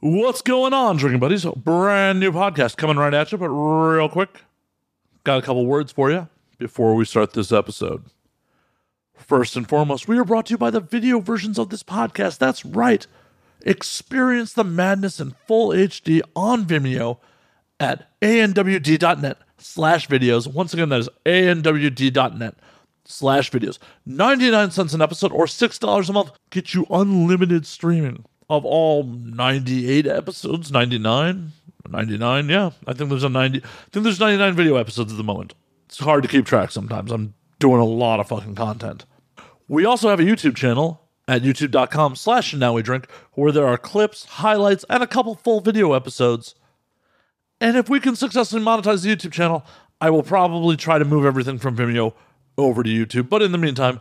What's going on, drinking buddies? Brand new podcast coming right at you, but real quick, got a couple words for you before we start this episode. First and foremost, we are brought to you by the video versions of this podcast. That's right. Experience the madness in full HD on Vimeo at anwd.net slash videos. Once again, that is anwd.net slash videos. 99 cents an episode or $6 a month get you unlimited streaming of all 98 episodes. 99? 99, yeah. I think there's a 90. I think there's 99 video episodes at the moment. It's hard to keep track sometimes. I'm doing a lot of fucking content. We also have a YouTube channel at youtube.com slash now we drink where there are clips, highlights, and a couple full video episodes. And if we can successfully monetize the YouTube channel, I will probably try to move everything from Vimeo over to YouTube. But in the meantime,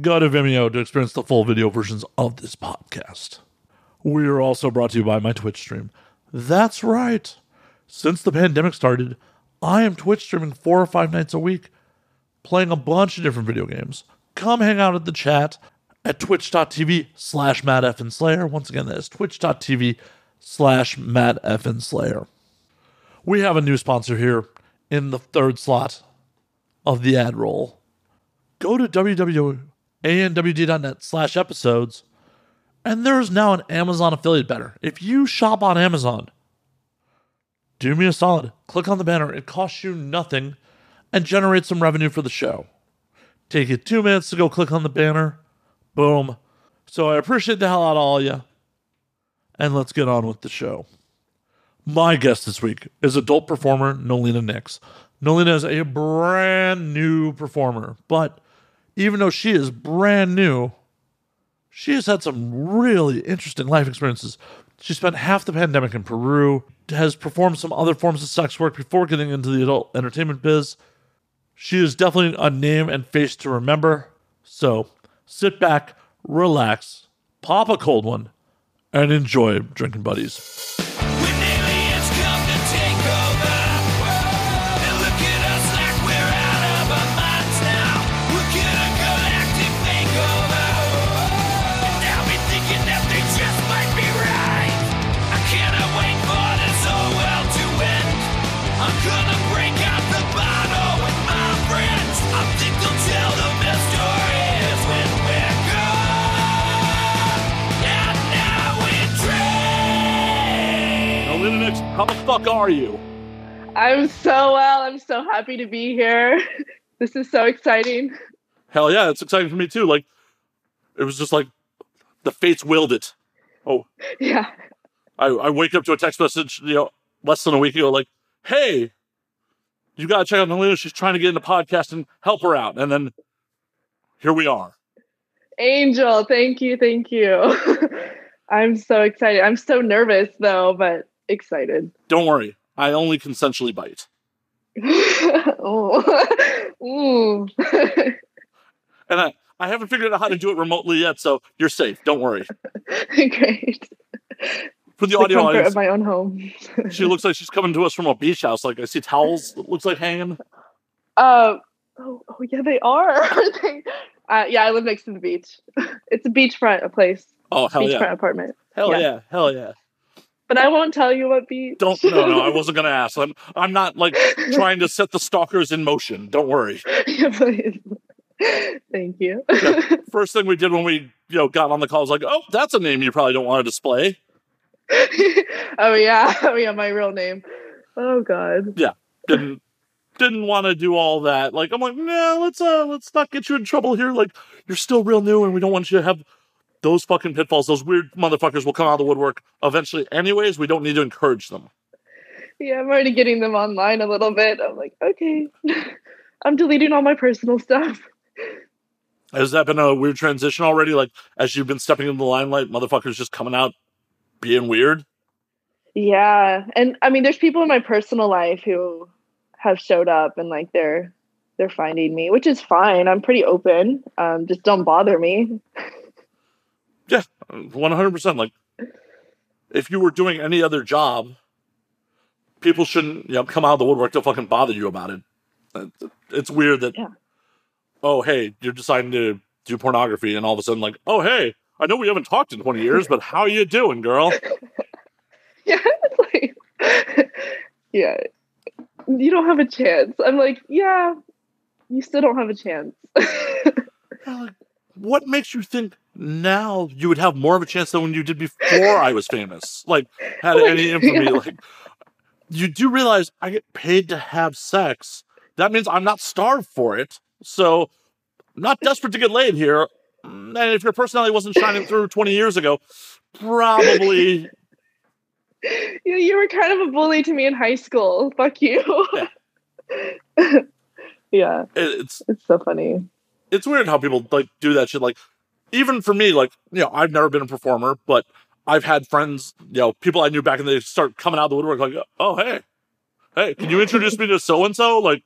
go to Vimeo to experience the full video versions of this podcast. We are also brought to you by my Twitch stream. That's right. Since the pandemic started, I am Twitch streaming four or five nights a week, playing a bunch of different video games. Come hang out at the chat at twitch.tv slash. Slayer. Once again, that is twitch.tv slash. Slayer. We have a new sponsor here in the third slot of the ad roll. Go to www.anwd.net slash episodes, and there's now an Amazon affiliate banner. If you shop on Amazon, do me a solid. Click on the banner. It costs you nothing and generates some revenue for the show. Take you two minutes to go click on the banner. Boom. So I appreciate the hell out of all you. And let's get on with the show. My guest this week is adult performer Nolina Nix. Nolina is a brand new performer, but even though she is brand new, she has had some really interesting life experiences. She spent half the pandemic in Peru, has performed some other forms of sex work before getting into the adult entertainment biz. She is definitely a name and face to remember. So sit back, relax, pop a cold one, and enjoy drinking buddies. How the fuck are you? I'm so well. I'm so happy to be here. This is so exciting. Hell yeah, it's exciting for me too. Like, it was just like the fates willed it. Oh, Yeah. I, I wake up to a text message, you know, less than a week ago, like, hey, you got to check out Nolina. She's trying to get into podcast and help her out. And then here we are. Angel, thank you. Thank you. I'm so excited. I'm so nervous though, but excited. Don't worry, I only consensually bite. oh. Ooh. And I, I haven't figured out how to do it remotely yet, so you're safe. Don't worry. Great. For the The audio comfort audience, of my own home. she looks like she's coming to us from a beach house. Like, I see towels, it looks like hanging. Uh, oh, oh, yeah, they are. Are they? Uh, yeah, I live next to the beach. It's a beachfront, a place, Oh, hell beachfront yeah. apartment. Hell yeah. yeah. Hell yeah. But I won't tell you what beach. Don't, no, no, I wasn't going to ask. I'm, I'm not like trying to set the stalkers in motion. Don't worry. Yeah, please. Thank you. First thing we did when we, you know, got on the call was like, oh, that's a name you probably don't want to display. oh yeah, oh yeah, my real name. Oh god. Yeah, didn't didn't want to do all that. Like I'm like, nah, let's uh let's not get you in trouble here. Like you're still real new and we don't want you to have those fucking pitfalls. Those weird motherfuckers will come out of the woodwork eventually anyways. We don't need to encourage them. Yeah, I'm already getting them online a little bit. I'm like, okay. I'm deleting all my personal stuff. Has that been a weird transition already? Like as you've been stepping into the limelight, motherfuckers just coming out being weird? Yeah. And I mean there's people in my personal life who have showed up and like they're they're finding me, which is fine. I'm pretty open. Um, just don't bother me. Yeah, 100%. Like, if you were doing any other job, people shouldn't you know, come out of the woodwork to fucking bother you about it. Uh, it's weird that, yeah. oh, hey, you're deciding to do pornography, and all of a sudden, like, oh, hey, I know we haven't talked in 20 years, but how you doing, girl? yeah, like, yeah, you don't have a chance. I'm like, yeah, you still don't have a chance. what makes you think now you would have more of a chance than when you did before I was famous? Like, had oh Like, any infamy? yeah. Like, you do realize I get paid to have sex. That means I'm not starved for it. So, I'm not desperate to get laid here. Mm, and if your personality wasn't shining through 20 years ago, probably you, you were kind of a bully to me in high school. Fuck you. yeah, it's it's so funny. it's weird how people like do that shit. Like, even for me, like, you know, I've never been a performer, but I've had friends, you know, people I knew back in the day start coming out of the woodwork like, oh, hey, hey, can you introduce me to so and so? Like,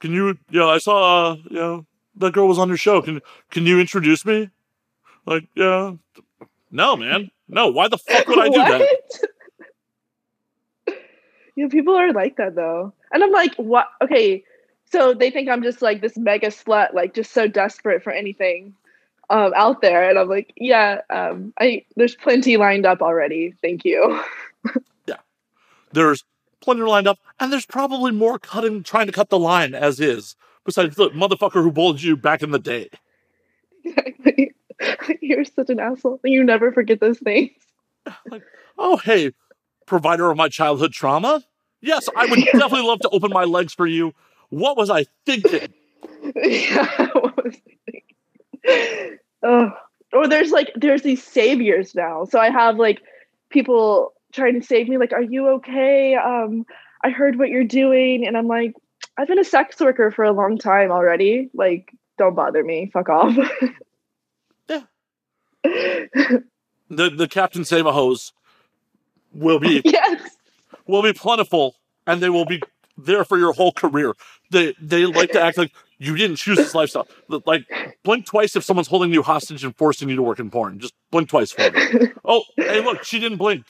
can you, you know, I saw, uh, you know, that girl was on your show. Can can you introduce me? Like, yeah, no, man, no. Why the fuck would I do that? yeah, people are like that though. And I'm like, what? Okay, so they think I'm just like this mega slut, like just so desperate for anything um, out there. And I'm like, yeah, um, I there's plenty lined up already. Thank you. Yeah there's plenty lined up, and there's probably more cutting, trying to cut the line as is. Besides the motherfucker who bullied you back in the day. Exactly. You're such an asshole. You never forget those things. Oh, hey, provider of my childhood trauma? Yes, I would definitely love to open my legs for you. What was I thinking? yeah. What was I thinking? Ugh. Or there's like there's these saviors now. So I have like people trying to save me. Like, are you okay? Um, I heard what you're doing, and I'm like, I've been a sex worker for a long time already. Like, don't bother me. Fuck off. Yeah. The the Captain Save a Hose will be yes. will be plentiful, and they will be there for your whole career. They they like to act like you didn't choose this lifestyle. Like blink twice if someone's holding you hostage and forcing you to work in porn. Just blink twice for me. Oh, hey, look, she didn't blink.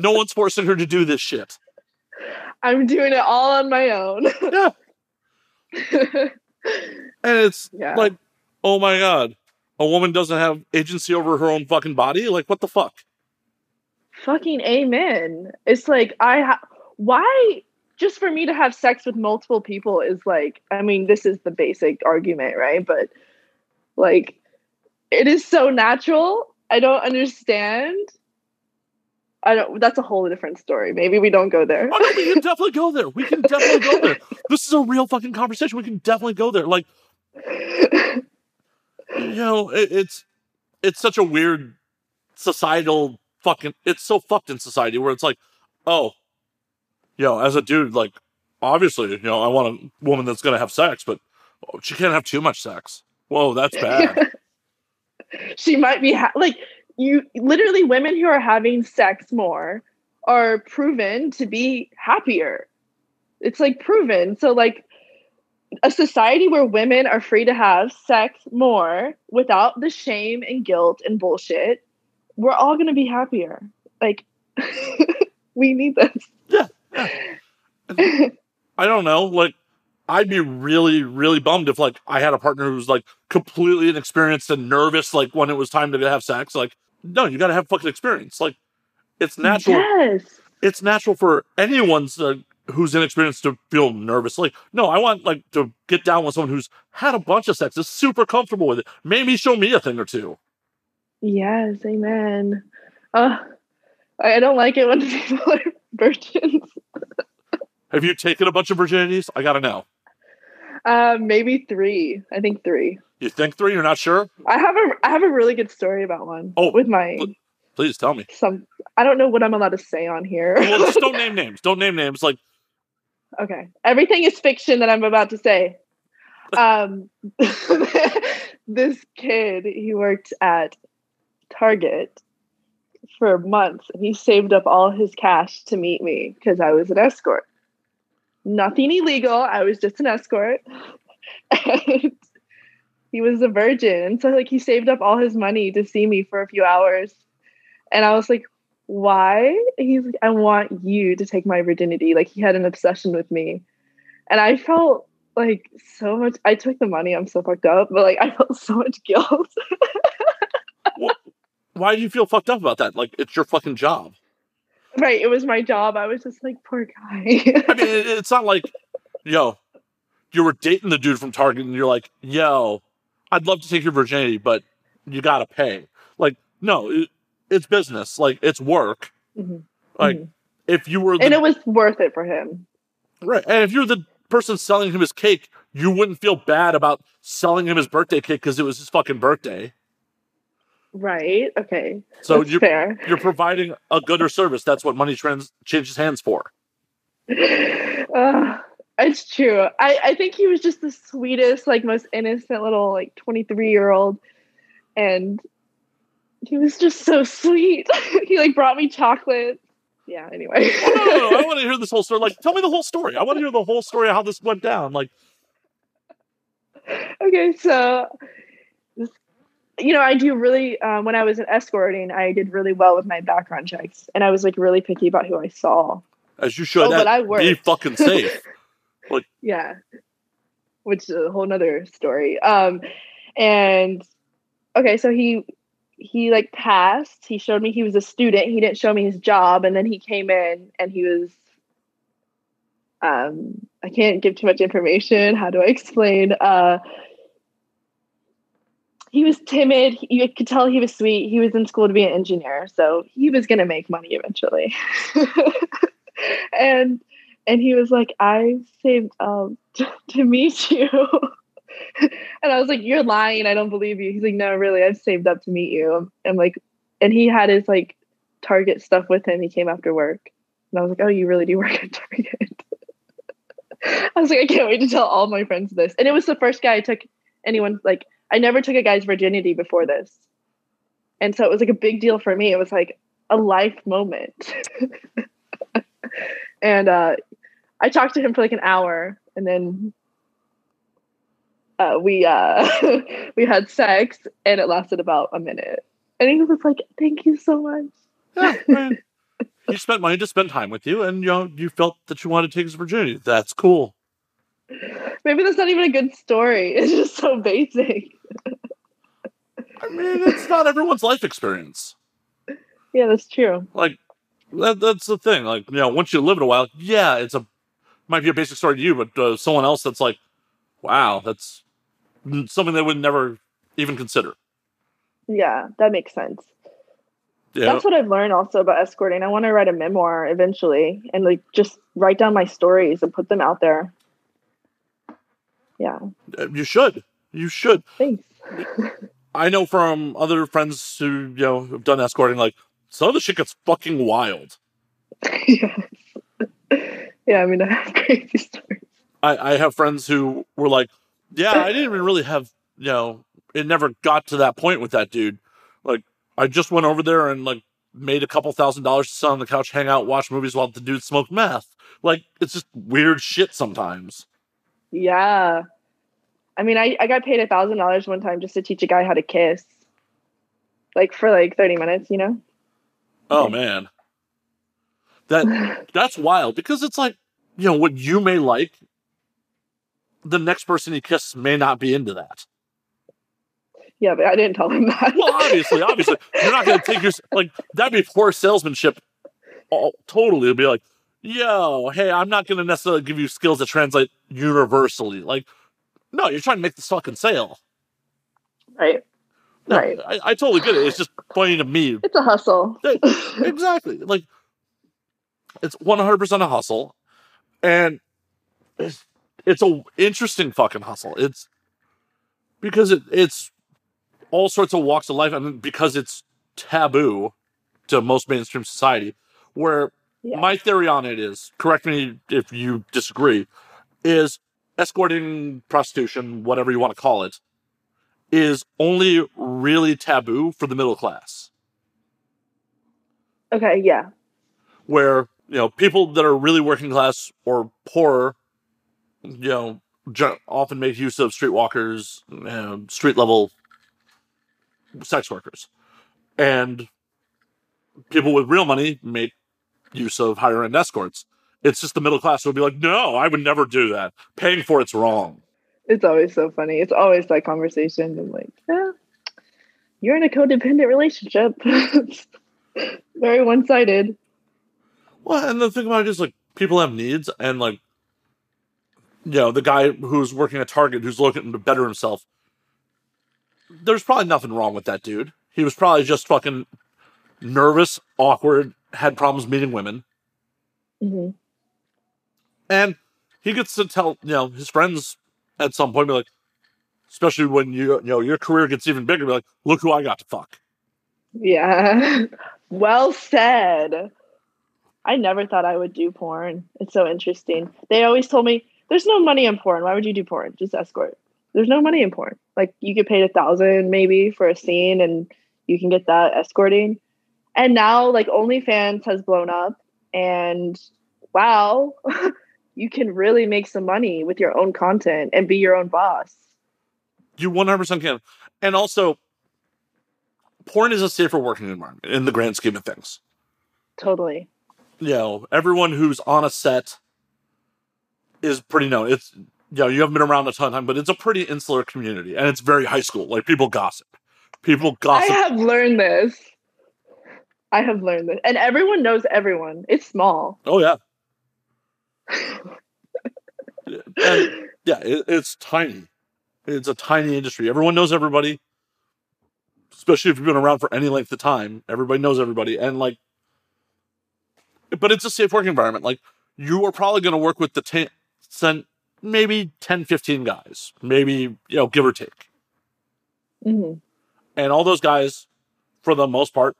No one's forcing her to do this shit. I'm doing it all on my own. Yeah. And it's Yeah. like, oh my god, a woman doesn't have agency over her own fucking body. Like, what the fuck? Fucking amen. It's like I ha- why just for me to have sex with multiple people is like I mean this is the basic argument, right? But like it is so natural. I don't understand. I don't that's a whole different story. Maybe we don't go there. Oh no, we can definitely go there. We can definitely go there. This is a real fucking conversation. We can definitely go there. Like, you know, it, it's it's such a weird societal fucking. It's so fucked in society where it's like, oh, you know, as a dude, like, obviously, you know, I want a woman that's gonna have sex, but oh, she can't have too much sex. Whoa, that's bad. she might be ha- like you literally women who are having sex more are proven to be happier it's like proven so like a society where women are free to have sex more without the shame and guilt and bullshit we're all going to be happier like we need this I don't know. Like, I'd be really, really bummed if like I had a partner who was like completely inexperienced and nervous, like when it was time to have sex. Like, no, you got to have fucking experience. Like, it's natural. yes It's natural for anyone's uh, who's inexperienced to feel nervous. Like, no, I want like to get down with someone who's had a bunch of sex, is super comfortable with it. Maybe show me a thing or two. yes amen uh, i don't like it when people are virgins Have you taken a bunch of virginities? I gotta know. Uh, maybe three. I think three. You think three? You're not sure? I have a I have a really good story about one. Oh, with my pl- Please tell me. some. I don't know what I'm allowed to say on here. Well, just don't name names. Don't name names. Like, okay, everything is fiction that I'm about to say. Um, this kid he worked at Target for months, and he saved up all his cash to meet me because I was an escort. Nothing illegal. I was just an escort. And he was a virgin. And so like he saved up all his money to see me for a few hours. And I was like, why? And he's like, I want you to take my virginity. Like he had an obsession with me. And I felt like so much I took the money, I'm so fucked up, but like I felt so much guilt. why do you feel fucked up about that? Like, it's your fucking job. right. It was my job. I was just like, poor guy. I mean, it, it's not like, yo, you were dating the dude from Target and you're like, yo, I'd love to take your virginity, but you got to pay. Like, no, it, it's business. Like, it's work. Mhm. Like, Mhm. if you were the, and it was worth it for him. right, and if you're the person selling him his cake, you wouldn't feel bad about selling him his birthday cake because it was his fucking birthday. Right. Okay. So That's you're fair. you're providing a good or service. That's what money trans changes hands for. Uh, it's true. I, I think he was just the sweetest, like most innocent little like 23 year old. And he was just so sweet. he like brought me chocolate. Yeah, anyway. Oh, no, no, no, I want to hear this whole story. Like, tell me the whole story. I want to hear the whole story of how this went down. Like, okay, so you know, I do really um, when I was in escorting, I did really well with my background checks, and I was like really picky about who I saw. as you should, Oh, that but I be worked. fucking safe. yeah which is a whole nother story um and okay so he he like passed he showed me he was a student he didn't show me his job and then he came in and he was um i can't give too much information how do i explain uh he was timid. You could tell he was sweet. He was in school to be an engineer so he was going to make money eventually. And and he was like i saved um to meet you. And i was like you're lying. I don't believe you. He's like no really. I've saved up to meet you. I'm like and he had his like target stuff with him. He came after work. And i was like oh you really do work at target. I was like i can't wait to tell all my friends this. And it was the first guy i took anyone like i never took a guy's virginity before this and so it was like a big deal for me it was like a life moment and uh I talked to him for like an hour and then uh, we uh, we had sex and it lasted about a minute. And he was like, "Thank you so much." Yeah, he spent money to spend time with you, and you know you felt that you wanted to take his virginity. That's cool. Maybe that's not even a good story. It's just so basic. I mean, it's not everyone's life experience. Yeah, that's true. Like that, that's the thing. Like you know, once you live it a while, yeah, it's a might be a basic story to you, but uh, someone else that's like, wow, that's something they would never even consider. Yeah, that makes sense. Yeah, That's what I've learned also about escorting. I want to write a memoir eventually and like just write down my stories and put them out there. Yeah, uh, you should. You should. thanks. I know from other friends who you know have done escorting, like some of the shit gets fucking wild. yes. yeah, I mean, I have crazy stories. I, I have friends who were like, yeah, I didn't even really have, you know, it never got to that point with that dude. Like, I just went over there and like made a couple thousand dollars to sit on the couch, hang out, watch movies while the dude smoked meth. Like, it's just weird shit sometimes. Yeah. I mean, I, I got paid a thousand dollars one time just to teach a guy how to kiss. Like for like 30 minutes, you know? Oh man. That that's wild because it's like, you know, what you may like, the next person you kiss may not be into that. Yeah, but I didn't tell him that. Well, obviously, obviously, you're not going to take your like that'd be poor salesmanship. All, totally, it'd be like, yo, hey, I'm not going to necessarily give you skills that translate universally. Like, no, you're trying to make this fucking sale. right. No, Right. I, I totally get it. It's just funny to me. It's a hustle. Exactly. Like, it's 100 percent a hustle, and it's it's a interesting fucking hustle. It's because it, it's all sorts of walks of life, I mean, because it's taboo to most mainstream society. Where Yeah. my theory on it is, correct me if you disagree, is escorting, prostitution, whatever you want to call it, is only really taboo for the middle class. Okay, yeah. where you know people that are really working class or poorer, you know, often make use of streetwalkers, um, street level sex workers, and people with real money make use of higher end escorts. It's just the middle class who will be like, "No, I would never do that. Paying for it's wrong." It's always so funny. It's always that conversation. I'm like, yeah, you're in a codependent relationship. Very one sided. Well, and the thing about it is like people have needs, and like you know the guy who's working at Target who's looking to better himself. There's probably nothing wrong with that dude. He was probably just fucking nervous, awkward, had problems meeting women, hmm and he gets to tell you know his friends at some point, be like, especially when you you know your career gets even bigger, be like, look who I got to fuck. Yeah. well said. I never thought I would do porn. It's so interesting. They always told me there's no money in porn. Why would you do porn? Just escort. There's no money in porn. Like you get paid a thousand maybe for a scene and you can get that escorting. And now like OnlyFans has blown up and wow, you can really make some money with your own content and be your own boss. You 100% can. And also, porn is a safer working environment in the grand scheme of things. Totally. You know, everyone who's on a set is pretty known. It's, you know, you haven't been around a ton of time, but it's a pretty insular community and it's very high school. Like, people gossip. People gossip. I have learned this. I have learned this. And everyone knows everyone. It's small. oh, yeah. and, yeah, it, it's tiny. It's a tiny industry. Everyone knows everybody, especially if you've been around for any length of time. Everybody knows everybody. And, like, but it's a safe work environment. Like, you are probably going to work with the 10, sen- maybe 10, 15 guys, maybe, you know, give or take. hmm And all those guys, for the most part,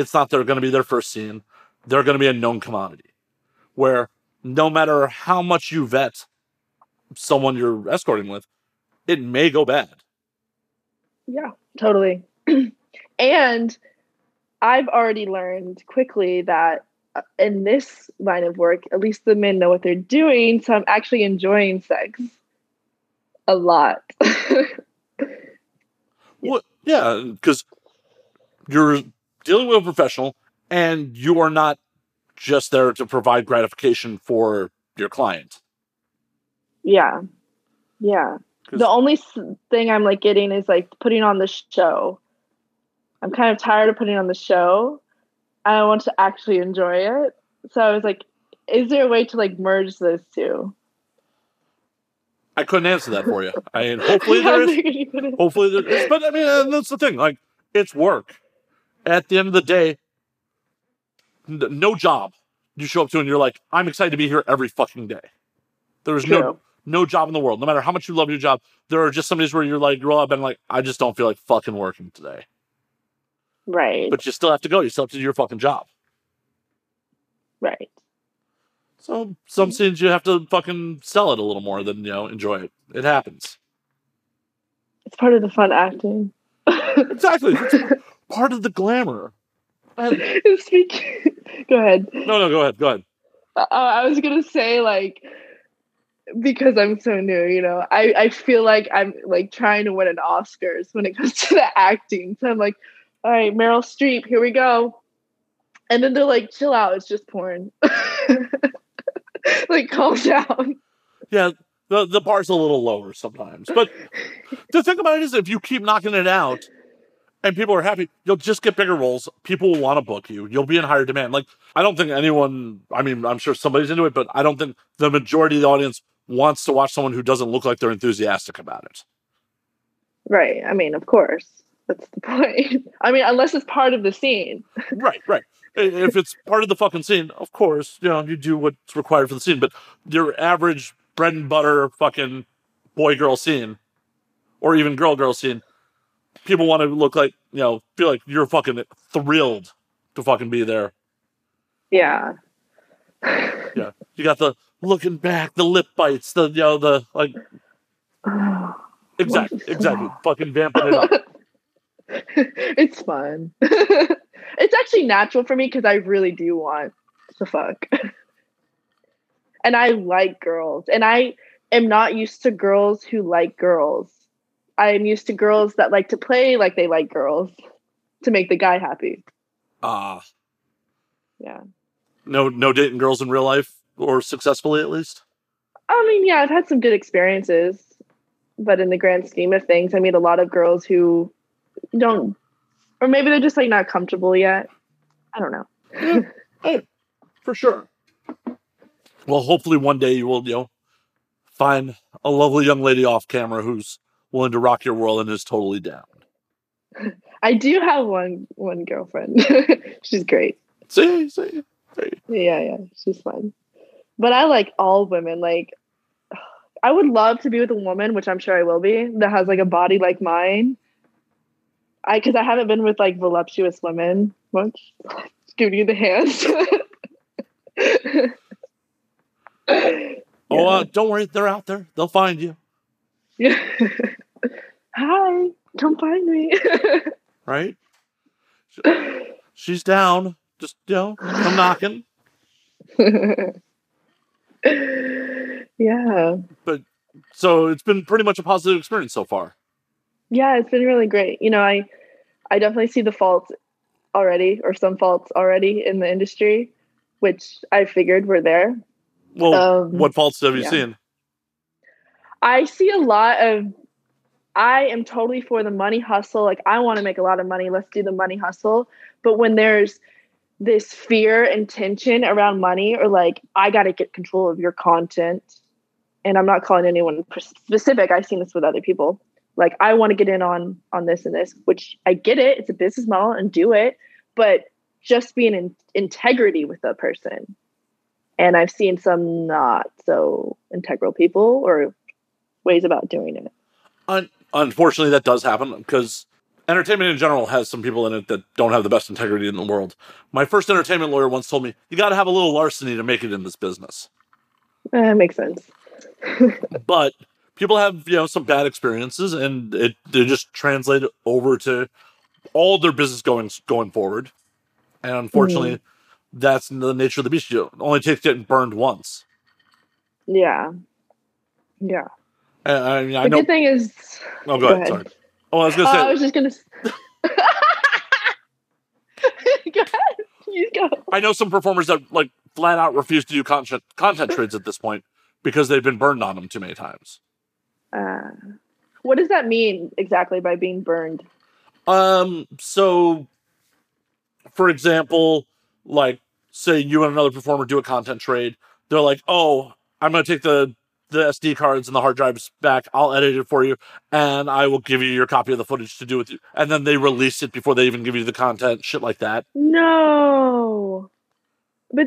it's not they're going to be their first scene. They're going to be a known commodity where no matter how much you vet someone you're escorting with, it may go bad. Yeah, totally. and I've already learned quickly that uh, in this line of work, at least the men know what they're doing. So I'm actually enjoying sex a lot. Well, yeah, because you're dealing with a professional and you are not just there to provide gratification for your client. yeah. Yeah. The only thing I'm like getting is like putting on the show. I'm kind of tired of putting on the show. I want to actually enjoy it. So I was like, is there a way to like merge those two? I couldn't answer that for you. I mean, hopefully there is. Hopefully there is. But I mean, that's the thing. Like, it's work. At the end of the day, n- no job you show up to and you're like, I'm excited to be here every fucking day. There's no True. no job in the world. No matter how much you love your job, there are just some days where you're like, roll up and like, I just don't feel like fucking working today. Right. But you still have to go. You still have to do your fucking job. right. So some scenes you have to fucking sell it a little more than you know enjoy it. It happens. It's part of the fun acting. Exactly. It's part of the glamour. And- Go ahead. no, no, go ahead. Go ahead. Uh, I was gonna say like because I'm so new, you know, I I feel like I'm like trying to win an Oscars when it comes to the acting. So I'm like, all right, Meryl Streep, here we go. And then they're like, chill out, it's just porn. like, calm down. Yeah, the the bar's a little lower sometimes. But the thing about it is, if you keep knocking it out, and people are happy, you'll just get bigger roles. People will want to book you. You'll be in higher demand. Like I don't think anyone. I mean, I'm sure somebody's into it, but I don't think the majority of the audience wants to watch someone who doesn't look like they're enthusiastic about it. Right. I mean, of course. That's the point. I mean, unless it's part of the scene. right, right. If it's part of the fucking scene, of course, you know, you do what's required for the scene. But your average bread and butter fucking boy girl scene, or even girl girl scene, people want to look like, you know, feel like you're fucking thrilled to fucking be there. Yeah. Yeah. You got the looking back, the lip bites, the, you know, the, like, exactly, exactly. Fucking vamping it up. it's fun. it's actually natural for me because I really do want to fuck. and I like girls. And I am not used to girls who like girls. I am used to girls that like to play like they like girls to make the guy happy. Ah, Yeah. no, no dating girls in real life, or successfully at least. I mean, yeah, I've had some good experiences, but in the grand scheme of things, I meet a lot of girls who don't, or maybe they're just like not comfortable yet. I don't know. Hey, for sure. Well, hopefully one day you will, you know, find a lovely young lady off camera who's willing to rock your world and is totally down. I do have one one girlfriend. she's great. See, see, see. Yeah, yeah, she's fun. But I like all women. Like, I would love to be with a woman, which I'm sure I will be, that has like a body like mine. I because I haven't been with like voluptuous women much. Giving you the hands. Oh, uh, don't worry, they're out there. They'll find you, Yeah. Hi, come find me. right? She's down. Just, you know, come knocking. yeah. But so it's been pretty much a positive experience so far. Yeah, it's been really great. You know, I I definitely see the faults already or some faults already in the industry, which I figured were there. Well, Um, what faults have you yeah. seen? I see a lot of I am totally for the money hustle. Like I want to make a lot of money. Let's do the money hustle. But when there's this fear and tension around money or like I got to get control of your content and I'm not calling anyone specific. I've seen this with other people. Like I want to get in on on this and this, which I get it. It's a business model and do it, but just being in integrity with the person. And I've seen some not so integral people or ways about doing it. Un- unfortunately, that does happen because entertainment in general has some people in it that don't have the best integrity in the world. My first entertainment lawyer once told me, you got to have a little larceny to make it in this business. That makes sense. But people have, you know, some bad experiences and it they just translate over to all their business going going forward. And unfortunately, mm-hmm. that's the nature of the beast. You only takes getting burned once. Yeah. Yeah. And I, mean, I the know. good thing is Oh, go, go ahead. ahead. Sorry. Oh, I was going to say. I was just gonna Go ahead. You go. I know some performers that like flat out refuse to do content content trades at this point because they've been burned on them too many times. Uh, what does that mean exactly by being burned? Um, so for example, like say you and another performer do a content trade, they're like, "Oh, I'm going to take the the SD cards and the hard drives back. I'll edit it for you, and I will give you your copy of the footage to do with you." And then they release it before they even give you the content, shit like that. No. But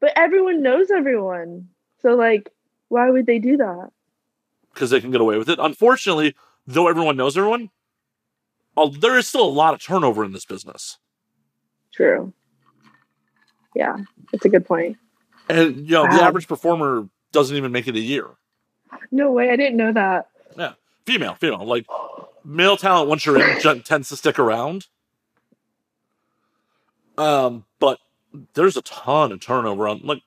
but everyone knows everyone. So like why would they do that? because they can get away with it. Unfortunately, though everyone knows everyone, uh, there is still a lot of turnover in this business. True. Yeah, it's a good point. And you know, the average performer doesn't even make it a year. No way, I didn't know that. Yeah. Female, female, like male talent once you're in tends to stick around. Um, but there's a ton of turnover on like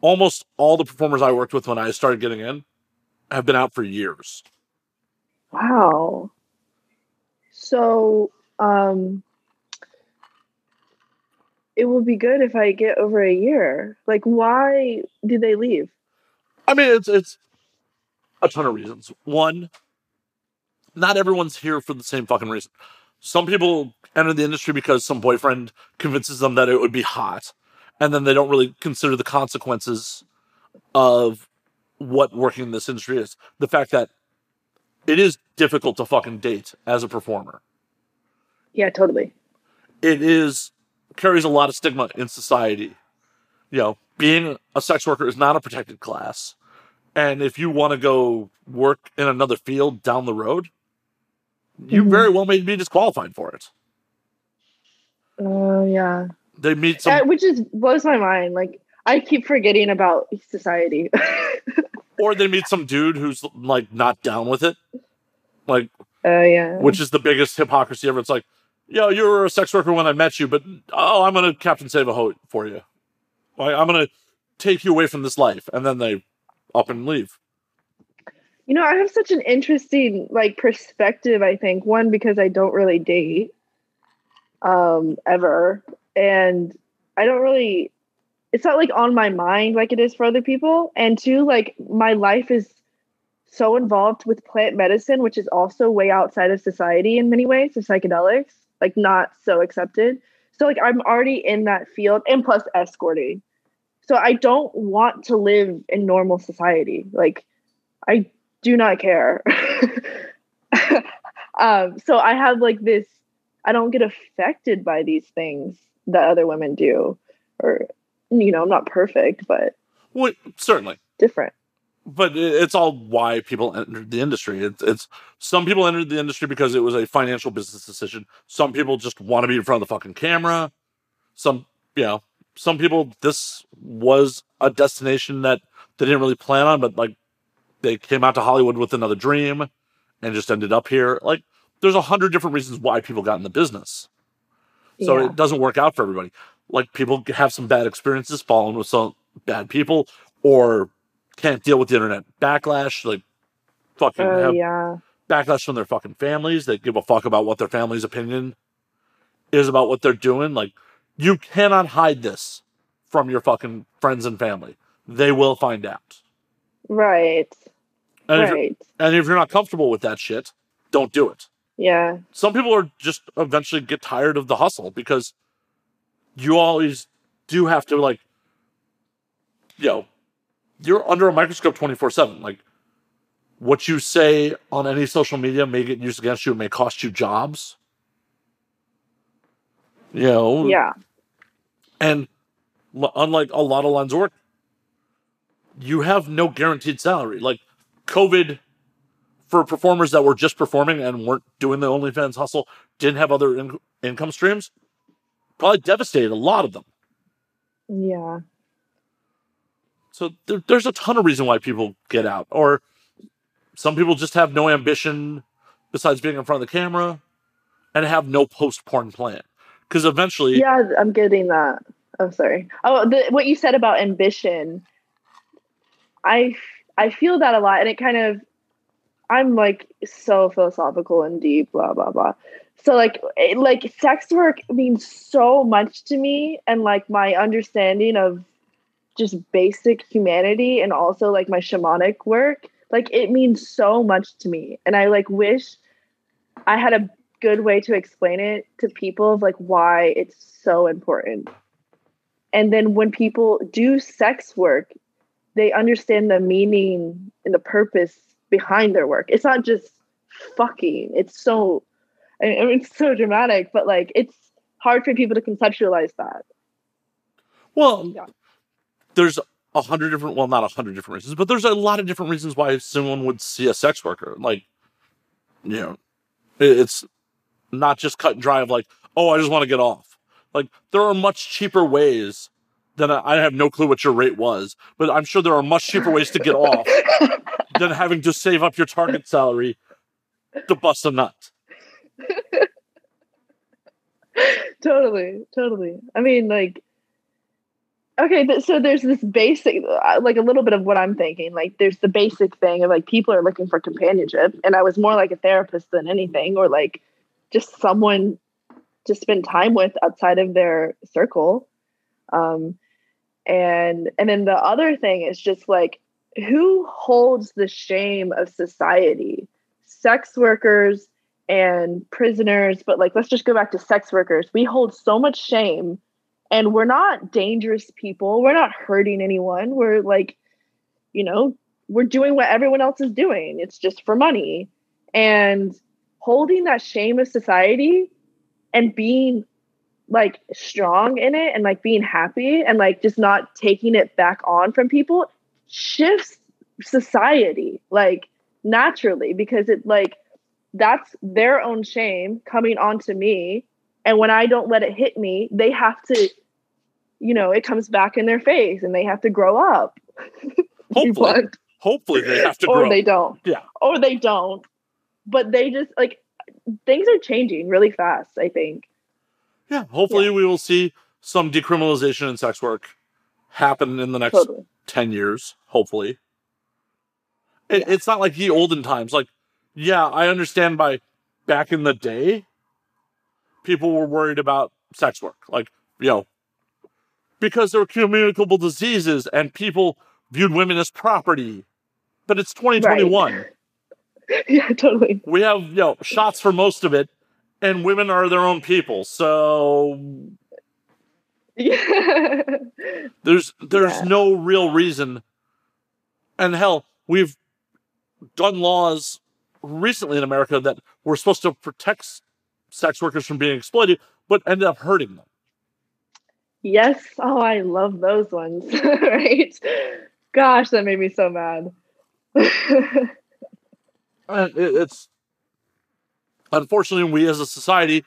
almost all the performers I worked with when I started getting in have been out for years. Wow. So, um it will be good if I get over a year. Like why do they leave? I mean, it's it's a ton of reasons. One, not everyone's here for the same fucking reason. Some people enter the industry because some boyfriend convinces them that it would be hot, and then they don't really consider the consequences of what working in this industry is. The fact that it is difficult to fucking date as a performer. Yeah, totally. It is carries a lot of stigma in society. You know, being a sex worker is not a protected class. And if you want to go work in another field down the road, you Mhm. very well may be disqualified for it. Oh yeah. They meet some, Uh, which is blows my mind. Like I keep forgetting about society. or they meet some dude who's like not down with it, like Oh yeah. which is the biggest hypocrisy ever. It's like, yo, you were a sex worker when I met you, but oh, I'm gonna Captain Save a Ho for you. Like, I'm gonna take you away from this life, and then they up and leave. You know, I have such an interesting like perspective, I think. One, because I don't really date um ever. And I don't really it's not like on my mind like it is for other people. And two, like my life is so involved with plant medicine, which is also way outside of society in many ways, of psychedelics, like not so accepted. So like I'm already in that field and plus escorting. So I don't want to live in normal society. Like I do not care. um, so I have like this, I don't get affected by these things that other women do. Or, you know, I'm not perfect, but Well, certainly. different. But it's all why people entered the industry. It's, it's some people entered the industry because it was a financial business decision. Some people just want to be in front of the fucking camera. Some, you know, some people this was a destination that they didn't really plan on, but like they came out to Hollywood with another dream and just ended up here. Like there's a hundred different reasons why people got in the business. So yeah. it doesn't work out for everybody. Like people have some bad experiences falling with some bad people or can't deal with the internet backlash, like fucking Oh have yeah. backlash from their fucking families that give a fuck about what their family's opinion is about what they're doing. Like you cannot hide this from your fucking friends and family. They will find out. Right. And, if, right. and if you're not comfortable with that shit, don't do it. Yeah. some people are just eventually get tired of the hustle because you always do have to like you know you're under a microscope 24-7 like what you say on any social media may get used against you it may cost you jobs you know Yeah. and unlike a lot of lines of work you have no guaranteed salary like covid for performers that were just performing and weren't doing the OnlyFans hustle, didn't have other in- income streams, probably devastated a lot of them. Yeah. So there, there's a ton of reason why people get out, or some people just have no ambition besides being in front of the camera and have no post porn plan. Because eventually, Yeah, I'm getting that. I'm sorry. Oh, the, what you said about ambition, I I feel that a lot, and it kind of, I'm like so philosophical and deep, blah blah blah. So like, like sex work means so much to me, and like my understanding of just basic humanity, and also like my shamanic work, like it means so much to me, and I like wish I had a good way to explain it to people of like why it's so important. And then when people do sex work, they understand the meaning and the purpose behind their work. It's not just fucking. It's so I mean it's so dramatic, but like it's hard for people to conceptualize that. well, Yeah. There's a hundred different, well, not a hundred different reasons, but there's a lot of different reasons why someone would see a sex worker. Like, you know, it's not just cut and dry of like, oh, I just want to get off. Like, there are much cheaper ways than I I have no clue what your rate was, but I'm sure there are much cheaper ways to get off than having to save up your target salary to bust a nut. totally totally i mean like okay th- so there's this basic uh, like a little bit of what i'm thinking like there's the basic thing of like people are looking for companionship and i was more like a therapist than anything or like just someone to spend time with outside of their circle um and and then the other thing is just like who holds the shame of society sex workers and prisoners, but like let's just go back to sex workers. We hold so much shame and we're not dangerous people. We're not hurting anyone. We're like, you know, we're doing what everyone else is doing. It's just for money. And holding that shame of society and being like strong in it and like being happy and like just not taking it back on from people shifts society like naturally because it like that's their own shame coming onto me and when i don't let it hit me they have to you know it comes back in their face and they have to grow up. Hopefully, hopefully they have to or they don't. Yeah. or they don't. But they just like things are changing really fast i think. Yeah, hopefully we will see some decriminalization in sex work happen in the next totally. 10 years, hopefully. It, It's not like the olden times. Like, yeah, I understand by back in the day, people were worried about sex work. Like, you know, because there were communicable diseases and people viewed women as property. But it's 2021. yeah totally We have, you know, shots for most of it, and women are their own people. So yeah There's there's Yeah. no real reason. And hell, we've done laws recently in America that were supposed to protect sex workers from being exploited, but ended up hurting them. Yes. Oh, I love those ones. right? Gosh, that made me so mad. And it, it's unfortunately we as a society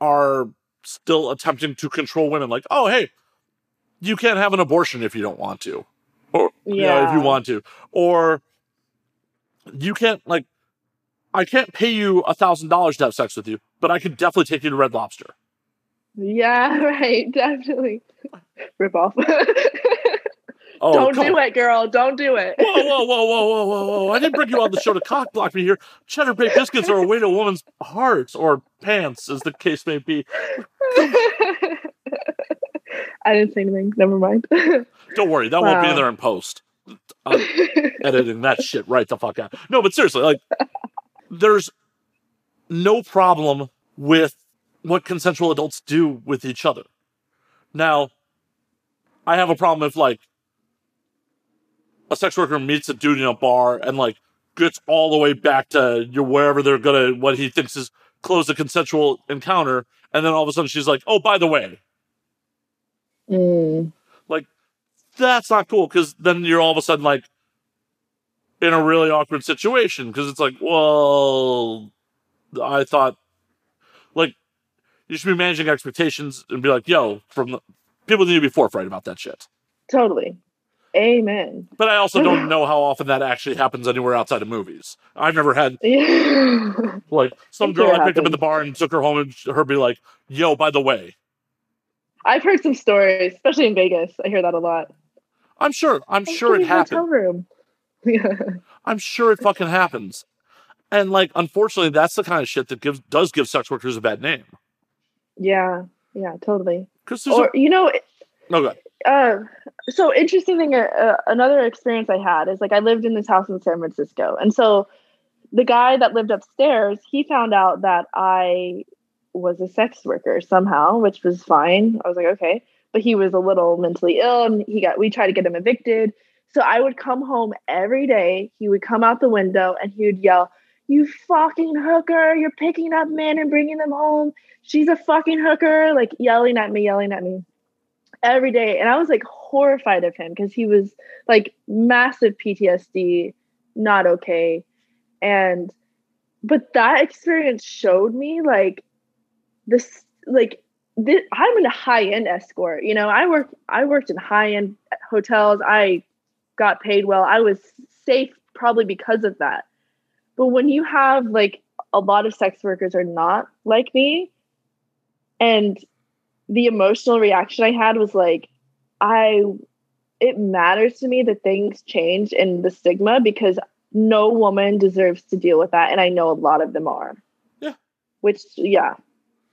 are still attempting to control women. Like, oh hey, you can't have an abortion if you don't want to, or you know, if you want to, or you can't like. I can't pay you a thousand dollars to have sex with you, but I could definitely take you to Red Lobster. Yeah, right. Definitely. Rip off. Oh, Don't do on. it, girl. Don't do it. Whoa, whoa, whoa, whoa, whoa, whoa, whoa! I didn't bring you on the show to cock block me here. Cheddar baked biscuits are a way to a woman's heart or pants, as the case may be. I didn't say anything. Never mind. Don't worry, that won't be Wow. there in post. I'm editing that shit right the fuck out. No, but seriously, like, there's no problem with what consensual adults do with each other. Now, I have a problem if like a sex worker meets a dude in a bar and like gets all the way back to your wherever they're gonna what he thinks is close a consensual encounter, and then all of a sudden she's like, "Oh, by the way," Mm. that's not cool because then you're all of a sudden like in a really awkward situation because it's like, well, I thought like you should be managing expectations and be like, yo, from the people need to be forthright about that shit. Totally. Amen. But I also don't know how often that actually happens anywhere outside of movies. I've never had like some girl I picked up in the bar and took her home and her be like, yo, by the way, I've heard some stories, especially in Vegas. I hear that a lot. I'm sure, I'm sure it happened. room. Yeah. I'm sure it fucking happens. And like, unfortunately, that's the kind of shit that gives does give sex workers a bad name. Yeah. Yeah. Totally. Because Or you know, a, no good. uh, so interesting thing. Uh, uh, another experience I had is like I lived in this house in San Francisco, and so the guy that lived upstairs, he found out that I was a sex worker somehow, which was fine. I was like, okay, but he was a little mentally ill, and he got. We tried to get him evicted. So I would come home every day. He would come out the window and he would yell, "You fucking hooker! You're picking up men and bringing them home. She's a fucking hooker!" Like yelling at me, yelling at me every day and i was like horrified of him because he was like massive ptsd not okay and but that experience showed me like this like this, i'm in a high-end escort you know i work i worked in high-end hotels i got paid well i was safe probably because of that but when you have like a lot of sex workers are not like me and the emotional reaction I had was like, I, it matters to me that things change in the stigma because no woman deserves to deal with that. And I know a lot of them are. Yeah. Which, yeah.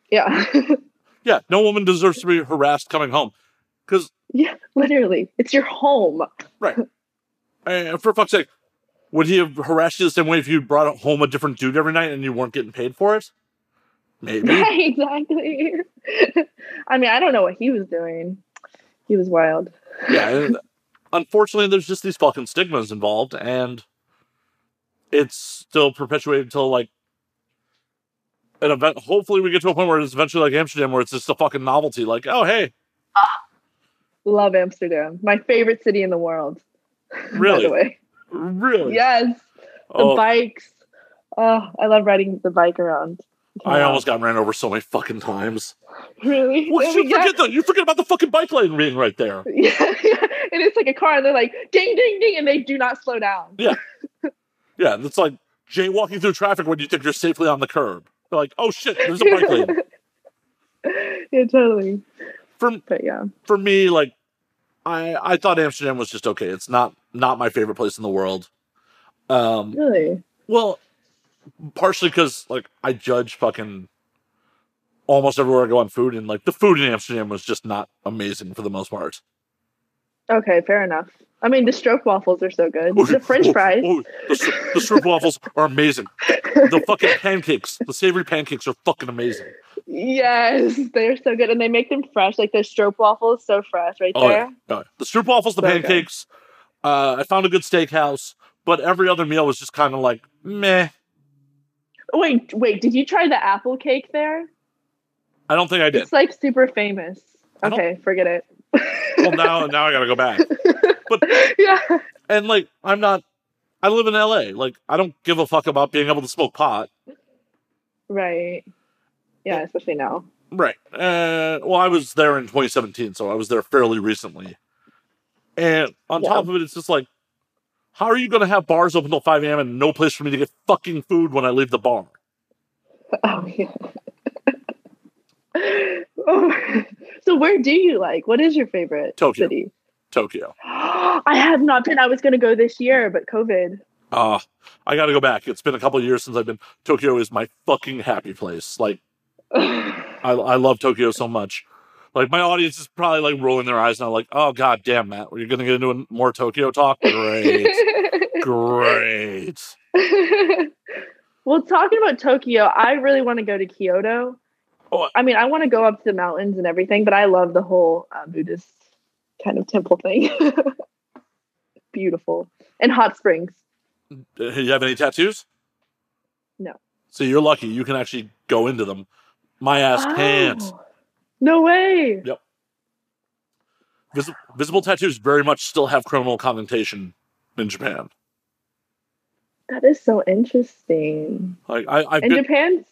Yeah. Yeah, no woman deserves to be harassed coming home. Because yeah. Literally. It's your home. Right. And for fuck's sake, would he have harassed you the same way if you brought home a different dude every night and you weren't getting paid for it? Maybe. Exactly. I mean, I don't know what he was doing. He was wild. yeah. Unfortunately, there's just these fucking stigmas involved, and it's still perpetuated until like an event. Hopefully, we get to a point where it's eventually like Amsterdam, where it's just a fucking novelty. Like, oh hey, Love Amsterdam. My favorite city in the world. By really, the way. Really. Yes. The Oh, bikes. Oh, I love riding the bike around. I almost got ran over so many fucking times. really. What you we got- forget though? You forget about the fucking bike lane being right there. Yeah, yeah, and it's like a car, and they're like ding, ding, ding, and they do not slow down. Yeah, Yeah, It's like jaywalking through traffic when you think you're safely on the curb. They're like, oh shit, there's a bike lane. yeah, totally. For But yeah, for me, like, I I thought Amsterdam was just okay. It's not not my favorite place in the world. Um, really. well, partially because like I judge fucking almost everywhere I go on food, and like the food in Amsterdam was just not amazing for the most part. Okay, fair enough. I mean, the stroop waffles are so good. The French Oh, fries. oh, the, the stroop waffles are amazing. The fucking pancakes, the savory pancakes are fucking amazing. Yes, they're so good, and they make them fresh. Like the stroop waffle is so fresh right Oh, there. yeah. Oh, yeah. The stroop waffles, the So pancakes. Uh, I found a good steakhouse, but every other meal was just kind of like meh. Wait, wait, did you try the apple cake there? I don't think I did. It's like super famous. Okay, forget it. well, now now I gotta go back. But yeah. And like, I'm not. I live in LA. Like, I don't give a fuck about being able to smoke pot. Right. Yeah, especially now. Right. Uh, well, I was there in 2017, so I was there fairly recently. And on Yeah. top of it, it's just like, how are you going to have bars open till 5 a.m. and no place for me to get fucking food when I leave the bar? Oh yeah. Oh. so where do you like? What is your favorite Tokyo. city? Tokyo. I have not been. I was going to go this year, but COVID. Uh, I got to go back. It's been a couple of years since I've been. Tokyo is my fucking happy place. Like, I, I love Tokyo so much. Like, my audience is probably like rolling their eyes now, like, oh, god damn, Matt, you're going to get into a- more Tokyo talk? Great. Great. well, talking about Tokyo, I really want to go to Kyoto. Oh. I mean, I want to go up to the mountains and everything, but I love the whole uh, Buddhist kind of temple thing. Beautiful. And hot springs. Uh, You have any tattoos? No. So you're lucky. You can actually go into them. My ass can't. Oh, No way. Vis- visible tattoos very much still have criminal connotation in Japan. That is so interesting. Like I, I've And been, Japan's.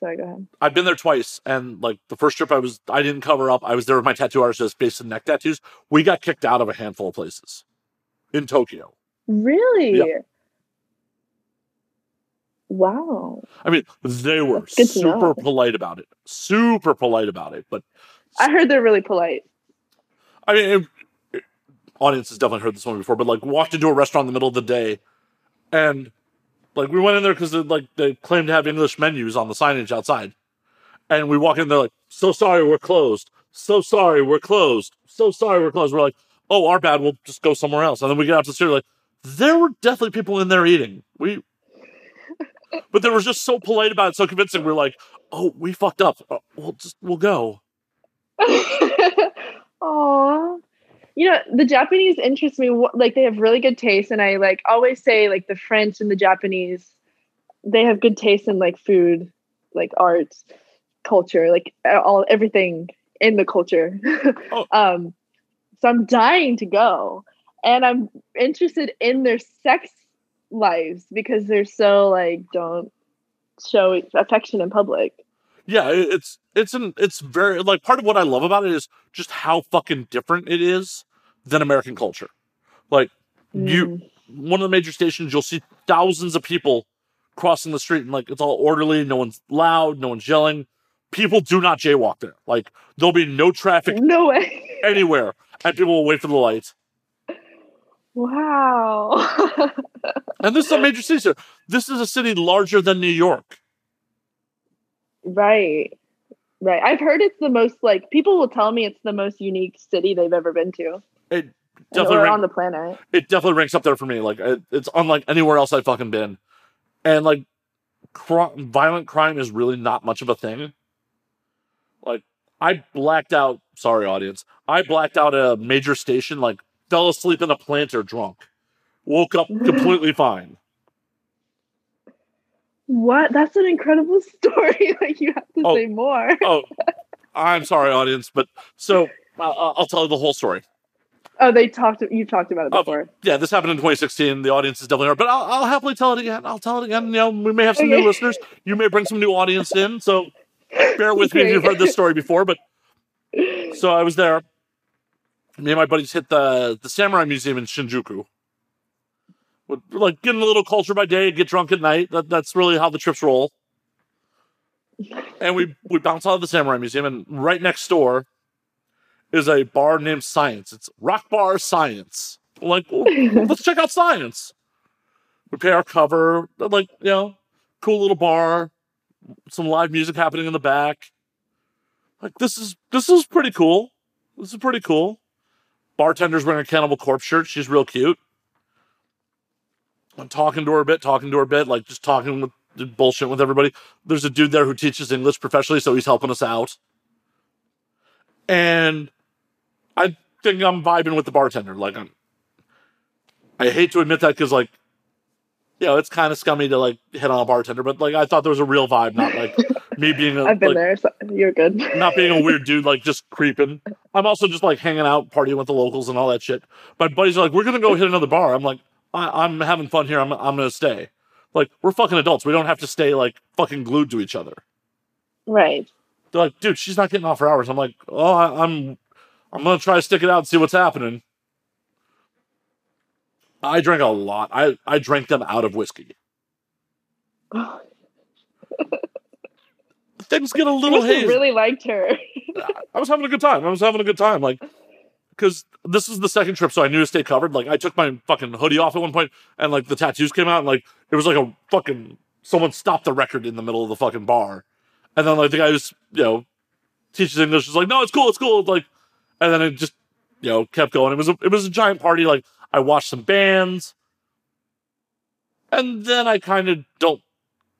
Sorry, go ahead. I've been there twice, and like the first trip, I was I didn't cover up. I was there with my tattoo artist, face and neck tattoos. We got kicked out of a handful of places in Tokyo. Really? Wow. I mean, they were That's good to super polite about it, super polite about it. But I heard they're really polite. I mean, it, it- audience has definitely heard this one before, but like walked into a restaurant in the middle of the day, and like we went in there because like they claimed to have English menus on the signage outside, and we walk in there like, so sorry, we're closed. So sorry, we're closed. So sorry, we're closed. We're like, oh, our bad. We'll just go somewhere else. And then we get out to the street like, there were definitely people in there eating. We. But they were just so polite about it, so convincing. We're like, "Oh, we fucked up. Uh, We'll just we'll go." Aw. You know, the Japanese interest me. Like, they have really good taste. And I, like, always say, like, the French and the Japanese, they have good taste in, like, food, like, art, culture, like, all everything in the culture. Oh. um, so I'm dying to go. And I'm interested in their sex lives because they're so, like, don't show affection in public. yeah it's it's an it's very like part of what i love about it is just how fucking different it is than american culture like you Mm. one of the major stations you'll see thousands of people crossing the street and like it's all orderly no one's loud no one's yelling people do not jaywalk there like there'll be no traffic No way. anywhere and people will wait for the lights Wow. and this is a major city so this is a city larger than new york right. Right. I've heard it's the most like people will tell me it's the most unique city they've ever been to. it definitely rank- on the planet. it definitely ranks up there for me. Like it, it's unlike anywhere else I've fucking been, and like cri- violent crime is really not much of a thing. Like I blacked out. Sorry, audience. I blacked out a major station. Like fell asleep in a planter drunk. Woke up completely fine. What? That's an incredible story. like you have to Oh. say more. Oh, I'm sorry, audience, but so uh, I'll tell you the whole story. Oh, they talked. You talked about it Oh, before. Yeah, this happened in 2016. The audience is definitely heard, but I'll, I'll happily tell it again. I'll tell it again. You know, we may have some new listeners. You may bring some new audience in. So bear with me if you've heard this story before. But so I was there. Me and my buddies hit the the Samurai Museum in Shinjuku. Would like getting a little culture by day, get drunk at night. That, that's really how the trips roll. And we we bounce out of the Samurai Museum, and right next door is a bar named Science. It's Rock Bar Science. We're like, well, let's check out Science. We pay our cover, like you know, cool little bar, some live music happening in the back. Like this is this is pretty cool. This is pretty cool. Bartender's wearing a Cannibal Corpse shirt. She's real cute. I'm talking to her a bit, talking to her a bit, like just talking with bullshit with everybody. There's a dude there who teaches English professionally, so he's helping us out. And I think I'm vibing with the bartender. Like, I'm, I hate to admit that because, like, you know, it's kind of scummy to like hit on a bartender, but like, I thought there was a real vibe, not like me being a, I've been like, there, so you're good. not being a weird dude, like just creeping. I'm also just like hanging out, partying with the locals and all that shit. My buddies are like, "We're gonna go hit another bar." I'm like, I- "I'm having fun here. I'm I'm gonna stay." Like we're fucking adults. We don't have to stay like fucking glued to each other. Right. They're like, "Dude, she's not getting off for hours." I'm like, "Oh, I, I'm I'm gonna try to stick it out and see what's happening." I drank a lot. I I drank them out of whiskey. Things get a little hazy. really liked her. I was having a good time. I was having a good time. Like, because this is the second trip, so I knew to stay covered. Like, I took my fucking hoodie off at one point, and like the tattoos came out, and like it was like a fucking someone stopped the record in the middle of the fucking bar, and then like the guy who's you know teaches English was like, no, it's cool, it's cool, like, and then it just you know kept going. It was a, it was a giant party. Like, I watch some bands, and then I kind of don't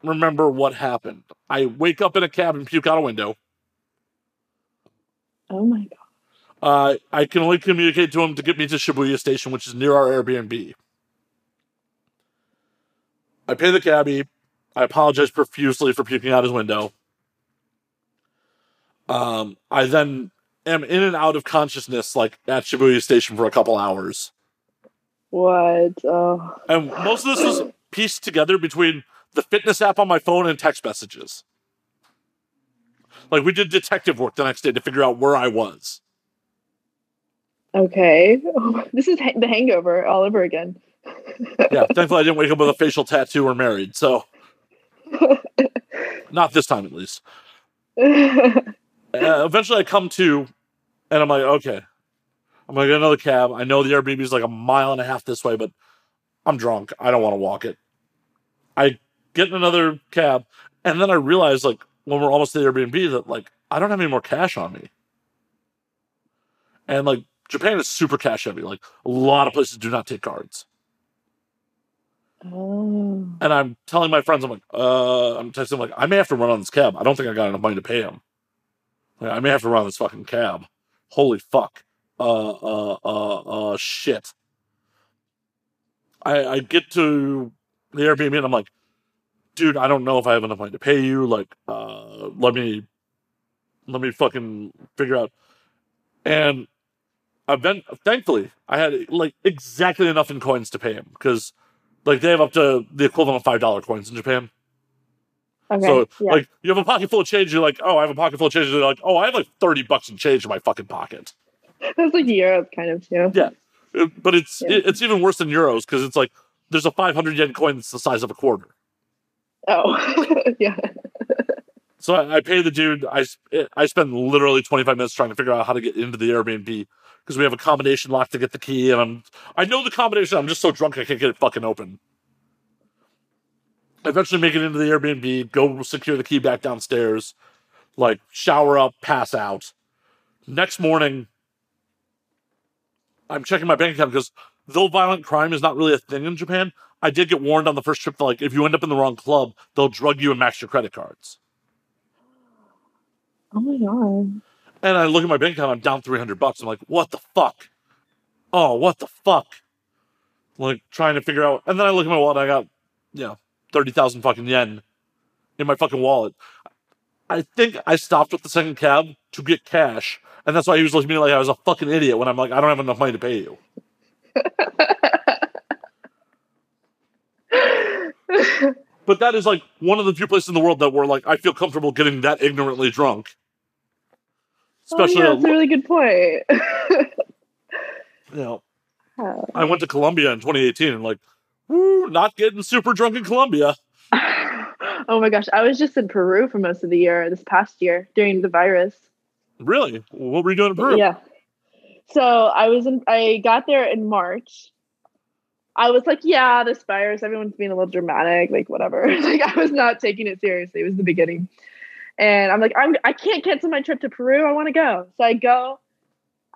remember what happened. I wake up in a cab and puke out a window. Oh my god. Uh, I can only communicate to him to get me to Shibuya Station, which is near our Airbnb. I pay the cabbie. I apologize profusely for puking out his window. Um, I then am in and out of consciousness, like at Shibuya Station for a couple hours. What? Oh. And most of this was pieced together between the fitness app on my phone and text messages. Like we did detective work the next day to figure out where I was. Okay. This is ha- the hangover all over again. yeah, thankfully I didn't wake up with a facial tattoo or married, so not this time at least. Uh, eventually, I come to, and I'm like, okay, I'm gonna get another cab. I know the Airbnb is like a mile and a half this way, but I'm drunk. I don't want to walk it. I get in another cab, and then I realize, like, when we're almost to the Airbnb, that like I don't have any more cash on me, and like Japan is super cash heavy. Like a lot of places do not take cards. oh. And I'm telling my friends, I'm like, uh, I'm texting them like, I may have to run on this cab. I don't think I got enough money to pay him. Like, I may have to run on this fucking cab. Holy fuck. Uh, uh, uh, uh, shit. I, I get to the Airbnb and I'm like, dude, I don't know if I have enough money to pay you. Like, uh, let me, let me fucking figure out. And I've been, thankfully, I had like exactly enough in coins to pay him because like they have up to the equivalent of five dollar coins in Japan. Okay. So yeah. like you have a pocket full of change, you're like, oh, I have a pocket full of change. You're like, oh, I have like thirty bucks in change in my fucking pocket. That's like Europe kind of too. Yeah, uh, but it's Yeah. it's even worse than euros because it's like there's a five hundred yen coin that's the size of a quarter. Oh. yeah. So I, I pay the dude. I eh, I spend literally twenty five minutes trying to figure out how to get into the Airbnb because we have a combination lock to get the key, and I'm I know the combination. I'm just so drunk I can't get it fucking open. I eventually make it into the Airbnb, go secure the key back downstairs, like shower up, pass out. Next morning, I'm checking my bank account because though violent crime is not really a thing in Japan, I did get warned on the first trip that like if you end up in the wrong club, they'll drug you and max your credit cards. Oh my god. And I look at my bank account, I'm down 300 bucks. I'm like, what the fuck? Oh, what the fuck? Like, trying to figure out. And then I look at my wallet, I got, you know, 30,000 fucking yen in my fucking wallet. I think I stopped with the second cab to get cash. And that's why he was looking at me like I was a fucking idiot when I'm like, I don't have enough money to pay you. But that is like one of the few places in the world that where like I feel comfortable getting that ignorantly drunk. Especially, oh, yeah, that's a really good point. you know, Oh. I went to Colombia in 2018 and like, woo, not getting super drunk in Colombia. Oh my gosh, I was just in Peru for most of the year this past year during the virus. Really? What were you doing in Peru? Yeah. So I was in I got there in March. I was like, yeah, this virus, everyone's being a little dramatic, like whatever. like I was not taking it seriously. It was the beginning. And I'm like, I'm I can't cancel my trip to Peru. I want to go. So I go.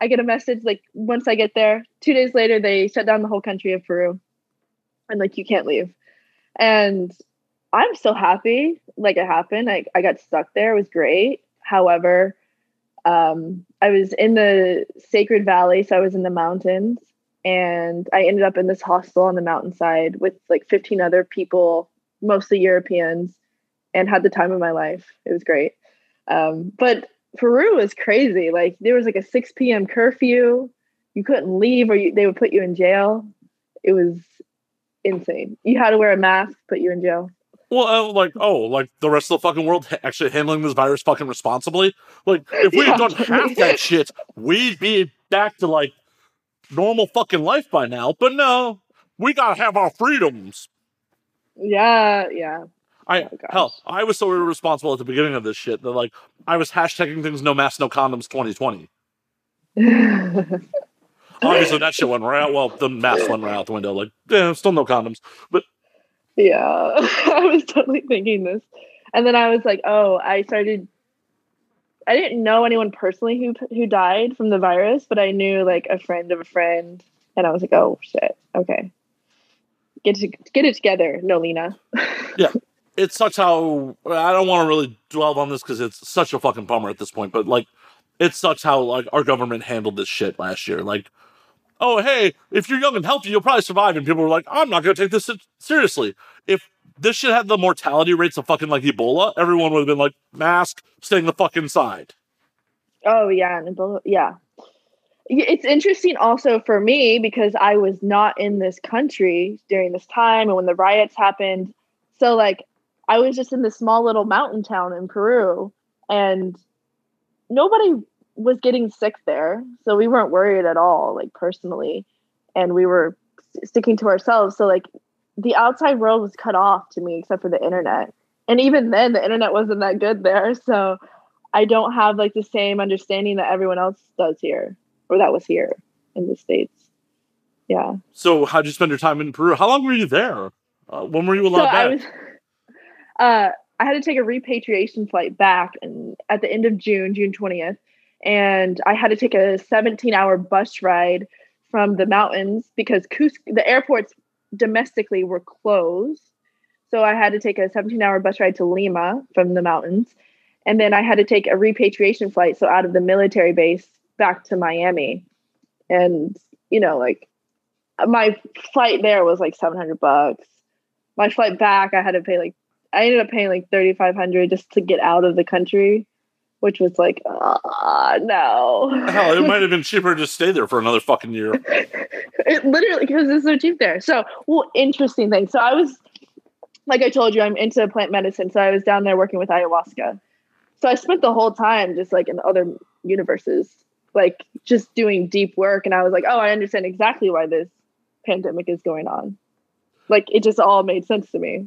I get a message like once I get there, two days later, they shut down the whole country of Peru. And like you can't leave. And I'm so happy like it happened. I, I got stuck there. It was great. However, um, I was in the Sacred Valley, so I was in the mountains, and I ended up in this hostel on the mountainside with like 15 other people, mostly Europeans, and had the time of my life. It was great. Um, but Peru was crazy. Like there was like a 6 p.m. curfew. You couldn't leave, or you, they would put you in jail. It was insane. You had to wear a mask, put you in jail. Well, uh, like, oh, like the rest of the fucking world ha- actually handling this virus fucking responsibly. Like, if we had done half that shit, we'd be back to like normal fucking life by now. But no, we gotta have our freedoms. Yeah, yeah. I Oh, hell, I was so irresponsible at the beginning of this shit that like I was hashtagging things no mask, no condoms 2020. Obviously, that shit went right out. Well, the mask went right out the window. Like, yeah, still no condoms. But Yeah, I was totally thinking this. And then I was like, oh, I started I didn't know anyone personally who who died from the virus, but I knew like a friend of a friend and I was like, oh shit. Okay. Get to, get it together, Nolina. Yeah, it sucks how I don't want to really dwell on this because it's such a fucking bummer at this point. But like, it sucks how like our government handled this shit last year. Like, oh hey, if you're young and healthy, you'll probably survive. And people were like, I'm not gonna take this seriously. If this shit had the mortality rates of fucking like Ebola, everyone would have been like, mask, staying the fuck inside. Oh yeah, and Ebola- yeah. It's interesting also for me because I was not in this country during this time and when the riots happened. So like I was just in this small little mountain town in Peru and nobody was getting sick there. So we weren't worried at all like personally and we were sticking to ourselves. So like the outside world was cut off to me except for the internet. And even then the internet wasn't that good there. So I don't have like the same understanding that everyone else does here or that was here in the states. Yeah. So how'd you spend your time in Peru? How long were you there? Uh, when were you So allowed I back? was uh I had to take a repatriation flight back and at the end of June, June 20th, and I had to take a 17-hour bus ride from the mountains because Cus- the airports domestically were closed. So I had to take a 17-hour bus ride to Lima from the mountains. And then I had to take a repatriation flight so out of the military base back to Miami. And you know, like my flight there was like 700 bucks. My flight back I had to pay like I ended up paying like 3500 just to get out of the country, which was like ah no. Hell, it might have been cheaper to stay there for another fucking year. it literally because it's so cheap there. So, well, interesting thing. So I was, like I told you, I'm into plant medicine. So I was down there working with ayahuasca. So I spent the whole time just like in other universes, like just doing deep work. And I was like, oh, I understand exactly why this pandemic is going on. Like it just all made sense to me.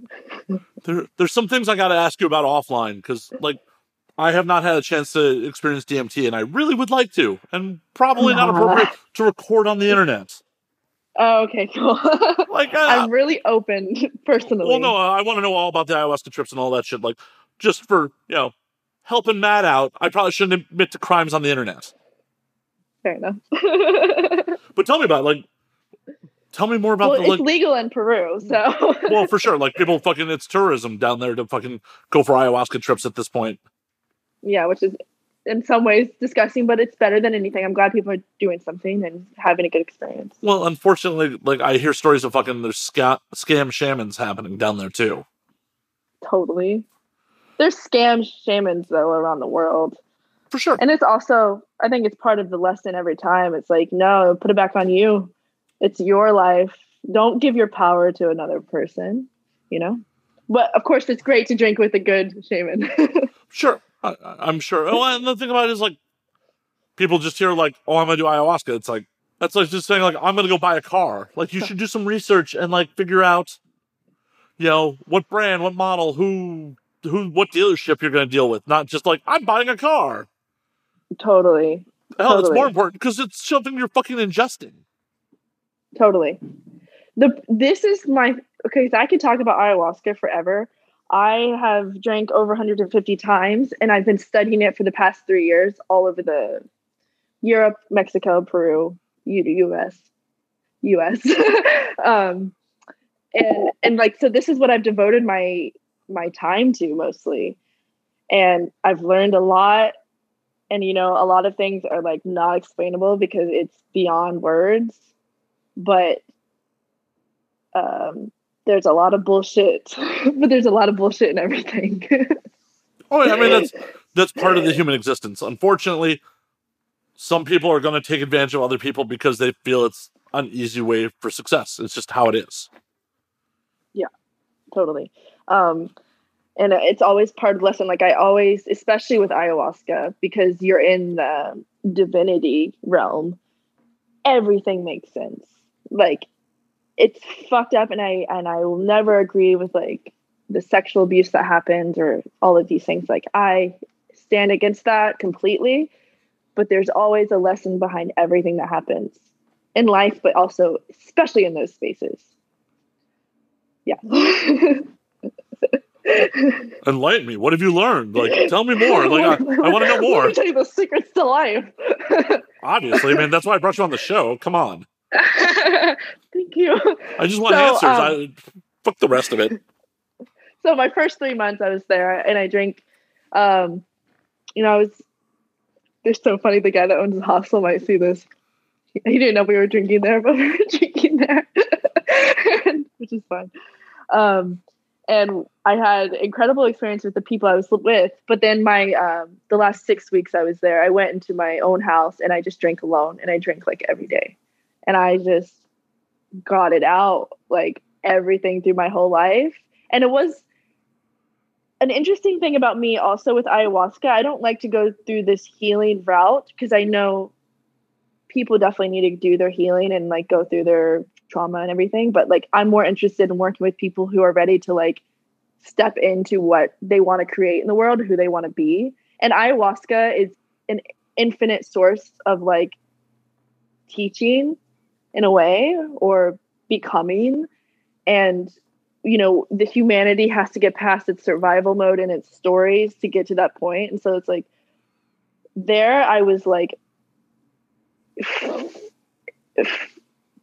There, there's some things I got to ask you about offline because, like, I have not had a chance to experience DMT, and I really would like to, and probably not appropriate to record on the internet. Oh, okay, cool. Like, uh, I'm really open personally. well, no, I want to know all about the ayahuasca trips and all that shit. Like, just for you know, helping Matt out. I probably shouldn't admit to crimes on the internet. Fair enough. But tell me about like, tell me more about well, the it's like. legal in Peru, so well, for sure, like people fucking, it's tourism down there to fucking go for ayahuasca trips at this point. Yeah, which is in some ways disgusting, but it's better than anything. I'm glad people are doing something and having a good experience. Well, unfortunately, like I hear stories of fucking there's sca- scam shamans happening down there too. Totally. There's scam shamans though around the world. For sure. And it's also I think it's part of the lesson every time. It's like, no, put it back on you. It's your life. Don't give your power to another person, you know? But of course it's great to drink with a good shaman. Sure. I, I'm sure. Well, and the thing about it is like people just hear like, oh, I'm gonna do ayahuasca. It's like that's like just saying like I'm gonna go buy a car. Like you should do some research and like figure out, you know, what brand, what model, who, who, what dealership you're gonna deal with. Not just like I'm buying a car. totally. Hell, it's more important because it's something you're fucking ingesting. Totally. The this is my okay. So I could talk about ayahuasca forever. I have drank over 150 times, and I've been studying it for the past three years, all over the Europe, Mexico, Peru, U.S., U.S. um, and and like so, this is what I've devoted my my time to mostly. And I've learned a lot. And, you know, a lot of things are like not explainable because it's beyond words. But um, there's a lot of bullshit, but there's a lot of bullshit in everything. Oh, yeah, I mean that's that's part of the human existence. Unfortunately, some people are going to take advantage of other people because they feel it's an easy way for success. It's just how it is. Yeah, totally. Um, and it's always part of the lesson. Like I always, especially with ayahuasca, because you're in the divinity realm, everything makes sense. Like it's fucked up, and I and I will never agree with like the sexual abuse that happens or all of these things. Like I stand against that completely, but there's always a lesson behind everything that happens in life, but also especially in those spaces. Yeah. Enlighten me. What have you learned? Like, tell me more. Like, I, I want to know Let more. me tell you the secrets to life. Obviously, man, that's why I brought you on the show. Come on. Thank you. I just want So, answers. um, I fuck the rest of it. So my first three months I was there and I drank um you know, I was it's so funny the guy that owns the hostel might see this. He he didn't know we were drinking there, but we were drinking there. Which is fun. Um and I had incredible experience with the people I was with. But then my um, the last six weeks I was there, I went into my own house and I just drank alone, and I drank like every day, and I just got it out like everything through my whole life, and it was an interesting thing about me also with ayahuasca. I don't like to go through this healing route because I know people definitely need to do their healing and like go through their trauma and everything. But like i'm more interested in working with people who are ready to like step into what they want to create in the world who they want to be. And ayahuasca is an infinite source of like teaching in a way or becoming and you know the humanity has to get past its survival mode and its stories to get to that point and so it's like there i was like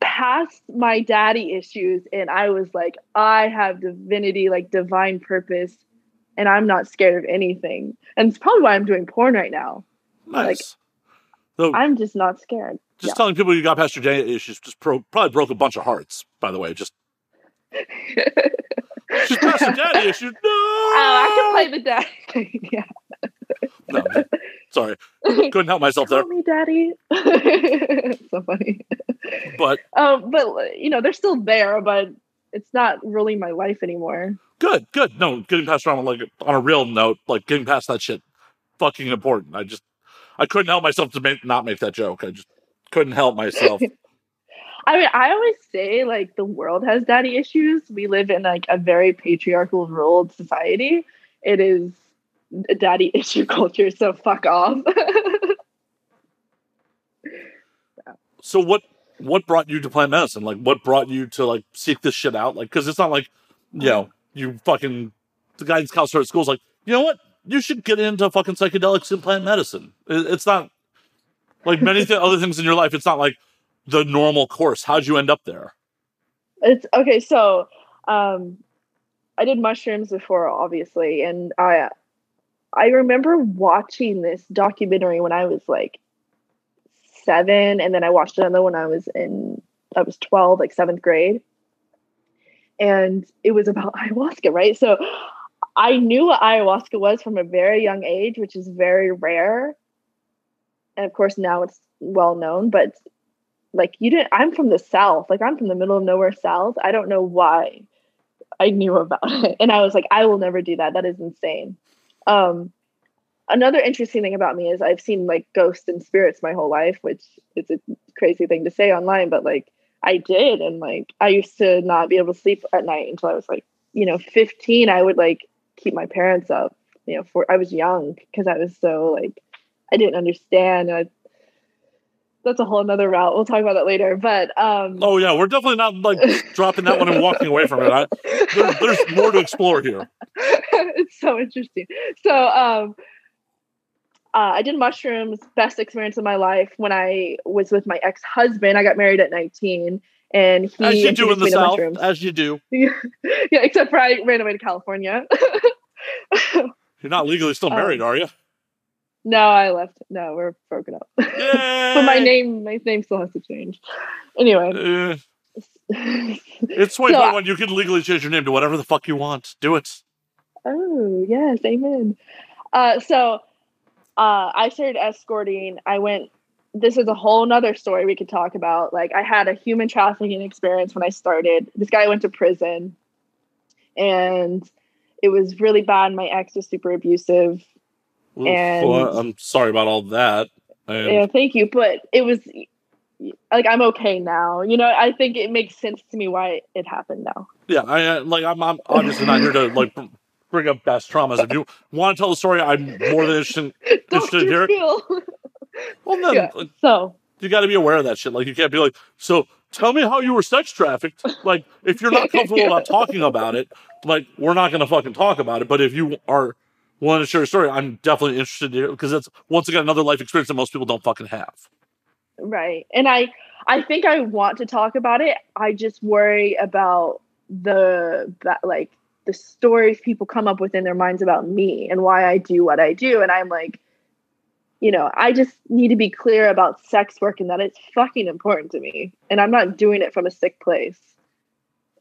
past my daddy issues and I was like, I have divinity, like divine purpose, and I'm not scared of anything. And it's probably why I'm doing porn right now. Nice. so, I'm just not scared. Just yeah. telling people you got past your daddy issues just pro- probably broke a bunch of hearts. By the way, just she's past the daddy issues. No, Oh, I can play the daddy. yeah. No, sorry, couldn't help myself there. Call me daddy. so funny. But Um, but you know, they're still there, but it's not really my life anymore. good, good. No, getting past trauma, like on a real note, like getting past that shit, fucking important. I just, I couldn't help myself to make, not make that joke. I just couldn't help myself. I mean, I always say like the world has daddy issues. We live in like a very patriarchal ruled society. It is a daddy issue culture, so fuck off. so what, what brought you to plant medicine? Like, what brought you to like seek this shit out? Like, because it's not like, you know, you fucking the guidance counselor at school's like, you know what? You should get into fucking psychedelics and plant medicine. It- It's not like many th- other things in your life. It's not like the normal course. How'd you end up there? it's okay. So, um, I did mushrooms before, obviously, and I, I remember watching this documentary when I was like seven, and then I watched another when I was in, I was twelve, like seventh grade, and it was about ayahuasca, right? So, I knew what ayahuasca was from a very young age, which is very rare, and of course now it's well known, but like you didn't i'm from the south. Like i'm from the middle of nowhere south. I don't know why i knew about it. And i was like i will never do that. That is insane. Um another interesting thing about me is i've seen like ghosts and spirits my whole life which is a crazy thing to say online but like i did. And like i used to not be able to sleep at night until i was like you know 15 i would like keep my parents up you know for i was young because i was so like i didn't understand I, that's a whole nother route. We'll talk about that later. But um Oh yeah, we're definitely not like dropping that one and walking away from it. I, there, there's more to explore here. it's so interesting. So um uh, I did mushrooms, best experience of my life when I was with my ex-husband. I got married at 19 and he As you do in the South, mushrooms. as you do. yeah, except for I ran away to California. You're not legally still Um, married, are you? No, I left. No, we're broken up. but my name, my name still has to change. Anyway, Uh, it's 2021. you can legally change your name to whatever the fuck you want. Do it. Oh, yes, amen. Uh, so uh, I started escorting. I went, this is a whole nother story we could talk about. Like, I had a human trafficking experience when I started. This guy went to prison and it was really bad. My ex was super abusive. Oof, And- well, I'm sorry about all that. And Yeah, thank you. But it was like, I'm okay now. You know, I think it makes sense to me why it happened now. yeah, I uh, like. I'm, I'm obviously not here to like bring up past traumas. If you want to tell the story, I'm more than interested. Interested in Dr. hearing. Well, then Yeah. like, so, you got to be aware of that shit. Like, you can't be like, so tell me how you were sex trafficked. Like, if you're not comfortable about talking about it, like, we're not going to fucking talk about it. But if you are willing to share a story, I'm definitely interested in it because that's once again another life experience that most people don't fucking have. Right. And I I think I want to talk about it. I just worry about the that like the stories people come up with in their minds about me and why I do what I do and I'm like you know, I just need to be clear about sex work and that it's fucking important to me and I'm not doing it from a sick place.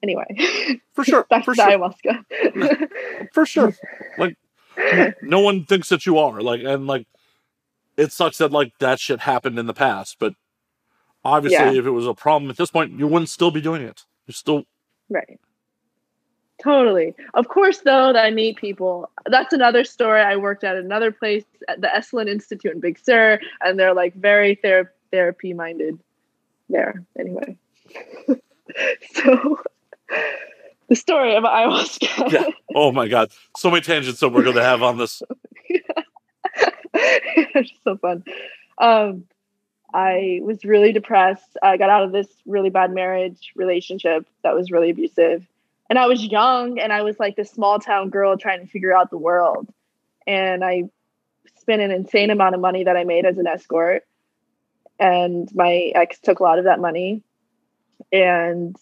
Anyway, For sure. back for to sure. ayahuasca. For sure. Like, no one thinks that you are. Like, and like, it sucks that like that shit happened in the past. But obviously, Yeah. if it was a problem at this point, you wouldn't still be doing it. You're still Right. Totally. Of course, though, that I meet people. That's another story. I worked at another place at the Esalen Institute in Big Sur, and they're like very thera- therapy minded there. Anyway. so, the story of ayahuasca. Yeah. Oh my god, so many tangents that we're going to have on this. it's so fun. Um, I was really depressed. I got out of this really bad marriage relationship that was really abusive. And I was young and I was like this small town girl trying to figure out the world. And I spent an insane amount of money that I made as an escort. And my ex took a lot of that money. And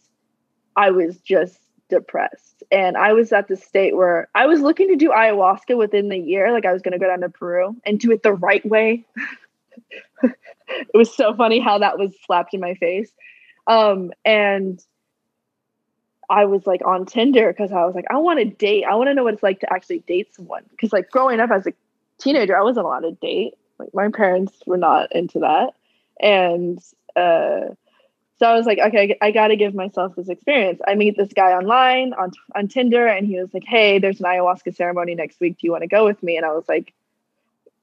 I was just depressed. And I was at the state where I was looking to do ayahuasca within the year. Like I was going to go down to Peru and do it the right way. it was so funny how that was slapped in my face. Um, and I was like on Tinder because I was like, I want to date. I want to know what it's like to actually date someone. Because like growing up as a teenager, I wasn't allowed to date. Like my parents were not into that. And uh so I was like, okay, I got to give myself this experience. I meet this guy online on on Tinder, and he was like, "Hey, there's an ayahuasca ceremony next week. Do you want to go with me?" And I was like,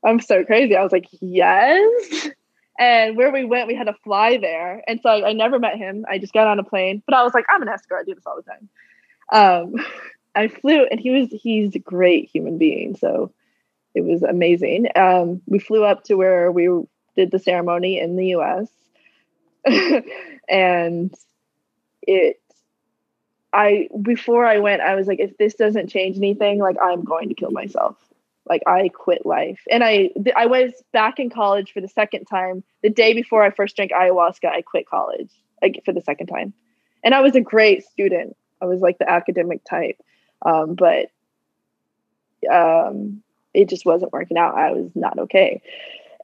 "I'm so crazy." I was like, "Yes." And where we went, we had to fly there, and so I, I never met him. I just got on a plane, but I was like, "I'm an escort. I do this all the time." Um, I flew, and he was he's a great human being, so it was amazing. Um, we flew up to where we did the ceremony in the U.S. and it i before i went i was like if this doesn't change anything like i'm going to kill myself. Like i quit life. And i th- i was back in college for the second time. The day before i first drank ayahuasca i quit college like for the second time. And i was a great student. I was like the academic type. Um, but um, it just wasn't working out. I was not okay.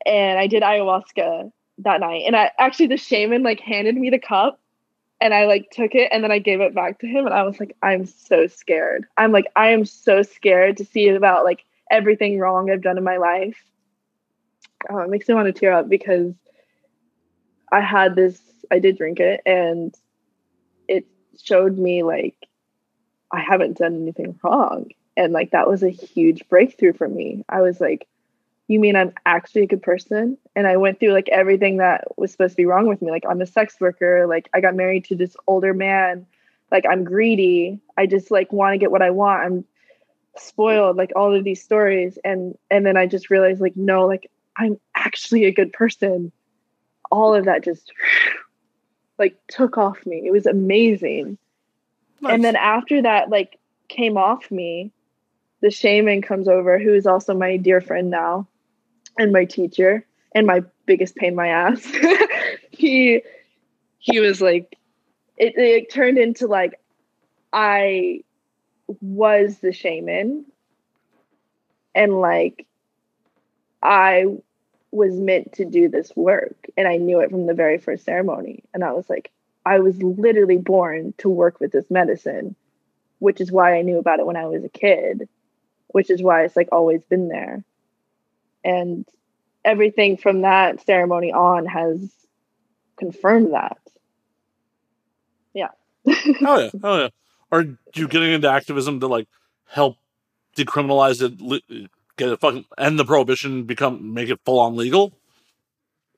And i did ayahuasca that night. And i actually the shaman like handed me the cup and i like took it and then i gave it back to him and i was like i'm so scared. I'm like i am so scared to see about like everything wrong i've done in my life. Oh, it makes me want to tear up because i had this i did drink it and it showed me like i haven't done anything wrong. And like that was a huge breakthrough for me. I was like you mean I'm actually a good person? And I went through like everything that was supposed to be wrong with me. Like I'm a sex worker. Like I got married to this older man. Like I'm greedy. I just like want to get what I want. I'm spoiled. Like all of these stories. And and then I just realized like no, like I'm actually a good person. All of that just like took off me. It was amazing. And then after that like came off me, the shaman comes over, who is also my dear friend now, and my teacher, and my biggest pain in my ass. he he was like, it, it turned into like I was the shaman and like I was meant to do this work and I knew it from the very first ceremony and I was like I was literally born to work with this medicine which is why I knew about it when I was a kid which is why it's like always been there and everything from that ceremony on has confirmed that yeah Hell yeah, hell yeah. Are you getting into activism to like help decriminalize it, get it fucking end the prohibition, become make it full on legal?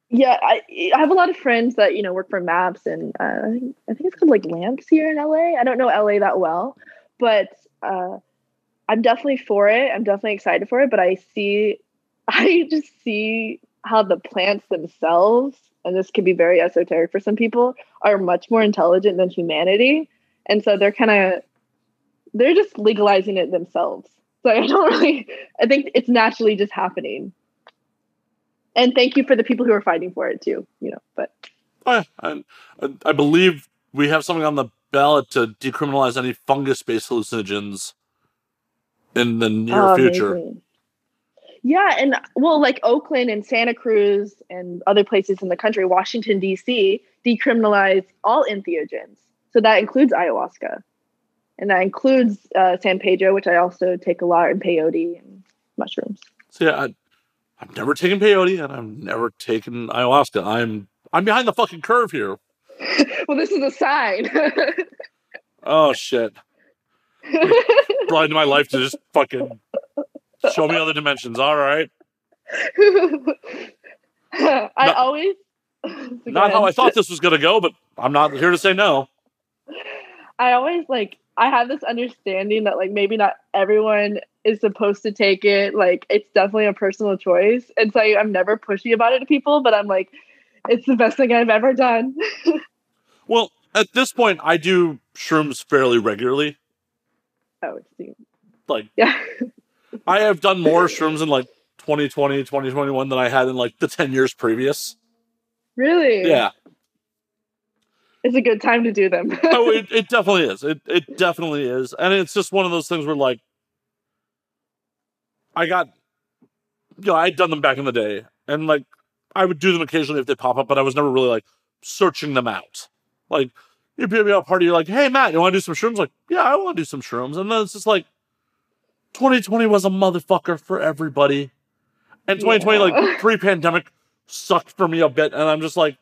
Yeah, I, I have a lot of friends that you know work for Maps, and uh, I think I think it's called like Lamps here in LA. I don't know LA that well, but uh, I'm definitely for it. I'm definitely excited for it. But I see, I just see how the plants themselves, and this can be very esoteric for some people, are much more intelligent than humanity, and so they're kind of they're just legalizing it themselves. So I don't really. I think it's naturally just happening. And thank you for the people who are fighting for it too. You know, but Oh. I, I, I believe we have something on the ballot to decriminalize any fungus-based hallucinogens in the near Oh, future. amazing. Yeah, and well, like Oakland and Santa Cruz and other places in the country, Washington D.C. decriminalized all entheogens, so that includes ayahuasca, and that includes uh, San Pedro, which I also take a lot, and peyote and mushrooms. So yeah, I, I've never taken peyote and I've never taken ayahuasca. I'm I'm behind the fucking curve here. well, this is a sign. Oh shit! Brought into my life to just fucking show me other dimensions. All right, I Not- always not how I thought this was gonna go, but I'm not here to say no. I always like I have this understanding that like maybe not everyone is supposed to take it. Like it's definitely a personal choice. And so I, I'm never pushy about it to people, but I'm like, it's the best thing I've ever done. Well, at this point, I do shrooms fairly regularly. oh, it's Like yeah. I have done more shrooms in like 2020, 2021 than I had in like the 10 years previous. really? Yeah. It's a good time to do them. oh, it, it definitely is. It it definitely is, and it's just one of those things where like, I got, you know, I had done them back in the day, and like, I would do them occasionally if they pop up, but I was never really like searching them out. Like, you'd be at a party, you're like, "Hey, Matt, you want to do some shrooms?" Like, yeah, I want to do some shrooms, and then it's just like, 2020 was a motherfucker for everybody, and 2020 Yeah. like pre-pandemic sucked for me a bit, and I'm just like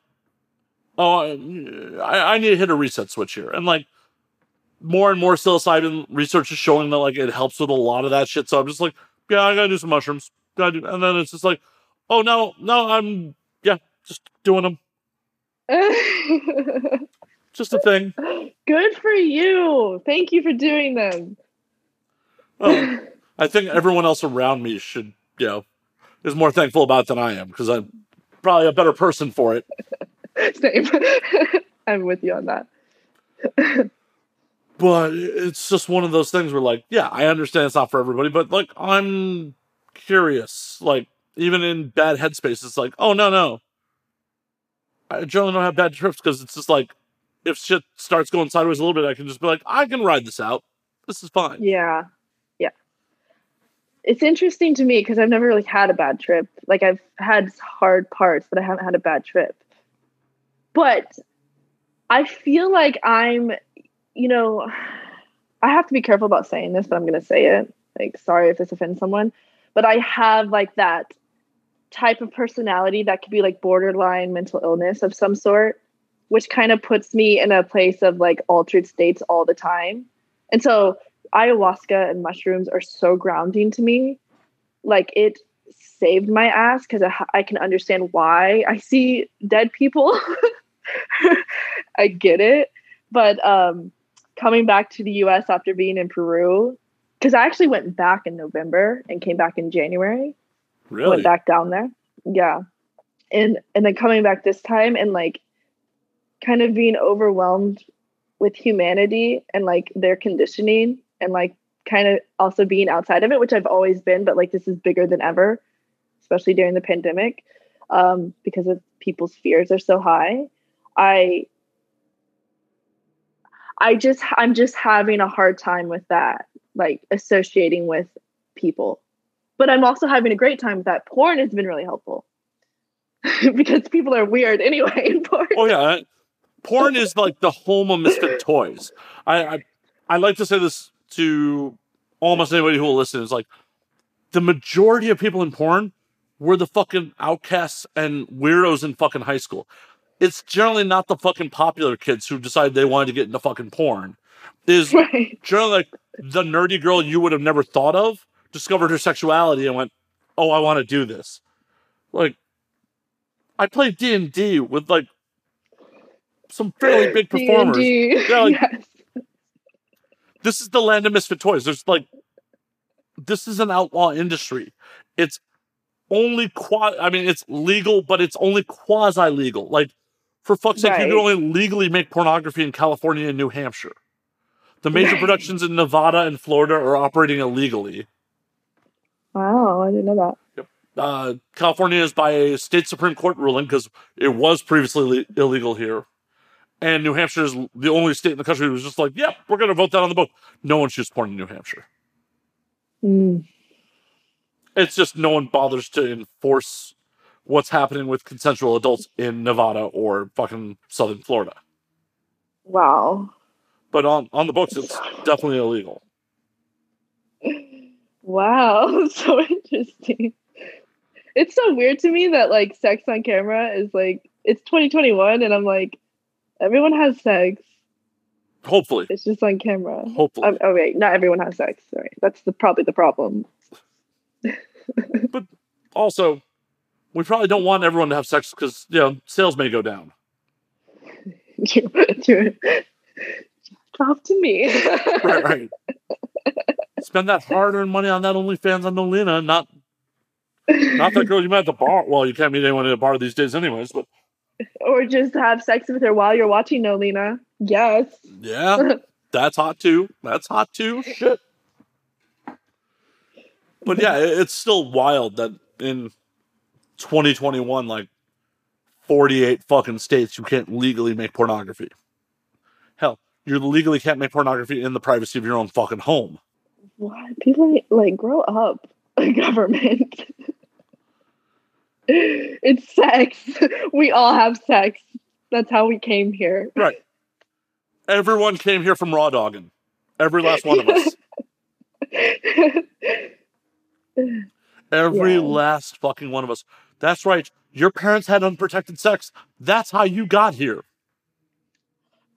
oh, I, I need to hit a reset switch here. And like more and more psilocybin research is showing that like it helps with a lot of that shit. So I'm just like, yeah, I gotta do some mushrooms. Gotta do, and then it's just like, oh no, no, I'm yeah, just doing them. Just a thing. good for you. Thank you for doing them. Oh, I think everyone else around me should, you know, is more thankful about it than I am because I'm probably a better person for it. Same. I'm with you on that. but it's just one of those things where like yeah i understand it's not for everybody but like i'm curious like even in bad headspace it's like oh no no i generally don't have bad trips because it's just like if shit starts going sideways a little bit i can just be like i can ride this out this is fine. Yeah. It's interesting to me because I've never really had a bad trip. Like I've had hard parts, but I haven't had a bad trip. But I feel like I'm, you know, I have to be careful about saying this, but I'm going to say it. Like, sorry if this offends someone, but I have like that type of personality that could be like borderline mental illness of some sort, which kind of puts me in a place of like altered states all the time. And so ayahuasca and mushrooms are so grounding to me. Like it saved my ass because I, I can understand why I see dead people. I get it. But um, coming back to the US after being in Peru, because I actually went back in November and came back in January really went back down there. Yeah. And and then coming back this time and like kind of being overwhelmed with humanity and like their conditioning and like kind of also being outside of it, which I've always been, but like this is bigger than ever, especially during the pandemic, um, because of people's fears are so high. I I just I'm just having a hard time with that, like associating with people. But I'm also having a great time with that. Porn has been really helpful. because people are weird anyway in porn. Oh yeah, porn is like the home of misfit toys. I, I I like to say this to almost anybody who will listen. Is like the majority of people in porn were the fucking outcasts and weirdos in fucking high school. It's generally not the fucking popular kids who decided they wanted to get into fucking porn. Is Right. generally like the nerdy girl you would have never thought of discovered her sexuality and went, "Oh, I want to do this." Like, I played D and D with like some fairly big performers. D&D. Yeah, like- yes. This is the land of misfit toys. There's like, this is an outlaw industry. It's only qua. I mean, it's legal, but it's only quasi legal. Like, for fuck's sake, you can only legally make pornography in California and New Hampshire. The major Right. productions in Nevada and Florida are operating illegally. Wow, I didn't know that. uh, California is by a state Supreme Court ruling because it was previously le- illegal here. And New Hampshire is the only state in the country who's just like, yep, we're going to vote that on the book. No one shoots porn in New Hampshire. Mm. It's just no one bothers to enforce what's happening with consensual adults in Nevada or fucking Southern Florida. Wow. But on, on the books, it's definitely illegal. Wow, so interesting. It's so weird to me that like sex on camera is like it's 2021 and I'm like everyone has sex. Hopefully. It's just on camera. Hopefully. Um, oh wait, not everyone has sex. Sorry, that's the probably the problem. But also, we probably don't want everyone to have sex because, you know, sales may go down. Drop to me. right, right. Spend that hard-earned money on that OnlyFans on Nolina, not not that girl you met at the bar. Well, you can't meet anyone at a bar these days, anyways. But or just have sex with her while you're watching Nolina. Yes. yeah, that's hot too. That's hot too. Shit. But yeah, it's still wild that in 2021, like 48 fucking states, you can't legally make pornography. Hell, you legally can't make pornography in the privacy of your own fucking home. What? People like grow up. Government. It's sex. We all have sex. That's how we came here. Right. Everyone came here from raw dogging. Every last one of us. Every Yeah. last fucking one of us. That's right. Your parents had unprotected sex. That's how you got here.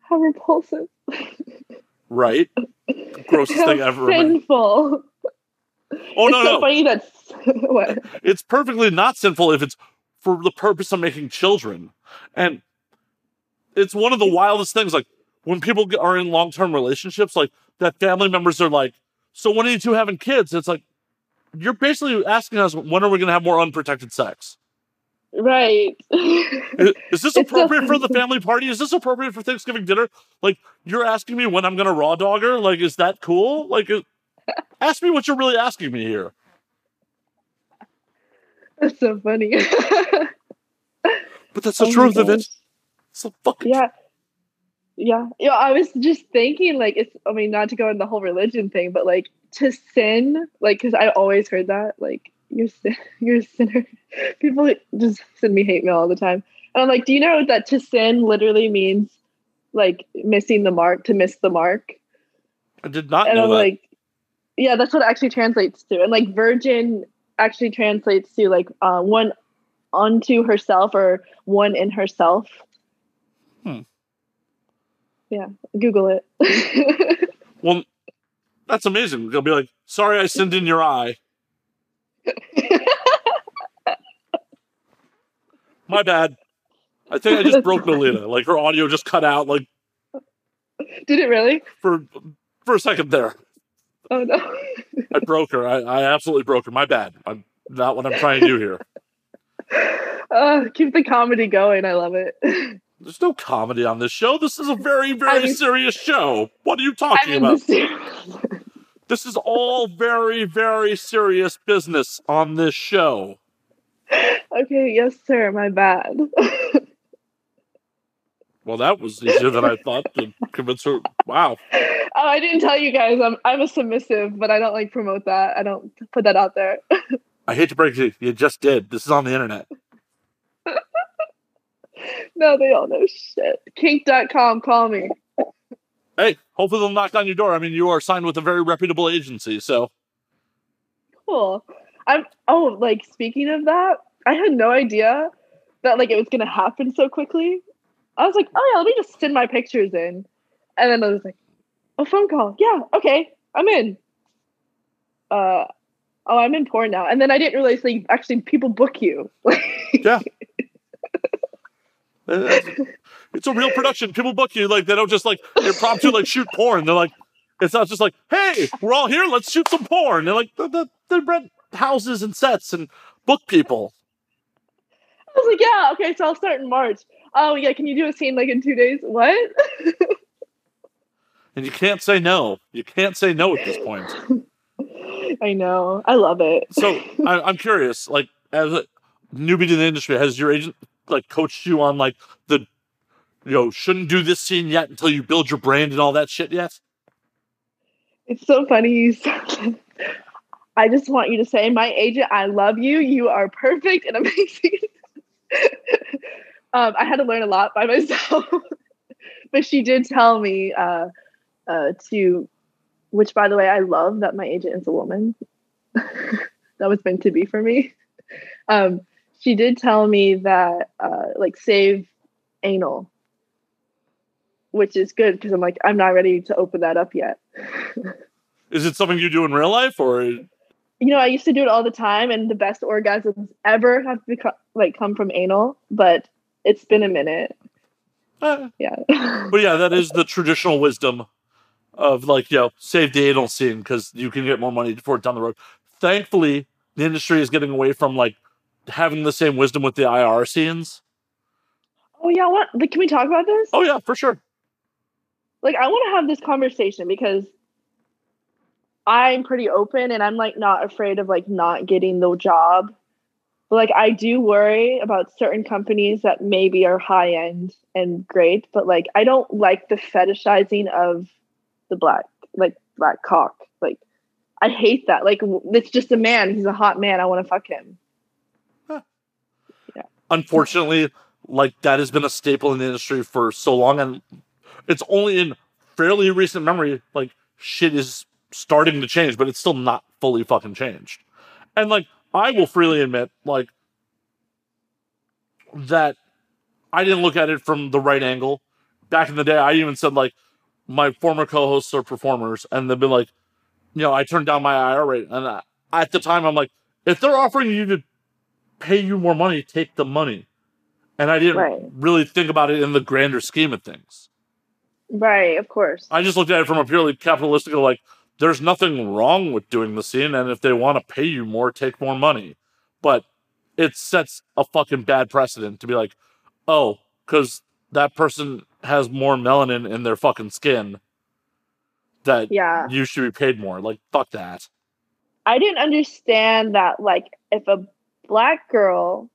how repulsive. Right? Grossest thing ever. Sinful. Oh, it's no, so no. funny that's what? It's perfectly not sinful if it's for the purpose of making children. And it's one of the wildest things. Like when people are in long term relationships, like that family members are like, So when are you two having kids? It's like, you're basically asking us, when are we going to have more unprotected sex? Right. Is, is this It's so- appropriate for the family party? Is this appropriate for Thanksgiving dinner? Like, you're asking me when I'm going to raw dog her? Like, is that cool? Like, ask me what you're really asking me here. that's so funny. But that's the Oh truth of it. It's the fucking yeah yeah yeah i was just thinking like it's i mean not to go in the whole religion thing but like to sin like because i always heard that like you're sin you're a sinner people just send me hate mail all the time and i'm like do you know that to sin literally means like missing the mark to miss the mark I did not and know i'm that. like yeah that's what it actually translates to and like virgin actually translates to like uh, one unto herself or one in herself Hmm. yeah google it well, that's amazing. They'll be like, sorry, I sinned in your eye. My bad. I think I just broke Nolita. Like, her audio just cut out, like, did it really for for a second there. Oh no I broke her. I, I absolutely broke her. My bad. I'm not what I'm trying to do here. uh, keep the comedy going i love it There's no comedy on this show. This is a very, very I mean- serious show. What are you talking about? This is all very, very serious business on this show. okay yes sir my bad Well, that was easier than I thought to convince her. Wow. Oh, I didn't tell you guys. I'm I'm a submissive, but I don't like promote that. I don't put that out there. I hate to break it to you. You just did. This is on the internet. no, they all know shit. Kink.com, call me. Hey, hopefully they'll knock on your door. I mean, you are signed with a very reputable agency, so Cool. I'm oh, like speaking of that, I had no idea that like it was gonna happen so quickly. I was like, oh yeah, let me just send my pictures in. And then I was like, a phone call. Yeah, okay, I'm in. Uh oh, I'm in porn now. And then I didn't realize like actually people book you. yeah. It's it's a real production. People book you like they don't just like impromptu like shoot porn. They're like, it's not just like, hey, we're all here, let's shoot some porn. They're like, they, they rent houses and sets and book people. I was like, yeah, okay, so I'll start in March. Oh yeah, can you do a scene like in two days? What? And you can't say no. You can't say no at this point. I know. I love it. So I, I'm curious, like as a newbie to the industry, has your agent like coached you on like the you know shouldn't do this scene yet until you build your brand and all that shit yet? It's so funny you said. I just want you to say, my agent, I love you. You are perfect and amazing. um, I had to learn a lot by myself, but she did tell me uh, uh, to, which by the way, I love that my agent is a woman. that was meant to be for me. Um, she did tell me that, uh, like, save anal, which is good because I'm like, I'm not ready to open that up yet. Is it something you do in real life or you know, I used to do it all the time, and the best orgasms ever have become like come from anal. But it's been a minute. Eh, Yeah, But yeah, that is the traditional wisdom of like, you know, save the anal scene because you can get more money for it down the road. Thankfully, the industry is getting away from like having the same wisdom with the IR scenes. oh yeah. What? Like, can we talk about this? Oh yeah, for sure. Like, I want to have this conversation because I'm pretty open, and I'm like not afraid of like not getting the job. But like, I do worry about certain companies that maybe are high end and great, but like, I don't like the fetishizing of the black, like black cock. Like, I hate that. Like, it's just a man. He's a hot man. I want to fuck him. Yeah. Unfortunately, like that has been a staple in the industry for so long, and it's only in fairly recent memory like shit is starting to change, but it's still not fully fucking changed. And like I will freely admit, like that I didn't look at it from the right angle. Back in the day, I even said like my former co-hosts are performers, and they've been like, you know, I turned down my IR rate, and I, at the time, I'm like, if they're offering you to pay you more money, take the money. And I didn't Right. really think about it in the grander scheme of things. Right. Of course. I just looked at it from a purely capitalistic, like, there's nothing wrong with doing the scene, and if they want to pay you more, take more money. But it sets a fucking bad precedent to be like, oh, because that person has more melanin in their fucking skin, that Yeah. you should be paid more. Like, fuck that. I didn't understand that like if a black girl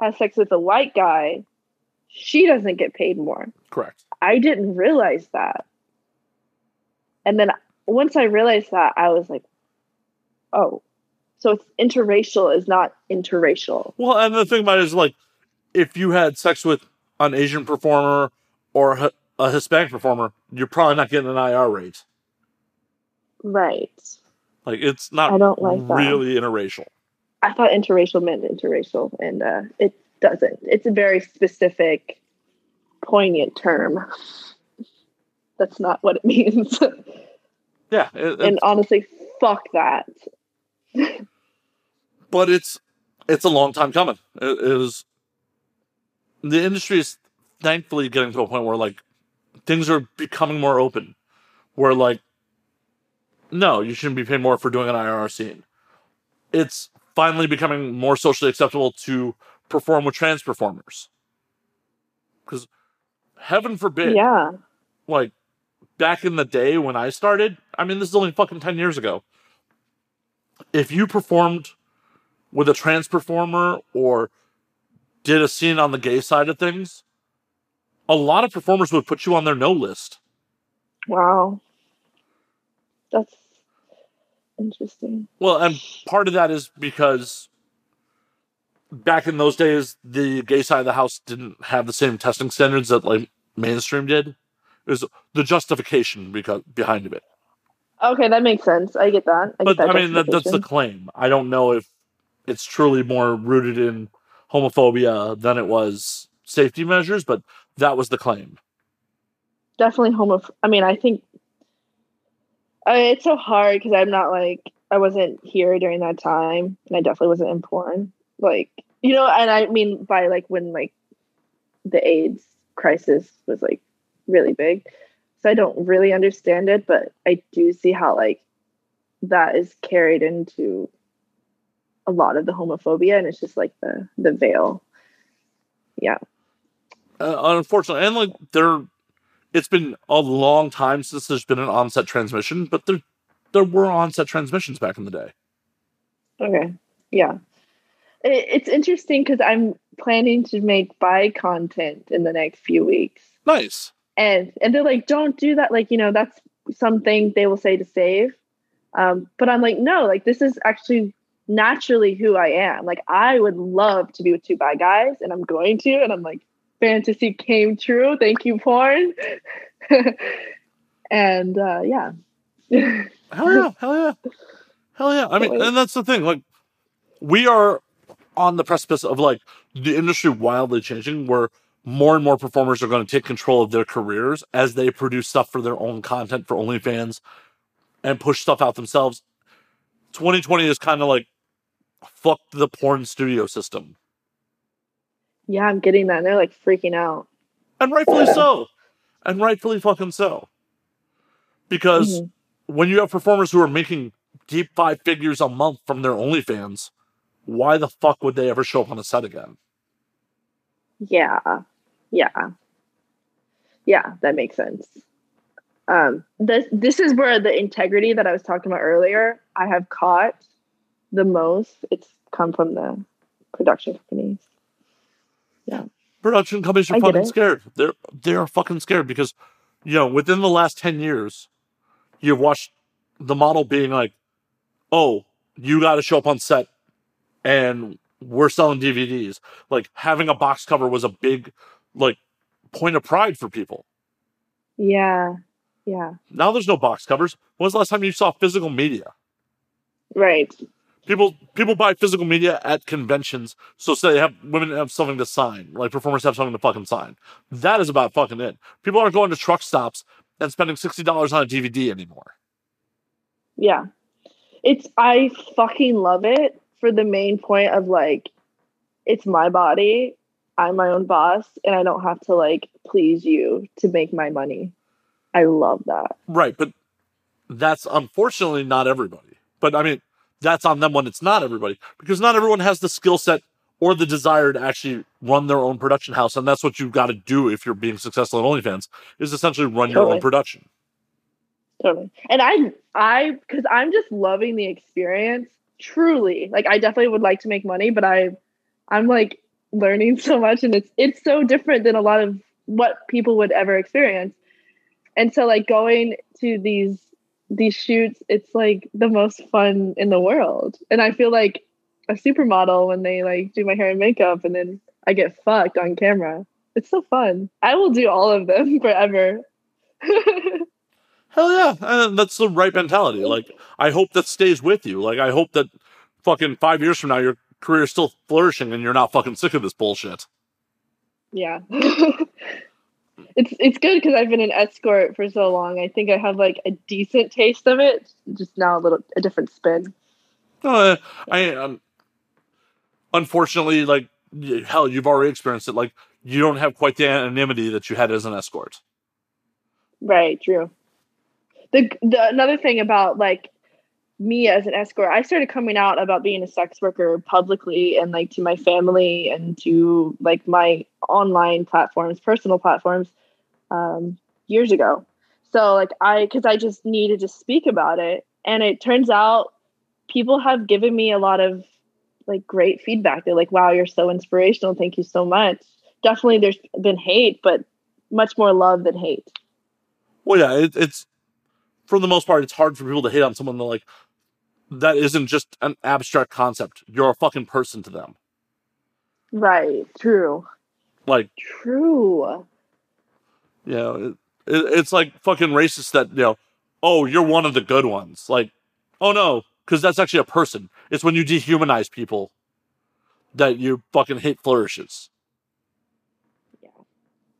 has sex with a white guy, she doesn't get paid more. Correct. I didn't realize that. And then once I realized that, I was like, oh, so it's interracial is not interracial. Well, and the thing about it is, like, if you had sex with an Asian performer or a, Hispanic performer, you're probably not getting an IR rate. Right. Like, it's not I don't like that. really interracial. I thought interracial meant interracial, and uh, it doesn't. It's a very specific, poignant term. That's not what it means. Yeah, it- and honestly, fuck that. but it's it's a long time coming. It is the industry is thankfully getting to a point where like things are becoming more open. Where like, no, you shouldn't be paid more for doing an IRR scene. It's finally becoming more socially acceptable to perform with trans performers. Because heaven forbid, Yeah. like back in the day when I started, I mean, this is only fucking 10 years ago. If you performed with a trans performer or did a scene on the gay side of things, a lot of performers would put you on their no list. Wow. That's interesting. Well, and part of that is because back in those days, the gay side of the house didn't have the same testing standards that like mainstream did. Was the justification because behind it. Okay, that makes sense. I get that. I But get that I mean, that, that's the claim. I don't know if it's truly more rooted in homophobia than it was safety measures, but that was the claim. definitely homo. I mean, I think I, it's so hard because I'm not like I wasn't here during that time, and I definitely wasn't in porn. Like you know, and I mean by like when like the AIDS crisis was like really big, so I don't really understand it, but I do see how like that is carried into a lot of the homophobia, and it's just like the the veil. Yeah. Uh, unfortunately, and like there, it's been a long time since there's been an onset transmission, but there, there were onset transmissions back in the day. Okay. Yeah. It, it's interesting because I'm planning to make bi content in the next few weeks. Nice. And and they're like, don't do that. Like, you know, that's something they will say to save. Um, but I'm like, no, like this is actually naturally who I am. Like I would love to be with two bi guys, and I'm going to, and I'm like, fantasy came true. Thank you, porn. and uh yeah. Hell yeah, hell yeah, hell yeah. I mean, and that's the thing. Like, we are on the precipice of like the industry wildly changing, where more and more performers are going to take control of their careers as they produce stuff for their own content for OnlyFans and push stuff out themselves. 2020 is kind of like fuck the porn studio system, yeah, I'm getting that. And they're like freaking out. and rightfully so, and rightfully fucking so, because. Mhm. when you have performers who are making deep five figures a month from their OnlyFans, why the fuck would they ever show up on a set again? Yeah. Yeah. Yeah, that makes sense. Um this this is where the integrity that I was talking about earlier, I have caught the most. It's come from the production companies. Yeah. Production companies are I fucking scared. They're they are fucking scared because you know within the last ten years, you've watched the model being like, "Oh, you got to show up on set, and we're selling DVDs." Like having a box cover was a big like point of pride for people. Yeah. Yeah. Now there's no box covers. When was the last time you saw physical media? Right. People people buy physical media at conventions, so say they have women have something to sign, like performers have something to fucking sign. That is about fucking it. People aren't going to truck stops and spending sixty dollars on a DVD anymore. Yeah. It's I fucking love it for the main point of like it's my body. I'm my own boss and I don't have to like please you to make my money. I love that. Right, but that's unfortunately not everybody. But I mean, that's on them when it's not everybody, because not everyone has the skill set or the desire to actually run their own production house, and that's what you've got to do if you're being successful at OnlyFans is essentially run your own production. Totally. And I I cuz I'm just loving the experience truly. Like I definitely would like to make money, but I I'm like learning so much and it's it's so different than a lot of what people would ever experience. And so like going to these these shoots, it's like the most fun in the world. And I feel like a supermodel when they like do my hair and makeup and then I get fucked on camera. It's so fun. I will do all of them forever. Hell yeah, and that's the right mentality. Like, I hope that stays with you. Like, I hope that fucking five years from now, your career is still flourishing and you're not fucking sick of this bullshit. Yeah. it's it's good because I've been an escort for so long. I think I have like a decent taste of it, just now a little a different spin. Uh, I um, unfortunately, like hell, you've already experienced it. Like, you don't have quite the anonymity that you had as an escort. Right, true. The the another thing about like me as an escort, I started coming out about being a sex worker publicly and like to my family and to like my online platforms, personal platforms, um, years ago. So like I, because I just needed to speak about it, and it turns out people have given me a lot of like great feedback. They're like, "Wow, you're so inspirational. Thank you so much." Definitely, there's been hate, but much more love than hate. Well, yeah, it, it's for the most part, it's hard for people to hate on someone that like that isn't just an abstract concept. You're a fucking person to them. Right. True. Like, True. you know, it, it, it's like fucking racist that you know, oh, you're one of the good ones. Like, oh no, because that's actually a person. It's when you dehumanize people that your fucking hate flourishes. Yeah.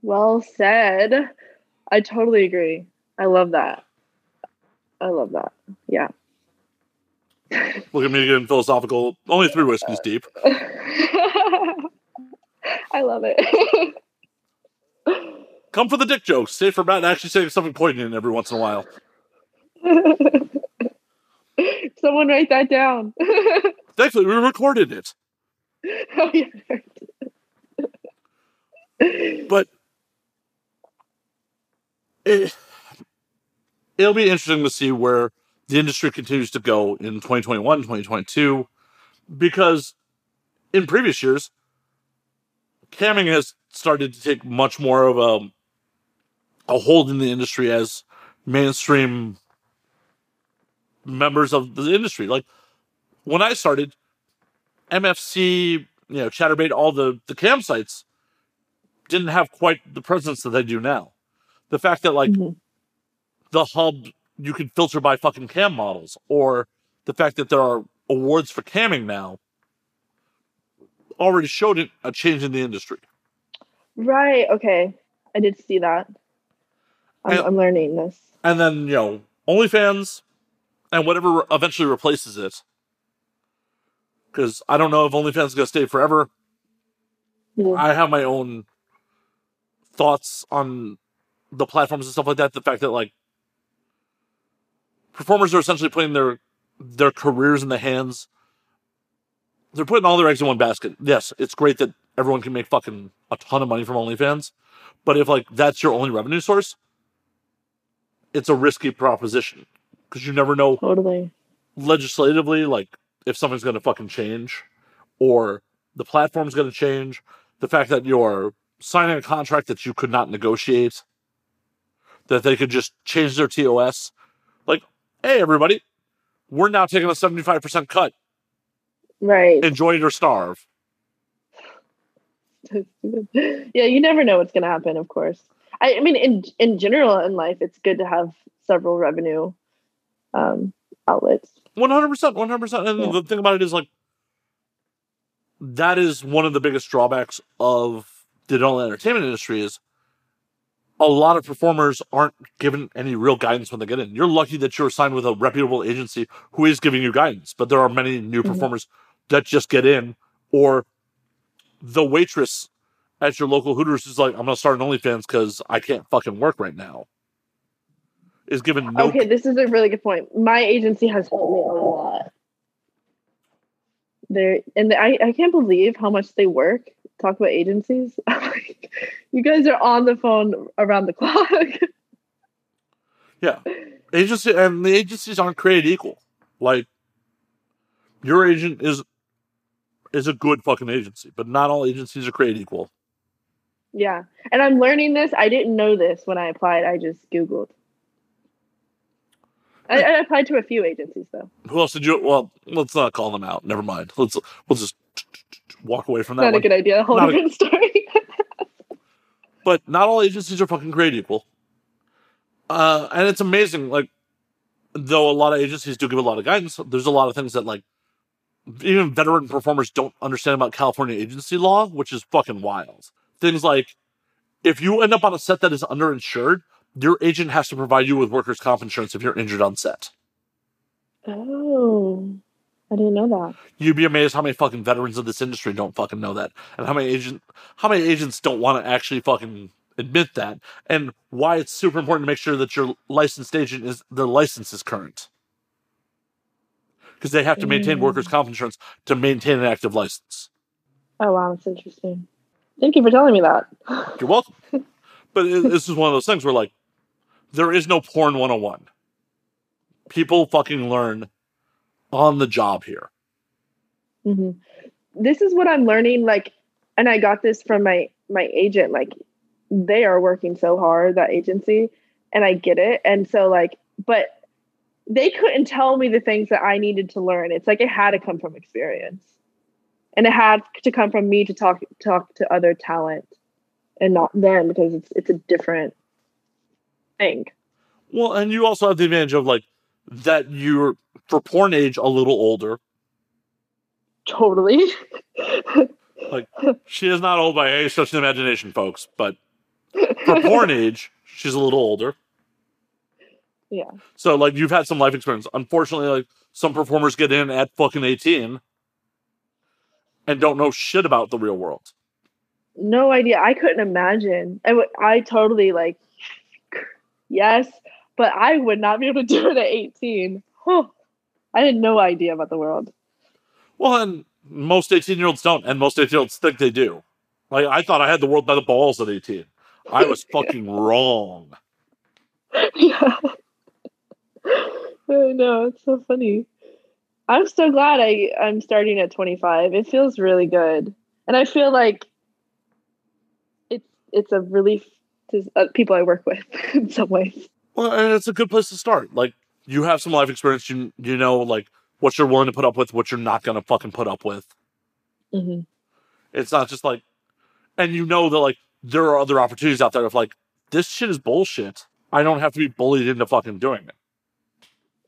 Well said. I totally agree. I love that. I love that. Yeah. Look at me getting philosophical. Only three whiskeys deep. I love it. Come for the dick jokes. Save for Matt actually saying something poignant every once in a while. Someone write that down. Thankfully, we recorded it. oh, yeah. but it, it'll be interesting to see where the industry continues to go in 2021 2022 because in previous years camming has started to take much more of a a hold in the industry as mainstream members of the industry like when i started mfc you know Chaturbate all the the cam sites didn't have quite the presence that they do now. The fact that like Mhm. the hub you can filter by fucking cam models, or the fact that there are awards for camming now, already showed it a change in the industry. Right. Okay. I did see that. I'm, I- I'm learning this. And then you know OnlyFans and whatever eventually replaces it, because I don't know if OnlyFans is gonna stay forever. Yeah. I have my own thoughts on the platforms and stuff like that. The fact that like performers are essentially putting their their careers in the hands. They're putting all their eggs in one basket. Yes, it's great that everyone can make fucking a ton of money from OnlyFans, but if like that's your only revenue source, it's a risky proposition because you never know Totally. legislatively, like if something's going to fucking change, or the platform's going to change, the fact that you're signing a contract that you could not negotiate, that they could just change their TOS, hey everybody, we're now taking a seventy five percent cut. Right. Enjoy it or starve. yeah, you never know what's going to happen, of course. I, I mean, in in general in life, it's good to have several revenue um, outlets. One hundred percent, one hundred percent. And Yeah. the thing about it is like that is one of the biggest drawbacks of the adult entertainment industry is a lot of performers aren't given any real guidance when they get in. You're lucky that you're signed with a reputable agency who is giving you guidance, but there are many new Mhm. performers that just get in, or the waitress at your local Hooters is like, "I'm gonna start an OnlyFans because I can't fucking work right now." Is given no Okay, this is a really good point. My agency has helped me a lot. There and I, I can't believe how much they work. Talk about agencies. Like, you guys are on the phone around the clock. Yeah. Agency and the agencies aren't created equal. Like your agent is is a good fucking agency, but not all agencies are created equal. yeah. And I'm learning this. I didn't know this when I applied. I just Googled. I, I applied to a few agencies though. Who else did you well, let's not call them out. Never mind. Let's we'll just walk away from that Not a good idea. A whole Not a- different story. but not all agencies are fucking created equal. Uh, and it's amazing, like, though a lot of agencies do give a lot of guidance, there's a lot of things that, like, even veteran performers don't understand about California agency law, which is fucking wild. Things like, if you end up on a set that is underinsured, your agent has to provide you with workers' comp insurance if you're injured on set. oh, I didn't know that. You'd be amazed how many fucking veterans of this industry don't fucking know that, and how many agent, how many agents don't want to actually fucking admit that, and why it's super important to make sure that your licensed agent is the license is current, because they have to maintain Mm. workers' comp insurance to maintain an active license. Oh wow, that's interesting. Thank you for telling me that. You're welcome. but it, this is one of those things where like there is no porn 101. People fucking learn on the job here. hmm This is what I'm learning. Like, and I got this from my my agent. Like, they are working so hard that agency and i get it and so like but they couldn't tell me the things that i needed to learn it's like it had to come from experience and it had to come from me to talk talk to other talent and not them because it's it's a different thing Well, and you also have the advantage of like that you're for porn age a little older. totally Like she is not old by any stretch of the imagination, folks, but for porn age, she's a little older. yeah So like you've had some life experience. Unfortunately, like some performers get in at fucking 18 and don't know shit about the real world. no idea i couldn't imagine i would i totally like yes but i would not be able to do it at 18 oh, i had no idea about the world Well, and most 18 year olds don't, and most 18 year olds think they do. Like I thought I had the world by the balls at 18. I was fucking wrong. yeah. I know, it's so funny. I'm so glad I, I'm starting at 25. It feels really good. And I feel like it's it's a relief to uh, people I work with in some ways. Well, and it's a good place to start. Like you have some life experience. You you know like what you're willing to put up with, what you're not gonna fucking put up with. Mm-hmm. It's not just like, and you know that like there are other opportunities out there of like this shit is bullshit. I don't have to be bullied into fucking doing it.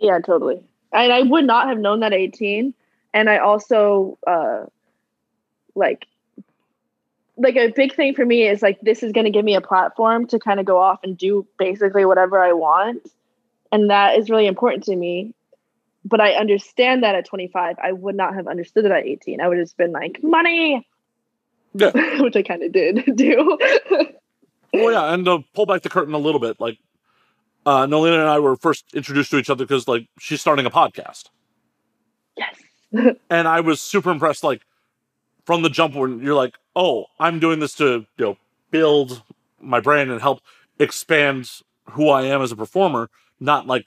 Yeah, totally. And I would not have known that at 18. And I also uh like like a big thing for me is like this is going to give me a platform to kind of go off and do basically whatever I want. And that is really important to me. But I understand that at 25, I would not have understood it at 18. I would have just been like, money, Yeah. which I kind of did do. oh yeah, and to pull back the curtain a little bit, like uh, Nolina and I were first introduced to each other because like she's starting a podcast. yes. and I was super impressed. Like from the jump, when you're like, "Oh, I'm doing this to you know build my brand and help expand who I am as a performer," not like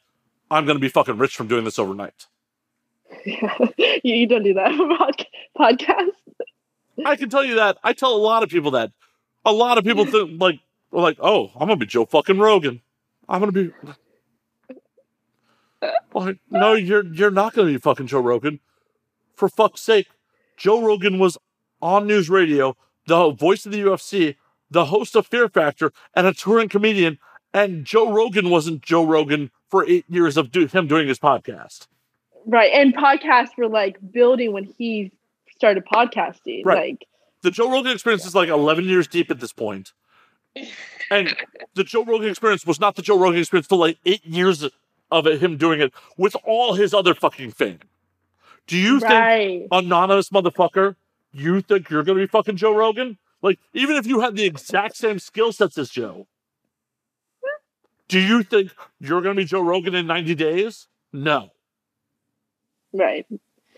I'm going to be fucking rich from doing this overnight. Yeah. you, don't do that pod- podcast. I can tell you that. I tell a lot of people that. A lot of people think like, like, "Oh, I'm going to be Joe fucking Rogan. I'm going to be." Like, no, you're you're not going to be fucking Joe Rogan. For fuck's sake, Joe Rogan was on news radio, the voice of the UFC, the host of Fear Factor, and a touring comedian. And Joe Rogan wasn't Joe Rogan for eight years of do- him doing his podcast. Right. And podcasts were like building when he started podcasting. Right. Like, The Joe Rogan experience is like 11 years deep at this point. And the Joe Rogan experience was not the Joe Rogan experience for like eight years of it, him doing it with all his other fucking fame. Do you think anonymous motherfucker, you think you're gonna be fucking Joe Rogan? Like, even if you had the exact same skill sets as Joe, do you think you're gonna be Joe Rogan in 90 days? No. Right.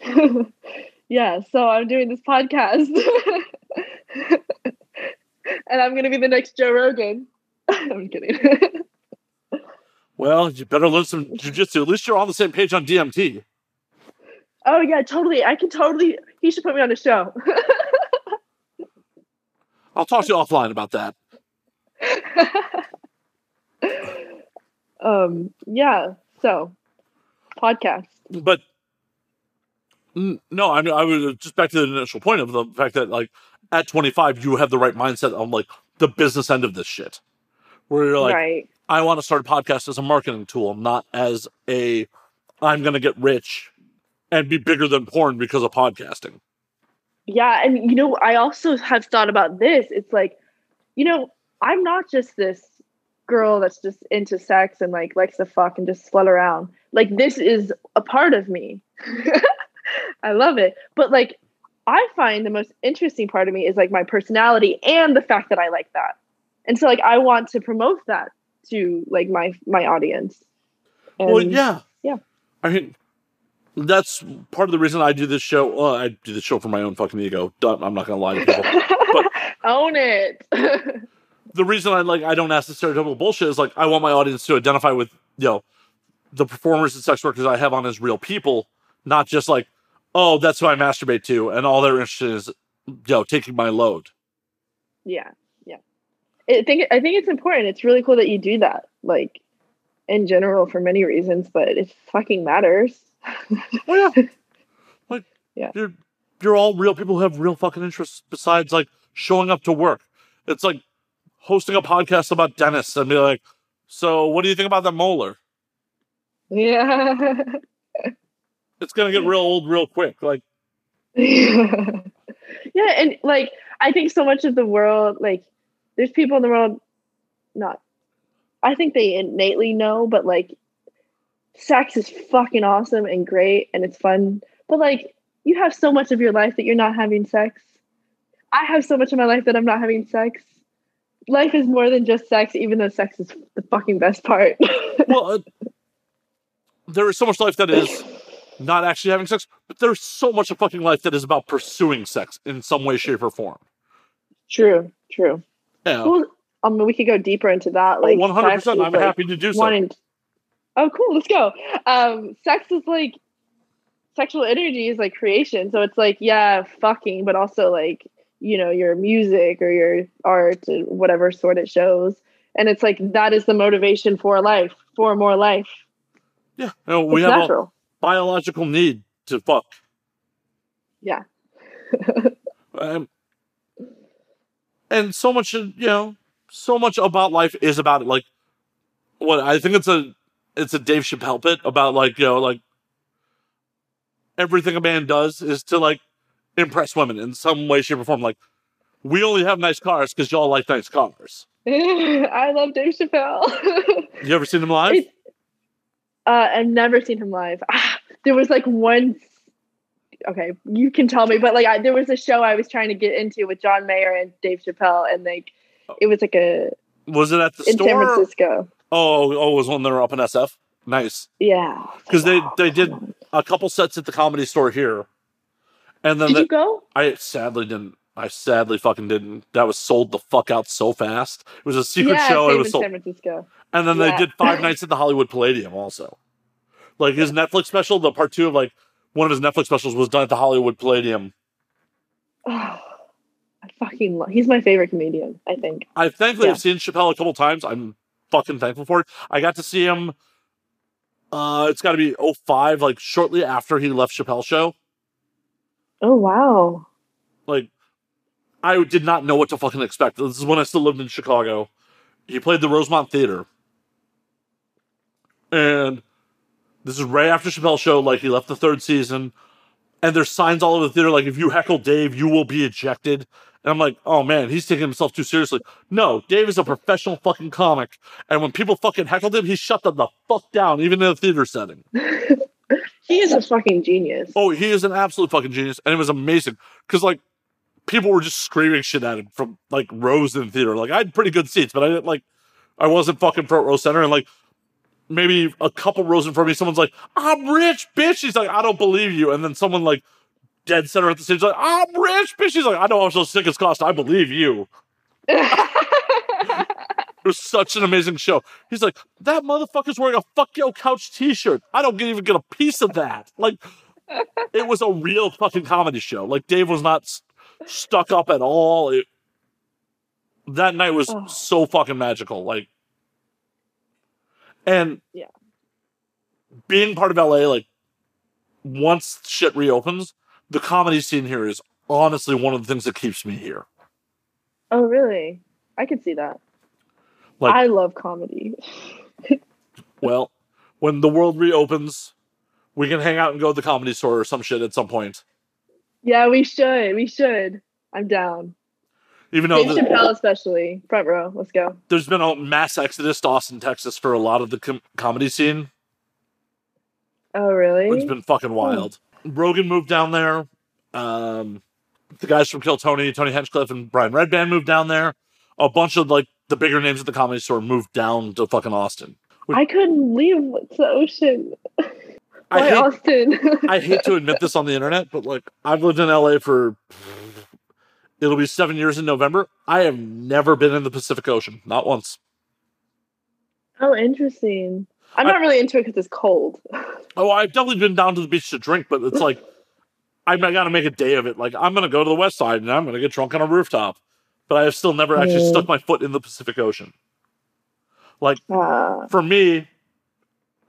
yeah. So I'm doing this podcast. and I'm going to be the next Joe Rogan. I'm kidding. Well, you better learn some jujitsu. At least you're on the same page on DMT. Oh, yeah, totally. I can totally. He should put me on a show. I'll talk to you offline about that. um, yeah. So, podcast. But no, I mean, I was just back to the initial point of the fact that, like, at 25, you have the right mindset on, like, the business end of this shit. Where you're like, right. I want to start a podcast as a marketing tool, not as a I'm going to get rich and be bigger than porn because of podcasting. Yeah, and you know, I also have thought about this. It's like, you know, I'm not just this girl that's just into sex and like likes to fuck and just slut around. Like this is a part of me. I love it. But like I find the most interesting part of me is like my personality and the fact that I like that. And so like I want to promote that to like my my audience. And well, yeah. yeah. I mean, that's part of the reason I do this show. Well, I do this show for my own fucking ego. I'm not going to lie to people. Own it. the reason I like I don't ask the stereotypical bullshit is like I want my audience to identify with you know the performers and sex workers I have on as real people, not just like oh that's who I masturbate to, and all they're interested in is you know taking my load. yeah. Yeah. I think I think it's important. It's really cool that you do that. Like in general for many reasons, but it fucking matters. Well, yeah. Like, Yeah. you're you're all real people who have real fucking interests besides like showing up to work. It's like hosting a podcast about dentists and be like, so what do you think about that molar? Yeah. It's gonna get real old real quick. Like, yeah, and like I think so much of the world, like there's people in the world, not. I think they innately know, but like, sex is fucking awesome and great and it's fun. But like, you have so much of your life that you're not having sex. I have so much of my life that I'm not having sex. Life is more than just sex, even though sex is the fucking best part. well, uh, there is so much life that is not actually having sex, but there's so much of fucking life that is about pursuing sex in some way, shape, or form. true, true. Yeah, Well, I mean, we could go deeper into that. Like, 100%. I'm like, happy to do so. wanting oh cool let's go. Um sex is like sexual energy is like creation. So it's like yeah fucking but also like you know your music or your art or whatever sort it shows. And it's like that is the motivation for life for more life. Yeah, you know, we it's have natural. a biological need to fuck. yeah. Um, and so much, you know, so much about life is about it. Like, what I think it's a, it's a Dave Chappelle bit about like, you know, like everything a man does is to like impress women in some way, shape, or form. Like, we only have nice cars because y'all like nice cars. i love dave chappelle You ever seen him live? It's- uh, i've never seen him live ah, there was like one okay you can tell me but like I, there was a show i was trying to get into with john mayer and dave chappelle and like it was like a Was it at the in san francisco Oh, oh, it was when they were up in SF. Nice. yeah Because they, they did a couple sets at the comedy store here. And then did the- you go I sadly didn't. I sadly fucking didn't. That was sold the fuck out so fast. It was a secret yeah show. It was in sold. san francisco And then they did five nights at the Hollywood Palladium also. Like his Netflix special, the part two of like one of his Netflix specials was done at the Hollywood Palladium. oh, i fucking love he's my favorite comedian i think I thankfully Yeah. have seen Chappelle a couple times. I'm fucking thankful for it. I got to see him. Uh, it's got to be 05, like shortly after he left Chappelle show. oh wow like I did not know what to fucking expect. This is when I still lived in Chicago. He played the Rosemont Theater. And this is right after Chappelle show, like he left the third season. And there's signs all over the theater like if you heckle Dave, you will be ejected. And I'm like, oh man, he's taking himself too seriously. No, Dave is a professional fucking comic. And when people fucking heckled him, he shut them the fuck down, even in a theater setting. he is a fucking genius Oh, he is an absolute fucking genius, and it was amazing because like people were just screaming shit at him from like rows in the theater. Like I had pretty good seats, but I didn't like I wasn't fucking front row center, and like maybe a couple rows in front of me, someone's like, "I'm rich, bitch." He's like, "I don't believe you," and then someone like dead center at the stage like, "I'm rich, bitch." He's like, "I know I'm so sick as cost. I believe you." It was such an amazing show. He's like, that motherfucker's wearing a fuck yo couch t-shirt. I don't get- even get a piece of that. Like, it was a real fucking comedy show. Like, Dave was not s- stuck up at all. It, that night was Oh. so fucking magical. Like, and Yeah. being part of LA, like, once shit reopens, the comedy scene here is honestly one of the things that keeps me here. oh really? I could see that. Like- i love comedy. Well, when the world reopens, we can hang out and go to the comedy store or some shit at some point. yeah we should. We should. I'm down. Even though Dave the- Chappelle especially. Front row. Let's go. There's been a mass exodus to Austin, Texas for a lot of the com- comedy scene. oh really? It's been fucking wild. Rogan moved down there. Um, the guys from Kill Tony, Tony Hinchcliffe, and Brian Redban moved down there. A bunch of like the bigger names at the comedy store moved down to fucking Austin. I couldn't leave the ocean. I hate, Austin? I hate to admit this on the internet, but like I've lived in LA for it'll be seven years in November. I have never been in the Pacific Ocean, not once. oh, interesting. I'm I- not really into it because it's cold. Oh, I've definitely been down to the beach to drink, but it's like I, I got to make a day of it. Like I'm gonna go to the west side and I'm gonna get drunk on a rooftop. but I have still never actually Mm. stuck my foot in the Pacific Ocean. Like Uh, for me,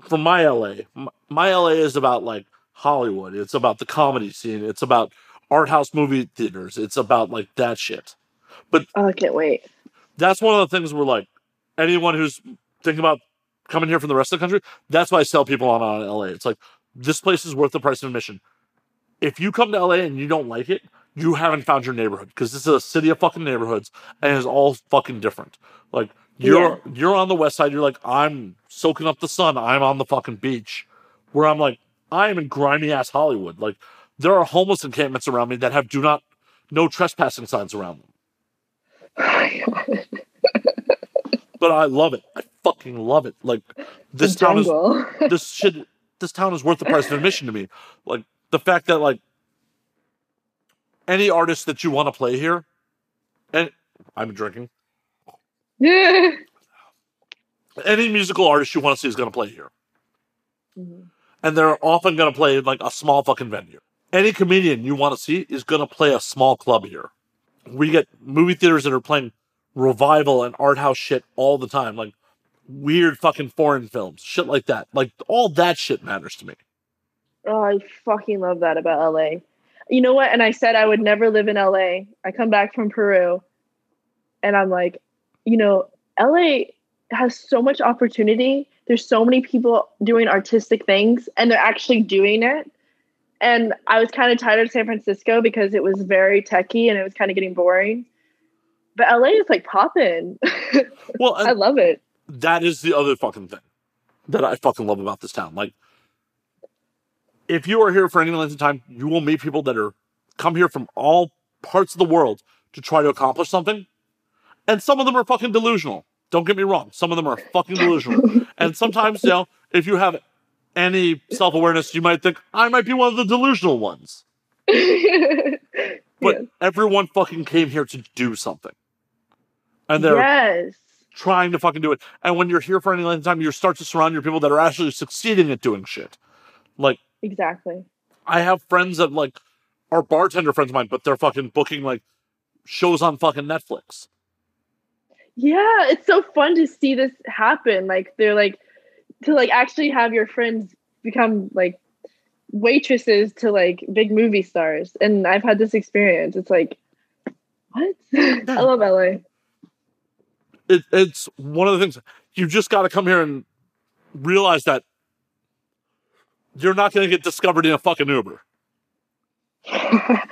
for my LA, m- my LA is about like Hollywood. It's about the comedy scene. It's about art house movie theaters. It's about like that shit. oh, I can't wait. That's one of the things where like anyone who's thinking about coming here from the rest of the country, that's why I sell people on uh, on LA. It's like this place is worth the price of admission. If you come to LA and you don't like it, you haven't found your neighborhood because this is a city of fucking neighborhoods and it's all fucking different. Like you're you're on the west side, you're like, I'm soaking up the sun, I'm on the fucking beach. Where I'm like, I am in grimy ass Hollywood. Like there are homeless encampments around me that have do not no trespassing signs around them. But I love it. I fucking love it. Like this town is this shit this town is worth the price of admission to me. Like the fact that like any artist that you want to play here, and I'm drinking. Mhm. Any musical artist you want to see is going to play here, and they're often going to play like a small fucking venue. Any comedian you want to see is going to play a small club here. We get movie theaters that are playing revival and art house shit all the time, like weird fucking foreign films, shit like that. Like all that shit matters to me. Oh, I fucking love that about LA. You know what? And I said I would never live in LA. I come back from Peru and I'm like, you know, LA has so much opportunity. There's so many people doing artistic things and they're actually doing it. And I was kind of tired of San Francisco because it was very techy and it was kind of getting boring. But LA is like popping. Well, I love it. That is the other fucking thing that I fucking love about this town. Like, if you are here for any length of time, you will meet people that are come here from all parts of the world to try to accomplish something. And some of them are fucking delusional. Don't get me wrong. Some of them are fucking delusional. and sometimes, you know, if you have any self awareness, you might think, I might be one of the delusional ones. But everyone fucking came here to do something. And they're yes. Trying to fucking do it. And when you're here for any length of time, you start to surround your people that are actually succeeding at doing shit. Like Exactly. I have friends that like are bartender friends of mine, but they're fucking booking like shows on fucking Netflix. Yeah, it's so fun to see this happen. Like they're like to like actually have your friends become like waitresses to like big movie stars. And I've had this experience. It's like what? I love LA. It, it's one of the things you just got to come here and realize that you're not going to get discovered in a fucking Uber.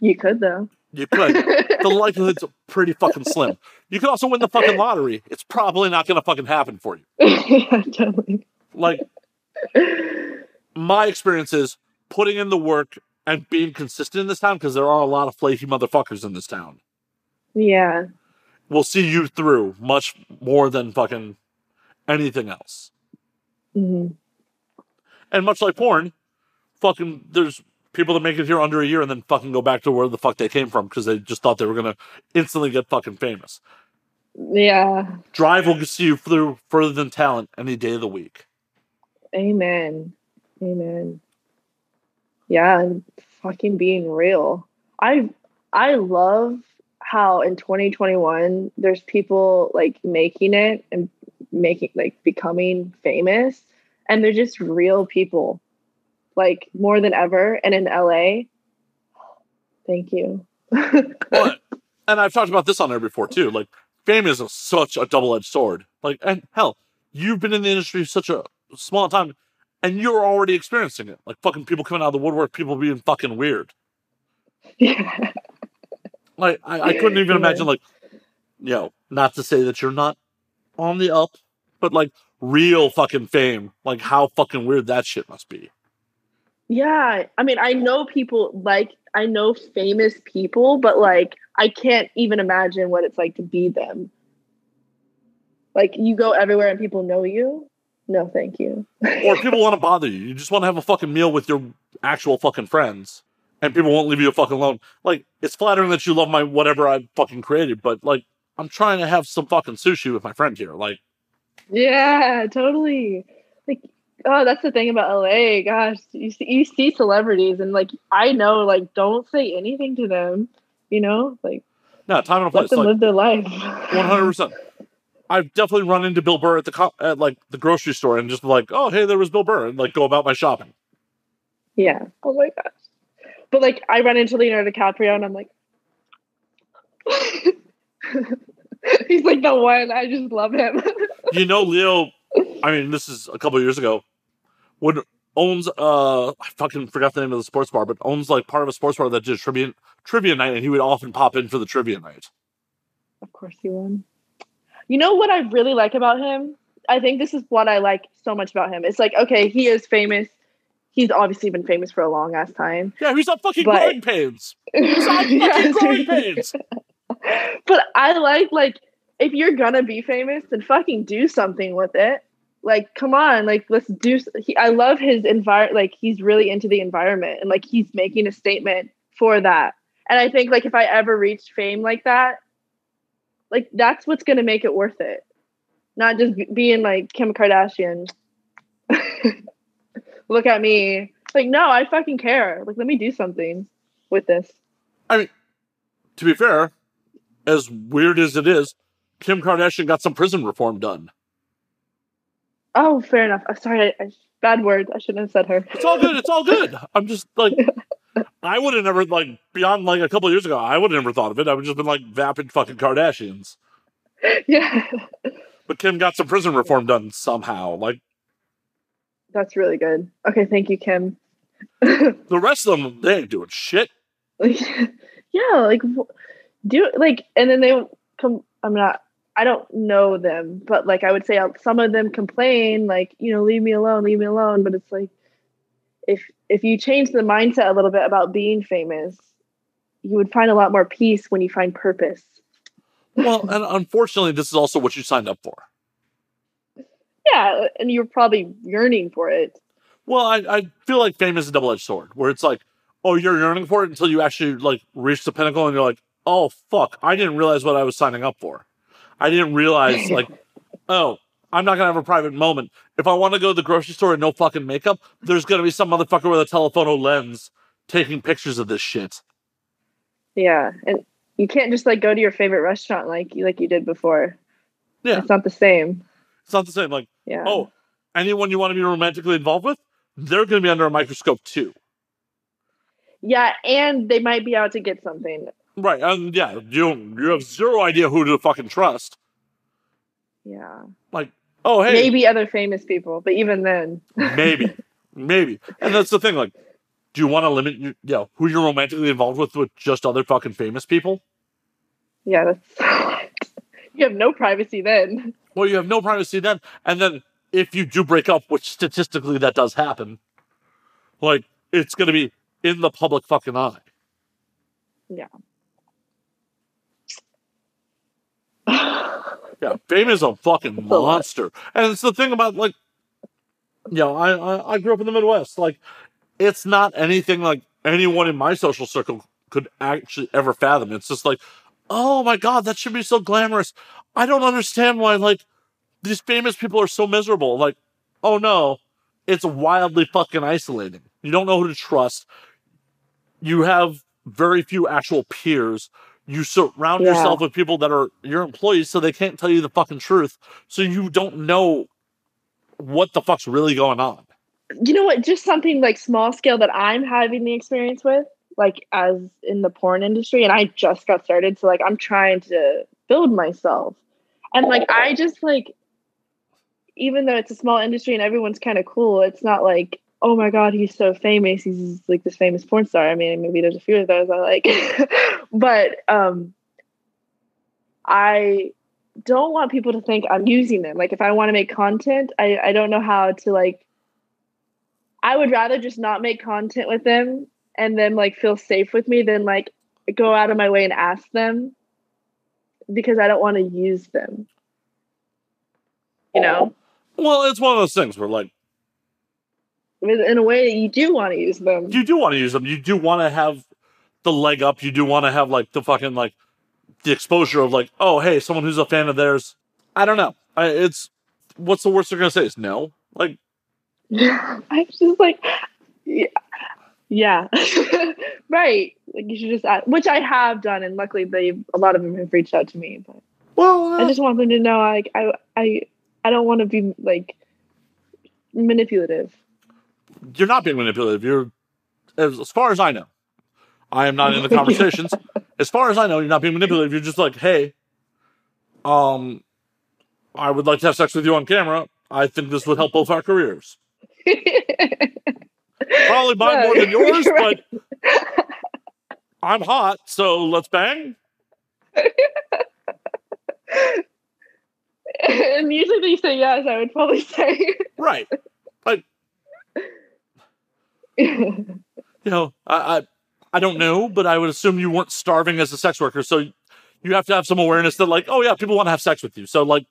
you could though. You could. the likelihood's pretty fucking slim. You could also win the fucking lottery. It's probably not going to fucking happen for you. yeah, totally. Like my experience is putting in the work and being consistent in this town because there are a lot of flaky motherfuckers in this town. Yeah. Will see you through much more than fucking anything else. hmm And much like porn, fucking there's people that make it here under a year and then fucking go back to where the fuck they came from because they just thought they were gonna instantly get fucking famous. Yeah. Drive will see you through further than talent any day of the week. Amen. Amen. Yeah, and fucking being real. I I love how in 2021 there's people like making it and making like becoming famous and they're just real people. Like more than ever and in LA. Thank you. But and I've talked about this on there before too. Like fame is a, such a double edged sword. Like and hell, you've been in the industry such a small time, and you're already experiencing it. Like fucking people coming out of the woodwork, people being fucking weird. yeah. Like I, I couldn't even imagine like, you know, not to say that you're not on the up, but like real fucking fame. Like how fucking weird that shit must be. Yeah, I mean, I know people like I know famous people, but like I can't even imagine what it's like to be them. Like you go everywhere and people know you. No, thank you. Or people want to bother you. You just want to have a fucking meal with your actual fucking friends, and people won't leave you a fucking alone. Like it's flattering that you love my whatever I fucking created, but like I'm trying to have some fucking sushi with my friend here. Like Yeah, totally. Like, oh, that's the thing about LA. Gosh, you see, you see celebrities, and like I know, like, don't say anything to them. You know, like, No, time and a Let them Like live their life. one hundred percent. I've definitely run into Bill Burr at the co- at like the grocery store and just like, oh hey, there was Bill Burr, and like go about my shopping. Yeah. Oh my gosh. But like I run into Leonardo DiCaprio and I'm like He's like the one. I just love him. You know, Leo. I mean, this is a couple of years ago. Would owns uh, I fucking forgot the name of the sports bar, but owns like part of a sports bar that did trivia trivia night, and he would often pop in for the trivia night. of course he won. You know what I really like about him? I think this is what I like so much about him. It's like, okay, he is famous. He's obviously been famous for a long ass time. Yeah, he's on fucking But- growing pains. He's on fucking Yes. growing pains. but I like like if you're gonna be famous, then fucking do something with it. Like, come on, like let's do. He, I love his environment. Like, he's really into the environment, and like he's making a statement for that. And I think like if I ever reach fame like that, like that's what's gonna make it worth it. Not just being like Kim Kardashian. Look at me. Like, no, I fucking care. Like, let me do something with this. I mean, to be fair, as weird as it is, Kim Kardashian got some prison reform done. Oh, fair enough. I'm sorry. I, I, bad word. I shouldn't have said her. It's all good. It's all good. I'm just like, I would have never like beyond like a couple of years ago. I would have never thought of it. I would just been like vapid fucking Kardashians. yeah, But Kim got some prison reform done somehow. Like that's really good. Okay, thank you, Kim. the rest of them, they ain't doing shit. Like, yeah, like do like, and then they come. I'm not. I don't know them, but like I would say, some of them complain, like you know, leave me alone, leave me alone. But it's like, if if you change the mindset a little bit about being famous, you would find a lot more peace when you find purpose. Well, and unfortunately, this is also what you signed up for. Yeah, and you're probably yearning for it. Well, I, I feel like fame is a double edged sword, where it's like, oh, you're yearning for it until you actually like reach the pinnacle, and you're like, oh fuck, I didn't realize what I was signing up for. I didn't realize like, oh, I'm not gonna have a private moment. If I want to go to the grocery store and no fucking makeup, there's gonna be some motherfucker with a telephoto lens taking pictures of this shit. Yeah, and you can't just like go to your favorite restaurant like you like you did before. Yeah. it's not the same. It's not the same. Like, Yeah. oh, anyone you want to be romantically involved with, they're gonna be under a microscope too. yeah, and they might be out to get something. Right. And yeah, you you have zero idea who to fucking trust. Yeah, Like, Oh, hey, maybe other famous people, but even then, maybe, maybe. And that's the thing. Like, do you want to limit, your, you know, who you're romantically involved with with just other fucking famous people? yeah, that's you have no privacy then. Well, you have no privacy then. And then if you do break up, which statistically that does happen, like it's going to be in the public fucking eye. Yeah, yeah, fame is a fucking monster, and it's the thing about like, you know, I, I I grew up in the Midwest. Like, it's not anything like anyone in my social circle could actually ever fathom. It's just like, oh my god, that should be so glamorous. I don't understand why like these famous people are so miserable. Like, oh no, it's wildly fucking isolating. You don't know who to trust. You have very few actual peers. You surround Yeah. yourself with people that are your employees, so they can't tell you the fucking truth. So you don't know what the fuck's really going on. you know what? Just something like small scale that I'm having the experience with, like as in the porn industry, and I just got started, so like I'm trying to build myself, and like I just like, even though it's a small industry and everyone's kind of cool, it's not like oh my god he's so famous he's like this famous porn star. I mean maybe there's a few of those i like. But um i don't want people to think i'm using them. Like if i want to make content i i don't know how to like i would rather just not make content with them and then like feel safe with me than like go out of my way and ask them because i don't want to use them you know Well, it's one of those things where like in a way that you do want to use them you do want to use them. You do want to have the leg up. You do want to have like the fucking like the exposure of like, oh hey, someone who's a fan of theirs. I don't know. I, it's what's the worst they're gonna say is no. Like I'm just like, yeah. Yeah. right. Like you should just ask, which I have done, and luckily they a lot of them have reached out to me. But Well, I just want them to know, like I I I don't want to be like manipulative. you're not being manipulative. You're, as, as far as I know, I am not in the conversations. As far as I know, you're not being manipulative. You're just like, hey, um, I would like to have sex with you on camera. I think this would help both our careers. Probably mine more than yours, Right. but I'm hot, so let's bang. and usually they say yes. I would probably say. Right. But You know, I, I, I don't know, but I would assume you weren't starving as a sex worker, so you have to have some awareness that, like, oh yeah, people want to have sex with you. So, like,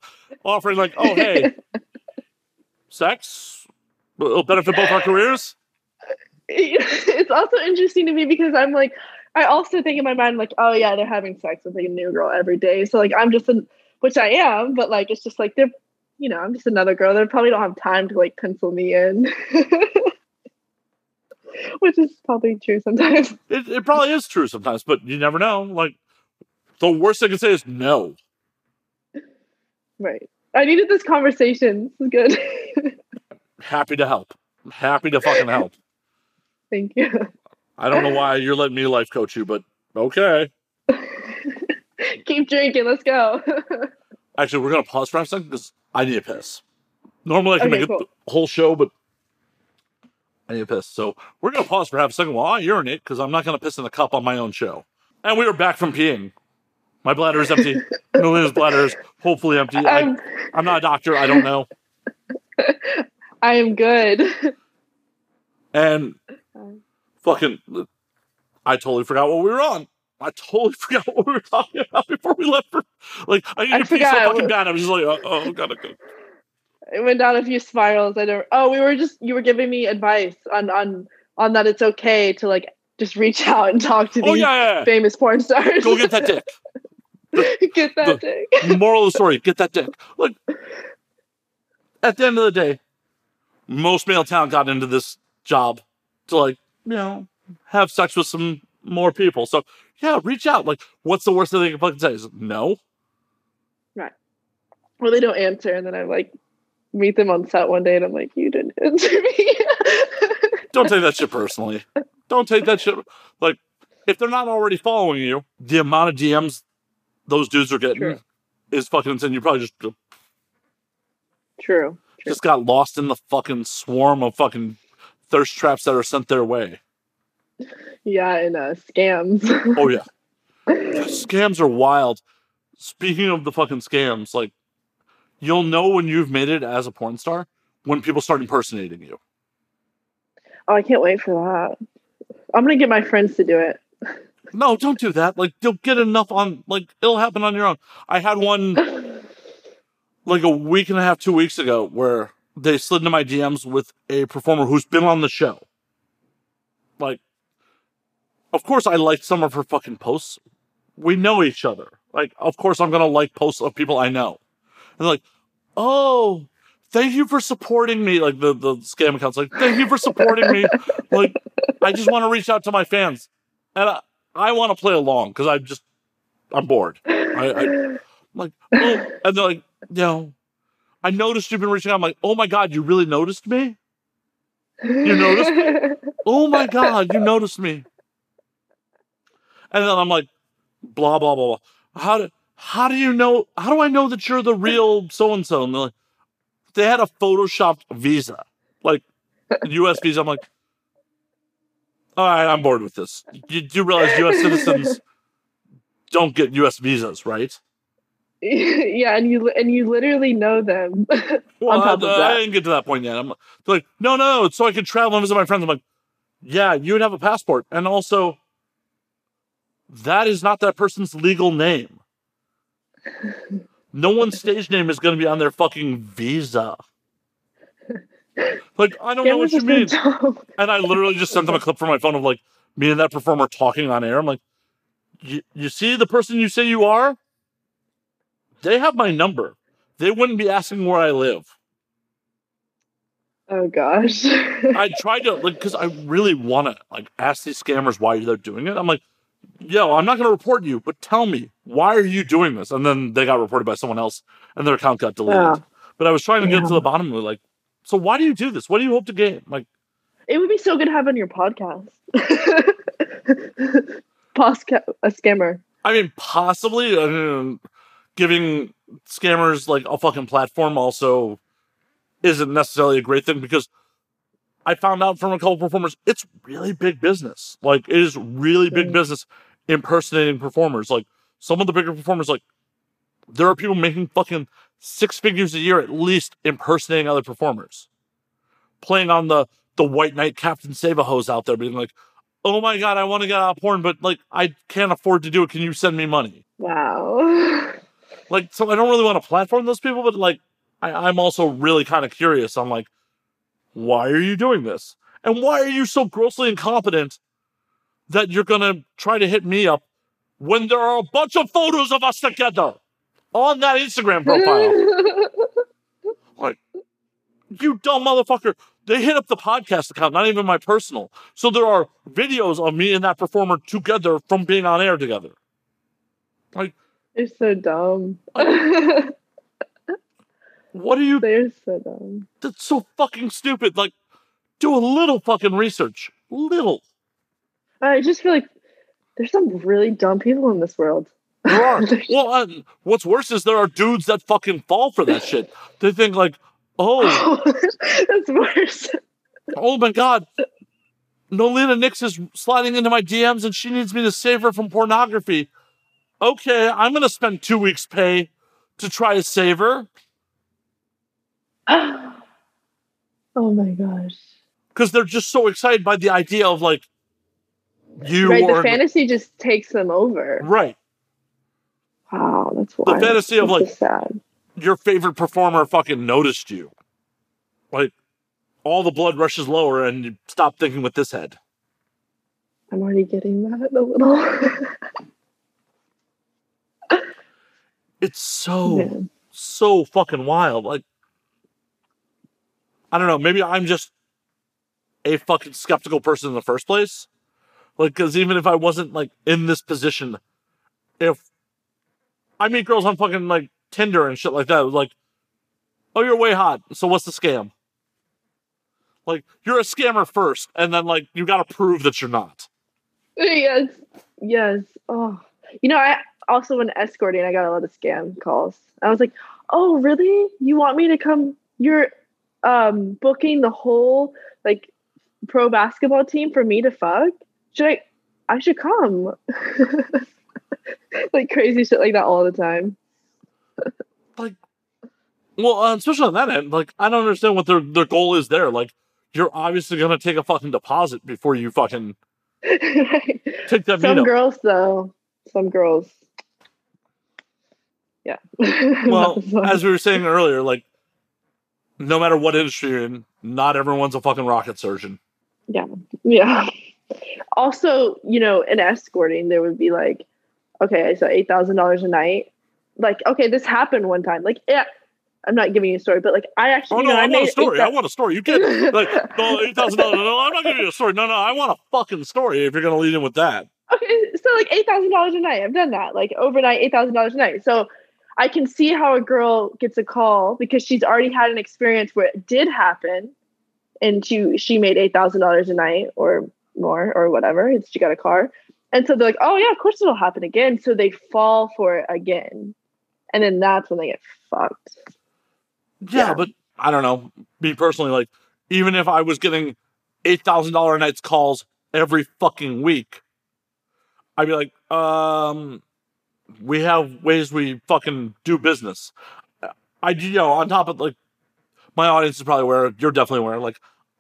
offering, like, oh hey, sex will benefit both our careers. It's also interesting to me because I'm like, I also think in my mind like, oh yeah, they're having sex with like a new girl every day. So like I'm just an, which I am, but like it's just like they're, you know, I'm just another girl. They probably don't have time to like pencil me in, which is probably true sometimes. It, it probably is true sometimes, but you never know. Like, the worst they can say is no. Right. I needed this conversation. This is good. Happy to help. Happy to fucking help. Thank you. I don't know why you're letting me life coach you, but okay. Keep drinking. Let's go. Actually, we're gonna pause for a second because I need a piss. Normally, I can Okay, make cool. it the whole show, but I need a piss. So we're gonna pause for half a second while I urinate because I'm not gonna piss in a cup on my own show. And we are back from peeing. My bladder is empty. Milia's bladder is hopefully empty. I, I'm, I'm not a doctor. I don't know. I am good. And fucking, I totally forgot what we were on. I totally forgot what we were talking about before we left. For, like I need I to pee so forgot. fucking bad. I was just like, oh, oh gotta go. it went down a few spirals. I don't. Oh, we were just you were giving me advice on on on that it's okay to like just reach out and talk to Oh these yeah, yeah, yeah. famous porn stars. Go get that dick. get that the- dick. Moral of the story: get that dick. Like at the end of the day, most male talent got into this job to like you know have sex with some more people. So yeah, reach out. Like, what's the worst thing they can fucking say? Is no. Right. Well, they don't answer, and then I like meet them on set one day, and I'm like, you didn't answer me. Don't take that shit personally. Don't take that shit. Like, if they're not already following you, the amount of DMs those dudes are getting True. is fucking insane. You probably just True. True. just got lost in the fucking swarm of fucking thirst traps that are sent their way. Yeah, and uh, scams. Oh yeah, scams are wild. Speaking of the fucking scams, like you'll know when you've made it as a porn star when people start impersonating you. oh, I can't wait for that. I'm gonna get my friends to do it. No, don't do that. Like you'll get enough on. Like it'll happen on your own. I had one like a week and a half, two weeks ago, where they slid into my DMs with a performer who's been on the show. Like, of course, I liked some of her fucking posts. We know each other. Like, of course, I'm gonna like posts of people I know. And like, oh, thank you for supporting me. Like the the scam account's like, thank you for supporting me. Like, I just want to reach out to my fans, and I, I want to play along because I'm just I'm bored. I, I I'm like, oh, and they're like, you know, I noticed you've been reaching out. I'm like, oh my god, you really noticed me? You noticed me? Oh my god, you noticed me. And then I'm like, blah blah blah. blah. How do how do you know? How do I know that you're the real so and so? And they're like, they had a photoshopped visa, like U.S. visa. I'm like, all right, I'm bored with this. You do realize U.S. citizens don't get U.S. visas, right? yeah, and you and you literally know them. Well, On top of I, I didn't get to that point yet. I'm like, no, no, it's so I can travel and visit my friends. I'm like, yeah, you would have a passport, and also, that is not that person's legal name. No one's stage name is going to be on their fucking visa. Like, I don't know what you mean. And I literally just sent them a clip from my phone of like me and that performer talking on air. I'm like, "You- you see the person you say you are? They have my number. They wouldn't be asking where I live. Oh gosh. I tried to like because I really want to like ask these scammers why they're doing it. I'm like, yo, I'm not going to report you, but tell me why are you doing this? And then they got reported by someone else, and their account got deleted. Yeah. But I was trying to get to the bottom of it, like, so why do you do this? What do you hope to gain? Like, it would be so good to have on your podcast. Posca- a scammer. I mean, possibly uh, giving scammers like a fucking platform also isn't necessarily a great thing because I found out from a couple performers it's really big business. Like it is really big business impersonating performers. Like some of the bigger performers, like there are people making fucking six figures a year at least impersonating other performers, playing on the the white knight Captain Save a hose out there, being like, "Oh my god, I want to get out of porn, but like I can't afford to do it. Can you send me money?" Wow. Like, so I don't really want to platform those people, but like, I, I'm also really kind of curious. I'm like, why are you doing this? And why are you so grossly incompetent that you're gonna try to hit me up when there are a bunch of photos of us together on that Instagram profile? like, you dumb motherfucker. They hit up the podcast account, not even my personal. So there are videos of me and that performer together from being on air together. They're so dumb. What are you They're so dumb. That's so fucking stupid. Like, do a little fucking research. Little. I just feel like there's some really dumb people in this world. There are. well, what's worse is there are dudes that fucking fall for that shit. They think like, oh, That's worse. oh my god, Nolina Nix is sliding into my DMs and she needs me to save her from pornography. Okay, I'm gonna spend two weeks' pay to try to save her oh my gosh. because they're just so excited by the idea of like you right, the fantasy just takes them over. right. Wow, that's wild. The fantasy of, That's like- so sad. your favorite performer fucking noticed you. Like all the blood rushes lower and you stop thinking with this head. I'm already getting that a little. It's so Man. so fucking wild. Like I don't know, maybe I'm just a fucking skeptical person in the first place. Like cuz even if I wasn't like in this position if I meet girls on fucking like Tinder and shit like that, like oh you're way hot. So what's the scam? Like you're a scammer first and then like you got to prove that you're not. yes, yes. Oh, you know, I also when escorting, I got a lot of scam calls. I was like, "Oh, really? You want me to come? You're um booking the whole like pro basketball team for me to fuck? Should I? I should come." like crazy shit like that all the time. Like, well, uh, especially on that end, like I don't understand what their their goal is there. Like you're obviously gonna take a fucking deposit before you fucking take that Some meetup. girls, though, some girls, yeah. well, as we were saying earlier, like no matter what industry you're in, not everyone's a fucking rocket surgeon. Yeah. Yeah. Also, you know, in escorting, there would be like, okay, so eight thousand dollars a night. Like, okay, this happened one time. Like, yeah, I'm not giving you a story, but like, I actually, Oh you no, know, I, want a story. I want a story. You can't like no eight thousand dollars. No, I'm not giving you a story. No, no, I want a fucking story. If you're gonna lead in with that, Okay, so like eight thousand dollars a night. I've done that, like overnight, eight thousand dollars a night. So I can see how a girl gets a call because she's already had an experience where it did happen, and she she made eight thousand dollars a night or more or whatever. and She got a car, and so they're like, "Oh yeah, of course it'll happen again." So they fall for it again, and then that's when they get fucked. yeah, Yeah. but I don't know. Me personally, like even if I was getting eight thousand dollar a nights calls every fucking week, I'd be like, um, we have ways we fucking do business. I do, you know, on top of like, my audience is probably aware, you're definitely aware, like,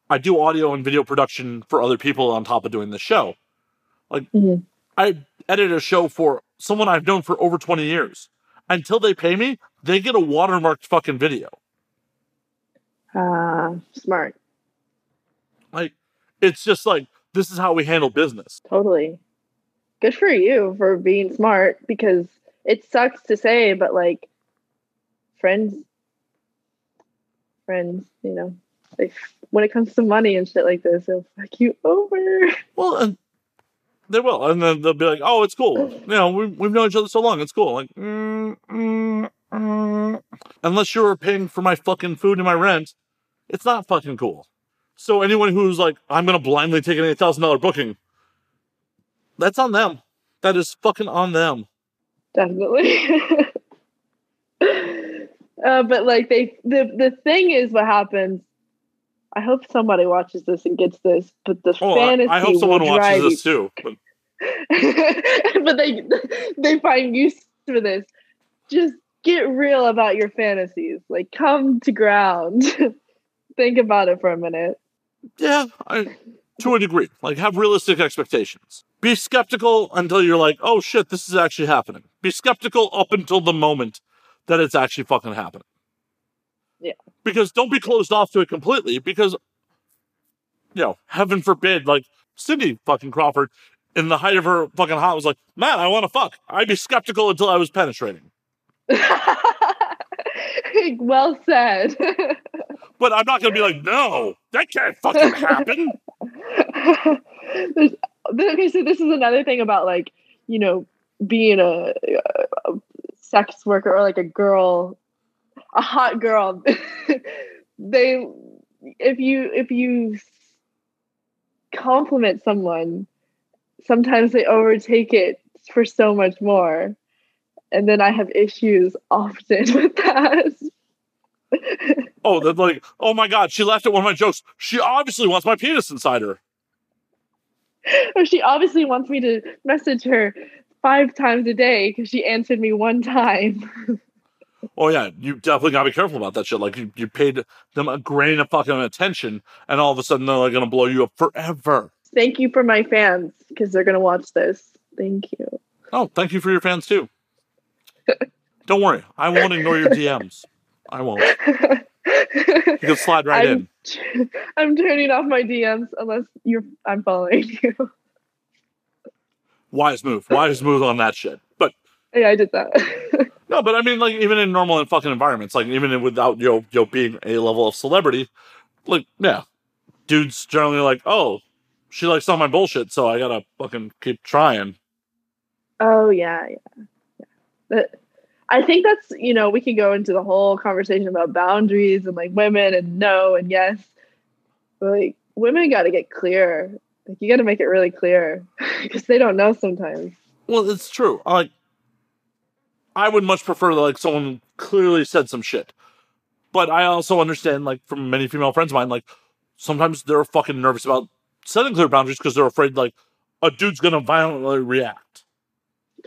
I do audio and video production for other people on top of doing the show. Like, Mhm. I edit a show for someone I've known for over 20 years. Until they pay me, they get a watermarked fucking video. Ah, smart, Like, it's just like, this is how we handle business. totally. Good for you for being smart because it sucks to say, but like friends, friends, you know. Like when it comes to money and shit like this, they'll fuck you over. Well, and they will, and then they'll be like, "Oh, it's cool. You know, we, we've known each other so long. It's cool." Like, mm, mm, mm. unless you're paying for my fucking food and my rent, it's not fucking cool. So anyone who's like, "I'm gonna blindly take an eight thousand dollar booking," that's on them. That is fucking on them. Definitely. uh, but like they, the the thing is, what happens. I hope somebody watches this and gets this, but the Oh, I, fantasy. I hope someone watches this too. But but they they find use for this. Just get real about your fantasies. Like come to ground. Think about it for a minute. Yeah, I, to a degree. Like, have realistic expectations. Be skeptical until you're like, oh shit, this is actually happening. Be skeptical up until the moment that it's actually fucking happening. Yeah. Because don't be closed off to it completely because, you know, heaven forbid, like, Cindy fucking Crawford, in the height of her fucking hot, was like, man, I want to fuck. I'd be skeptical until I was penetrating. well said. But I'm not going to be like, no, that can't fucking happen. There's, okay, so this is another thing about like you know being a, a sex worker or like a girl, a hot girl. they, if you if you compliment someone, sometimes they overtake it for so much more, and then I have issues often with that. Oh, they're like, oh my god, she laughed at one of my jokes. She obviously wants my penis inside her. or she obviously wants me to message her five times a day because she answered me one time. Oh yeah, you definitely gotta be careful about that shit. Like you, you paid them a grain of fucking attention, and all of a sudden they're like gonna blow you up forever. Thank you for my fans because they're gonna watch this. Thank you. Oh, thank you for your fans too. Don't worry, I won't ignore your DMs. I won't. You can slide right in. I'm, turning off my DMs unless you're I'm following you. Wise move. Wise move on that shit. But yeah, I did that. no, but I mean, like even in normal and fucking environments, like even without yo yo being a level of celebrity, like yeah, dudes generally like, oh, she likes all my bullshit, so I gotta fucking keep trying. oh yeah, yeah, yeah. But I think that's you know we can go into the whole conversation about boundaries and like women and no and yes, but like women got to get clear. Like you got to make it really clear because they don't know sometimes. Well, it's true. Like, I would much prefer like someone clearly said some shit, but I also understand like from many female friends of mine, like sometimes they're fucking nervous about setting clear boundaries because they're afraid like a dude's gonna violently react.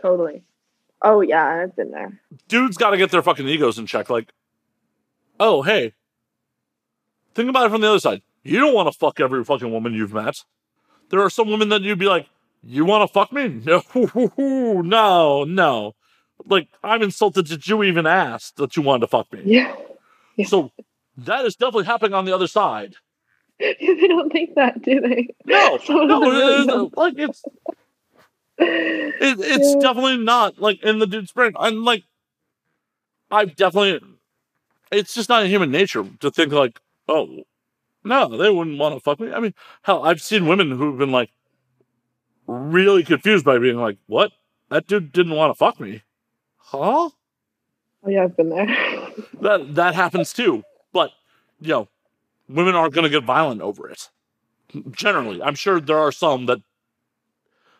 Totally. Oh yeah, I've been there. Dudes got to get their fucking egos in check. Like, oh hey, think about it from the other side. You don't want to fuck every fucking woman you've met. There are some women that you'd be like, you want to fuck me? No, no, no. Like, I'm insulted that you even asked that you wanted to fuck me. Yeah. Yeah. So that is definitely happening on the other side. they don't think that, do they? No, no, really it- like it's it, it's Yeah. definitely not like in the dude's brain. I'm like, I've definitely. It's just not in human nature to think like, oh, no, they wouldn't want to fuck me. I mean, hell, I've seen women who've been like really confused by being like, what? That dude didn't want to fuck me, huh? Oh yeah, I've been there. That that happens too. But you know, women aren't going to get violent over it. Generally, I'm sure there are some that.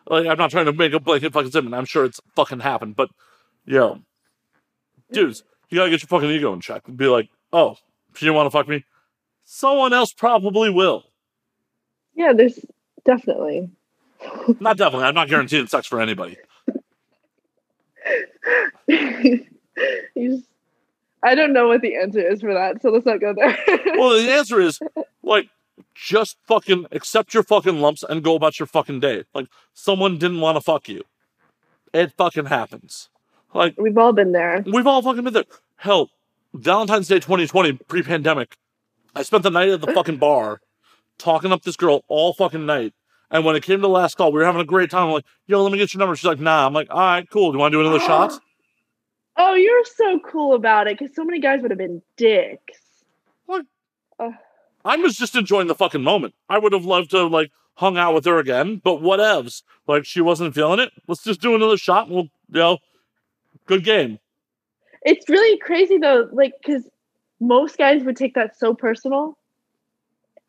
Like, I'm not trying to make a blanket fucking statement. I'm sure it's fucking happened, but yo, dudes, you gotta get your fucking ego in check and be like, oh, she didn't want to fuck me. Someone else probably will. yeah, there's definitely. Not definitely. I'm not guaranteeing sex for anybody. you just, I don't know what the answer is for that, so let's not go there. Well, the answer is like, just fucking accept your fucking lumps and go about your fucking day. Like, someone didn't want to fuck you. It fucking happens. Like, We've all been there. we've all fucking been there. Hell, Valentine's Day 2020, pre pandemic, I spent the night at the fucking bar talking up this girl all fucking night. And when it came to the last call, we were having a great time. I'm like, yo, let me get your number. She's like, nah. I'm like, all right, cool. Do you want to do another shot? Oh, you're so cool about it because so many guys would have been dicks. I was just enjoying the fucking moment. I would have loved to have, like hung out with her again, but whatevs. Like she wasn't feeling it. Let's just do another shot. And we'll, you know, good game. It's really crazy though, like because most guys would take that so personal,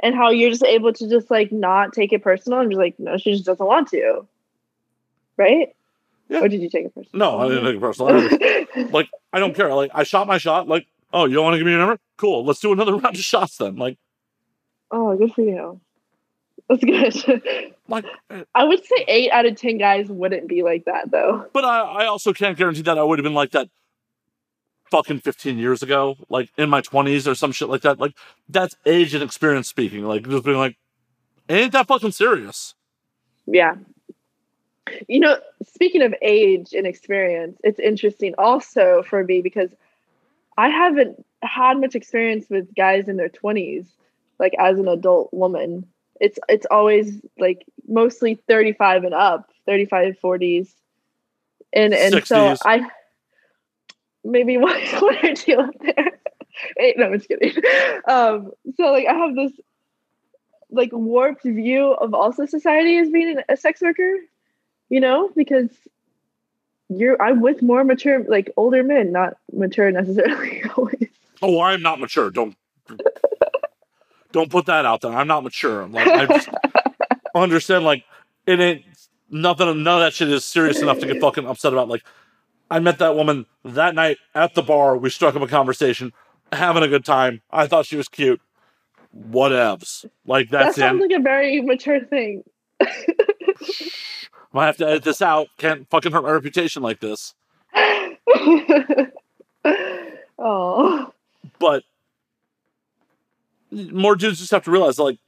and how you're just able to just like not take it personal and be like, no, she just doesn't want to, right? Yeah. Or did you take it personal? No, I didn't take it personal. Like I don't care. Like I shot my shot. Like oh, you don't want to give me your number? Cool. Let's do another round of shots then. Like oh, good for you. That's good. like. eh, I would say eight out of ten guys wouldn't be like that though. But I, I also can't guarantee that I would have been like that fucking 15 years ago, like in my 20s or some shit like that. Like, that's age and experience speaking. Like, just being like, ain't that fucking serious? Yeah. You know, speaking of age and experience, it's interesting also for me because I haven't had much experience with guys in their 20s like as an adult woman. It's it's always like mostly 35 and up, 35 40s. And and so I maybe one, one or two up there. Eight, no, I'm just kidding. Um, so like I have this like warped view of also society as being a sex worker, you know, because you're I'm with more mature like older men, not mature necessarily always. Oh, I'm not mature. Don't. Don't put that out there. I'm not mature. I'm Like I just understand. Like it ain't nothing. None of that shit is serious enough to get fucking upset about. Like I met that woman that night at the bar. We struck up a conversation, having a good time. I thought she was cute. Whatevs. Like That that's sounds it. like a very mature thing. I have to edit this out. Can't fucking hurt my reputation like this. oh, But more dudes just have to realize, like,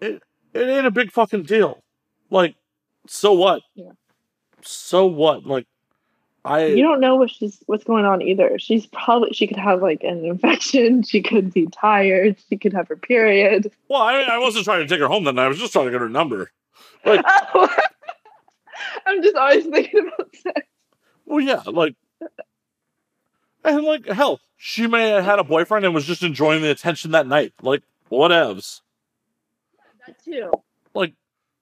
it, it ain't a big fucking deal. Like, so what? Yeah. So what? Like, I you don't know what she's what's going on either. She's probably she could have like an infection. She could be tired. She could have her period. well, I, mean, I wasn't trying to take her home that night. I was just trying to get her number. Like, Oh. I'm just always thinking about sex. well, yeah, like, and like, hell, she may have had a boyfriend and was just enjoying the attention that night. Like, whatevs. That too. like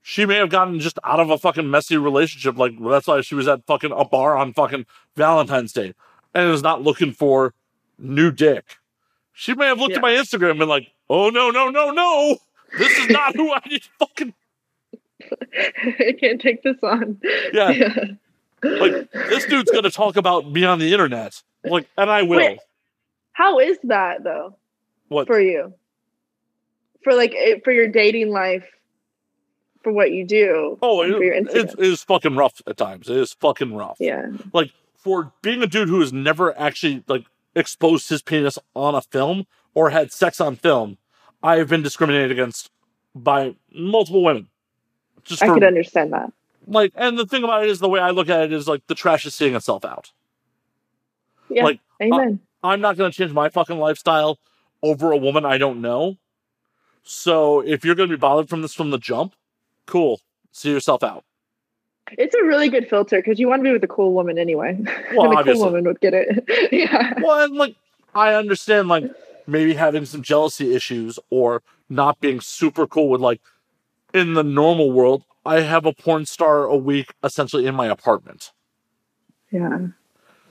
she may have gotten just out of a fucking messy relationship. Like that's why she was at fucking a bar on fucking Valentine's Day and is not looking for new dick. She may have looked Yeah. at my Instagram and been like, "Oh no, no, no, no! This is not who I need." to Fucking I can't take this on. yeah, like this dude's gonna talk about me on the internet. Like, and I will. Wait. How is that though What? for you? For like it, for your dating life, for what you do. Oh, it, it's, it is fucking rough at times. It is fucking rough. yeah. like for being a dude who has never actually like exposed his penis on a film or had sex on film, I have been discriminated against by multiple women. Just I for could understand that. like, and the thing about it is the way I look at it is like the trash is seeing itself out. Yeah. Like, Amen. I'm not going to change my fucking lifestyle over a woman I don't know. So if you're going to be bothered from this from the jump, cool. See yourself out. it's a really good filter because you want to be with a cool woman anyway. Well, and a obviously. cool woman would get it. yeah. Well, and like I understand like maybe having some jealousy issues or not being super cool with like in the normal world, I have a porn star a week essentially in my apartment. Yeah.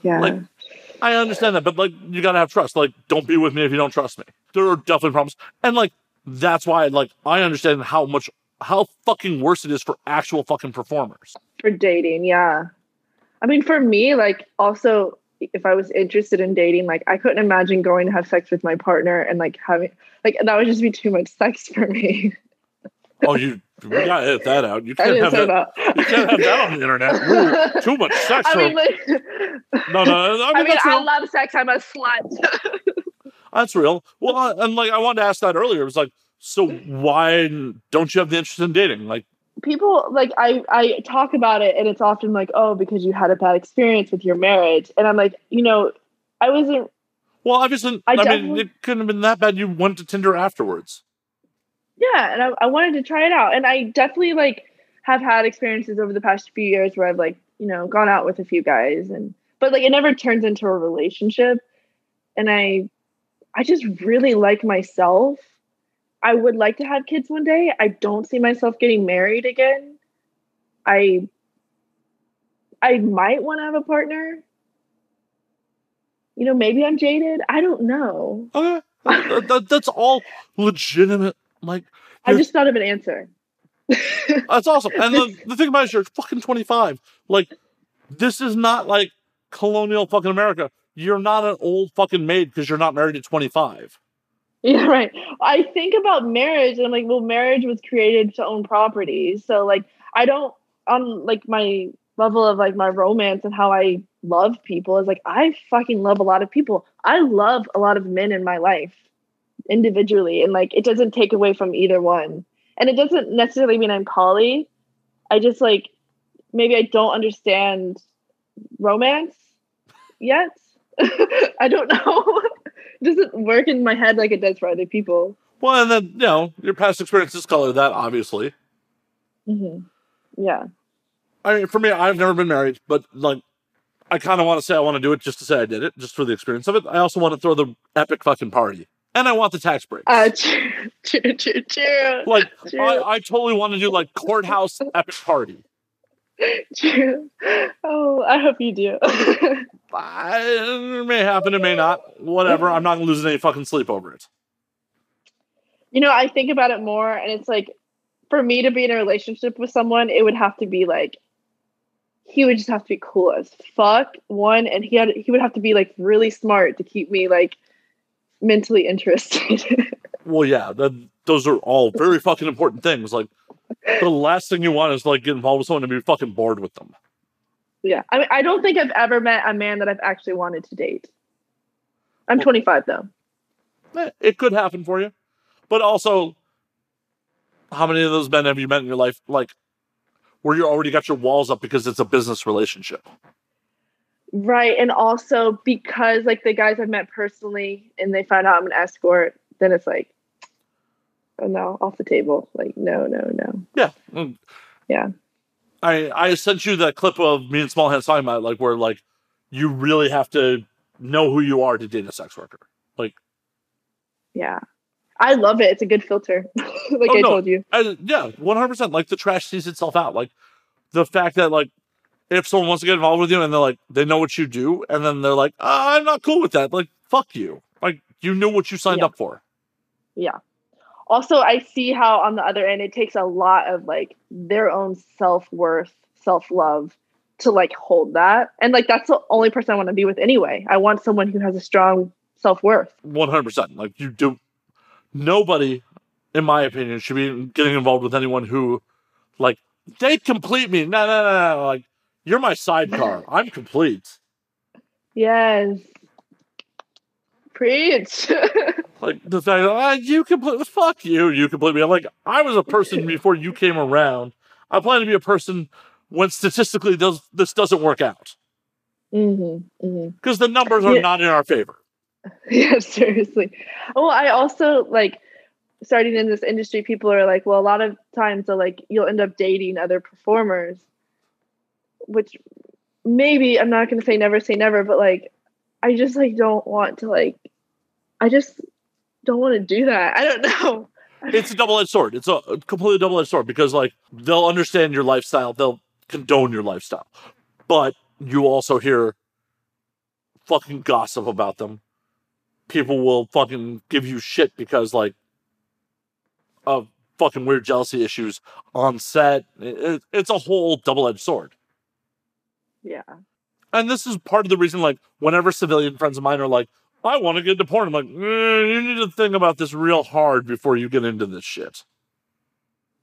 Yeah. Like, I understand that, but like you gotta have trust. Like, don't be with me if you don't trust me. There are definitely problems. And like that's why like I understand how much how fucking worse it is for actual fucking performers. for dating yeah i mean for me like also if i was interested in dating like i couldn't imagine going to have sex with my partner and like having like that would just be too much sex for me Oh, you we gotta edit that out. You can't have that. that You can't have that on the internet. Ooh, too much sex. I mean, like, no, no. I mean, I, mean, I love sex. I'm a slut That's real. Well, I- and like I wanted to ask that earlier. It was like, so why don't you have the interest in dating? Like, people like i i talk about it and it's often like oh because you had a bad experience with your marriage and i'm like you know i wasn't well, obviously, I I, mean, it couldn't have been that bad. You went to Tinder afterwards. Yeah and I, I wanted to try it out and i definitely like have had experiences over the past few years where i've like you know gone out with a few guys and but like it never turns into a relationship and i i just really like myself I would like to have kids one day. I don't see myself getting married again. I I might want to have a partner. You know, maybe I'm jaded. I don't know. That- that's all legitimate. Like, I just thought of an answer. that's awesome. And the, the thing about it is, you're fucking 25. Like, this is not like colonial fucking America. You're not an old fucking maid because you're not married at 25. Yeah, right. I think about marriage and I'm like, well, marriage was created to own property. So like I don't on like my level of like my romance and how I love people is like I fucking love a lot of people. I love a lot of men in my life individually and like it doesn't take away from either one. And it doesn't necessarily mean I'm poly. I just like maybe I don't understand romance yet. I don't know. it doesn't work in my head like it does for other people. Well, and then, you know, your past experiences color that, obviously. hmm Yeah. I mean, for me, I've never been married, but like, I kind of want to say I want to do it just to say I did it, just for the experience of it. I also want to throw the epic fucking party, and I want the tax breaks. Uh, true, true. like. I, I totally want to do like courthouse epic party. true. Oh, I hope you do. It may happen, it may not. Whatever. I'm not gonna lose any fucking sleep over it. you know, I think about it more, and it's like, for me to be in a relationship with someone, it would have to be like, he would just have to be cool as fuck. One, and he had he would have to be like really smart to keep me like mentally interested. Well, yeah, that, those are all very fucking important things. Like, the last thing you want is like get involved with someone and be fucking bored with them. yeah, I mean, I don't think I've ever met a man that I've actually wanted to date. I'm 25 though. Eh, It could happen for you, but also, how many of those men have you met in your life? Like, where you already got your walls up because it's a business relationship. Right. And also because like the guys I've met personally and they find out I'm an escort, then it's like, oh no, off the table. Like, no, no, no. Yeah. Mm. Yeah. I I sent you that clip of me and Small Hands talking about like where like you really have to know who you are to date a sex worker. Like, Yeah. I love it. It's a good filter. like Oh, I no. told you. I, yeah, one hundred percent. Like the trash sees itself out. Like the fact that like if someone wants to get involved with you and they're like they know what you do and then they're like "Ah, I'm not cool with that. Like fuck you. Like you knew what you signed Yeah. up for. Yeah. Also, I see how on the other end it takes a lot of like their own self worth, self love to like hold that. And like that's the only person I want to be with anyway. I want someone who has a strong self worth. One hundred percent. Like you do. Nobody, in my opinion, should be getting involved with anyone who, like, they complete me. No, no, no, no. Like you're my sidecar. I'm complete. Yes. Preach. Like the fact that ah, you complete, fuck you, you complete me. I'm like, I was a person before you came around. I plan to be a person when statistically does this doesn't work out hmm hmm because the numbers are Yeah. not in our favor. Yeah, seriously. Well, I also like starting in this industry, people are like, well, a lot of times, so like you'll end up dating other performers, which maybe I'm not going to say never say never, but like I just like don't want to like, I just don't want to do that. I don't know. It's a double edged sword. It's a completely double edged sword because like they'll understand your lifestyle, they'll condone your lifestyle, but you also hear fucking gossip about them. People will fucking give you shit because like of fucking weird jealousy issues on set. It- it- it's a whole double edged sword. Yeah. And this is part of the reason, like, whenever civilian friends of mine are like, I want to get into porn, I'm like, "Eh, you need to think about this real hard before you get into this shit.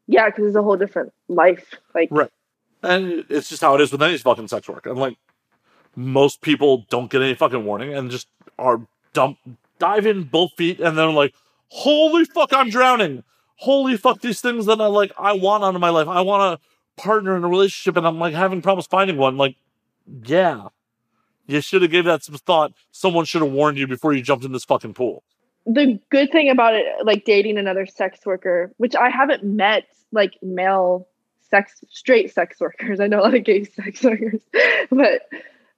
Yeah, because it's a whole different life. Like, Right. And it's just how it is with any fucking sex work. And like, most people don't get any fucking warning and just are dump, dive in both feet, and then like, holy fuck, I'm drowning. Holy fuck, these things that I like, I want out of my life. I want a partner in a relationship, and I'm like having problems finding one. Like, yeah, you should have gave that some thought. Someone should have warned you before you jumped in this fucking pool. the good thing about it, like dating another sex worker, which I haven't met like male sex straight sex workers. I know a lot of gay sex workers, but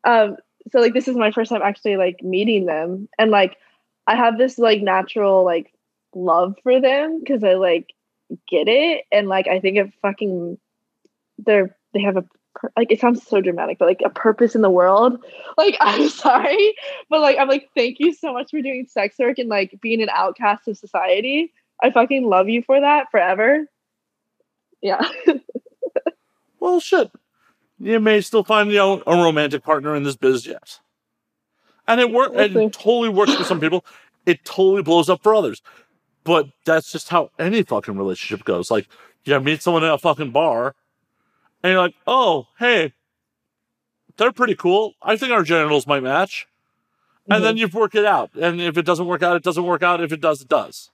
um, so like this is my first time actually like meeting them, and like I have this like natural like love for them because I like get it and like I think it fucking they're they have a pur- like it sounds so dramatic but like a purpose in the world like I'm sorry but like I'm like thank you so much for doing sex work and like being an outcast of society I fucking love you for that forever yeah Well, shit. You may still find you know a romantic partner in this biz yet, and it work. We'll. It totally works for some people. It totally blows up for others. But that's just how any fucking relationship goes. Like, you meet someone at a fucking bar, and you're like, "Oh, hey, they're pretty cool. I think our genitals might match." And then you work it out. And if it doesn't work out, it doesn't work out. If it does, it does.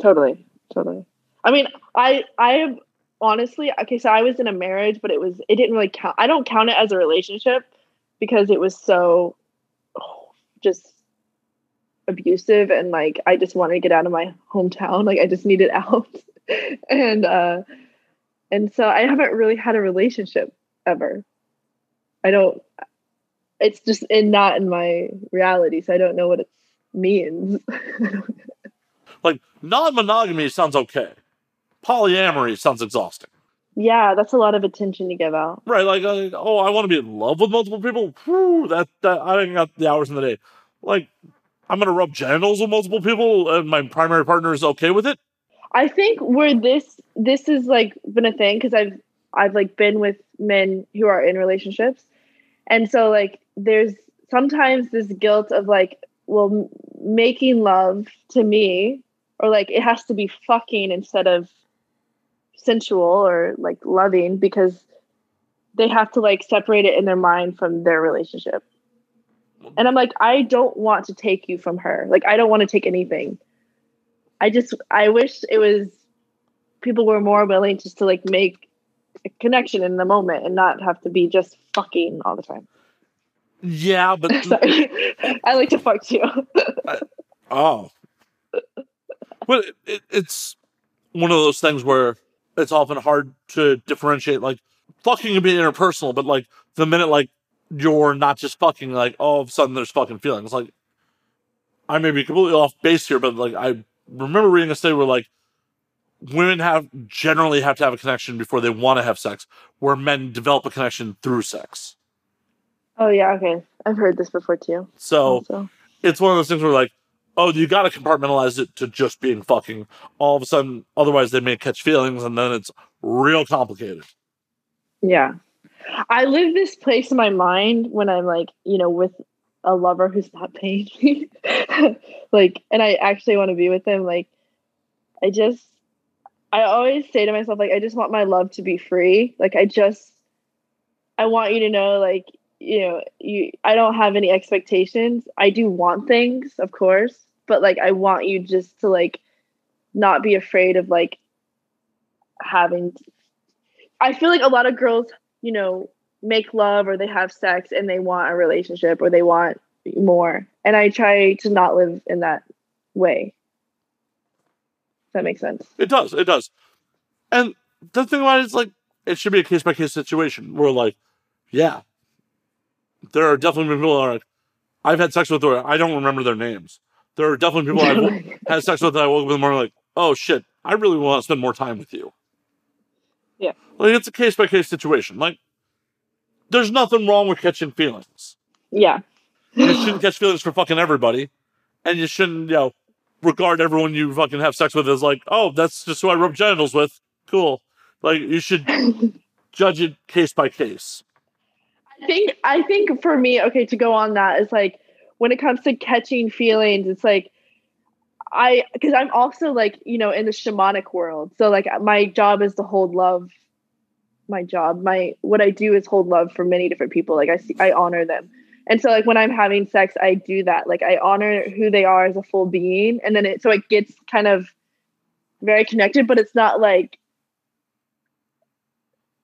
totally totally i mean i i have honestly okay so i was in a marriage but it was it didn't really count i don't count it as a relationship because it was so oh, just abusive and like i just wanted to get out of my hometown like i just needed out and uh and so i haven't really had a relationship ever i don't it's just in not in my reality so i don't know what it means Like, non monogamy sounds okay. Polyamory sounds exhausting. Yeah, that's a lot of attention to give out. Right, like, oh, I want to be in love with multiple people. Whew, that that I ain't got the hours in the day. Like, I'm gonna rub genitals with multiple people, and my primary partner is okay with it. I think where this this is like been a thing because I've I've like been with men who are in relationships, and so like there's sometimes this guilt of like well making love to me or like it has to be fucking instead of sensual or like loving because they have to like separate it in their mind from their relationship. And I'm like, I don't want to take you from her. Like, I don't want to take anything. I just, I wish it was people were more willing just to like make a connection in the moment and not have to be just fucking all the time. Yeah, but Sorry. I like to fuck too. oh, well, it, it, it's one of those things where it's often hard to differentiate. Like, fucking can be interpersonal, but like the minute like you're not just fucking, like all of a sudden there's fucking feelings. Like, I may be completely off base here, but like I remember reading a study where like women have generally have to have a connection before they want to have sex, where men develop a connection through sex. oh yeah, okay. I've heard this before too. So Also. it's one of those things where like, oh, you got to compartmentalize it to just being fucking. All of a sudden, otherwise they may catch feelings, and then it's real complicated. Yeah. I live this place in my mind when I'm like, you know, with a lover who's not paying me. like, and I actually want to be with them. Like, I just, I always say to myself, like, I just want my love to be free. Like, I just, I want you to know, like, you know, you, I don't have any expectations. I do want things, of course, but like, I want you just to, like, not be afraid of, like, having I feel like a lot of girls, you know, make love or they have sex and they want a relationship or they want more. And I try to not live in that way. Does that makes sense? It does. It does. And the thing about it is like, it should be a case by case situation where like, yeah, there are definitely people that are like, I've had sex with where I don't remember their names. There are definitely people I've oh had sex with that I woke up in the morning like, oh shit, I really want to spend more time with you. Yeah. Like it's a case by case situation. Like, there's nothing wrong with catching feelings. yeah. You shouldn't catch feelings for fucking everybody, and you shouldn't, you know, regard everyone you fucking have sex with as like, oh, that's just who I rub genitals with. Cool. Like you should judge it case by case. I think I think for me, okay, to go on that is like when it comes to catching feelings, it's like I because I'm also like, you know, in the shamanic world. So like my job is to hold love. My job, my what I do is hold love for many different people. Like I see I honor them. And so like when I'm having sex, I do that. Like I honor who they are as a full being. And then it so it gets kind of very connected, but it's not like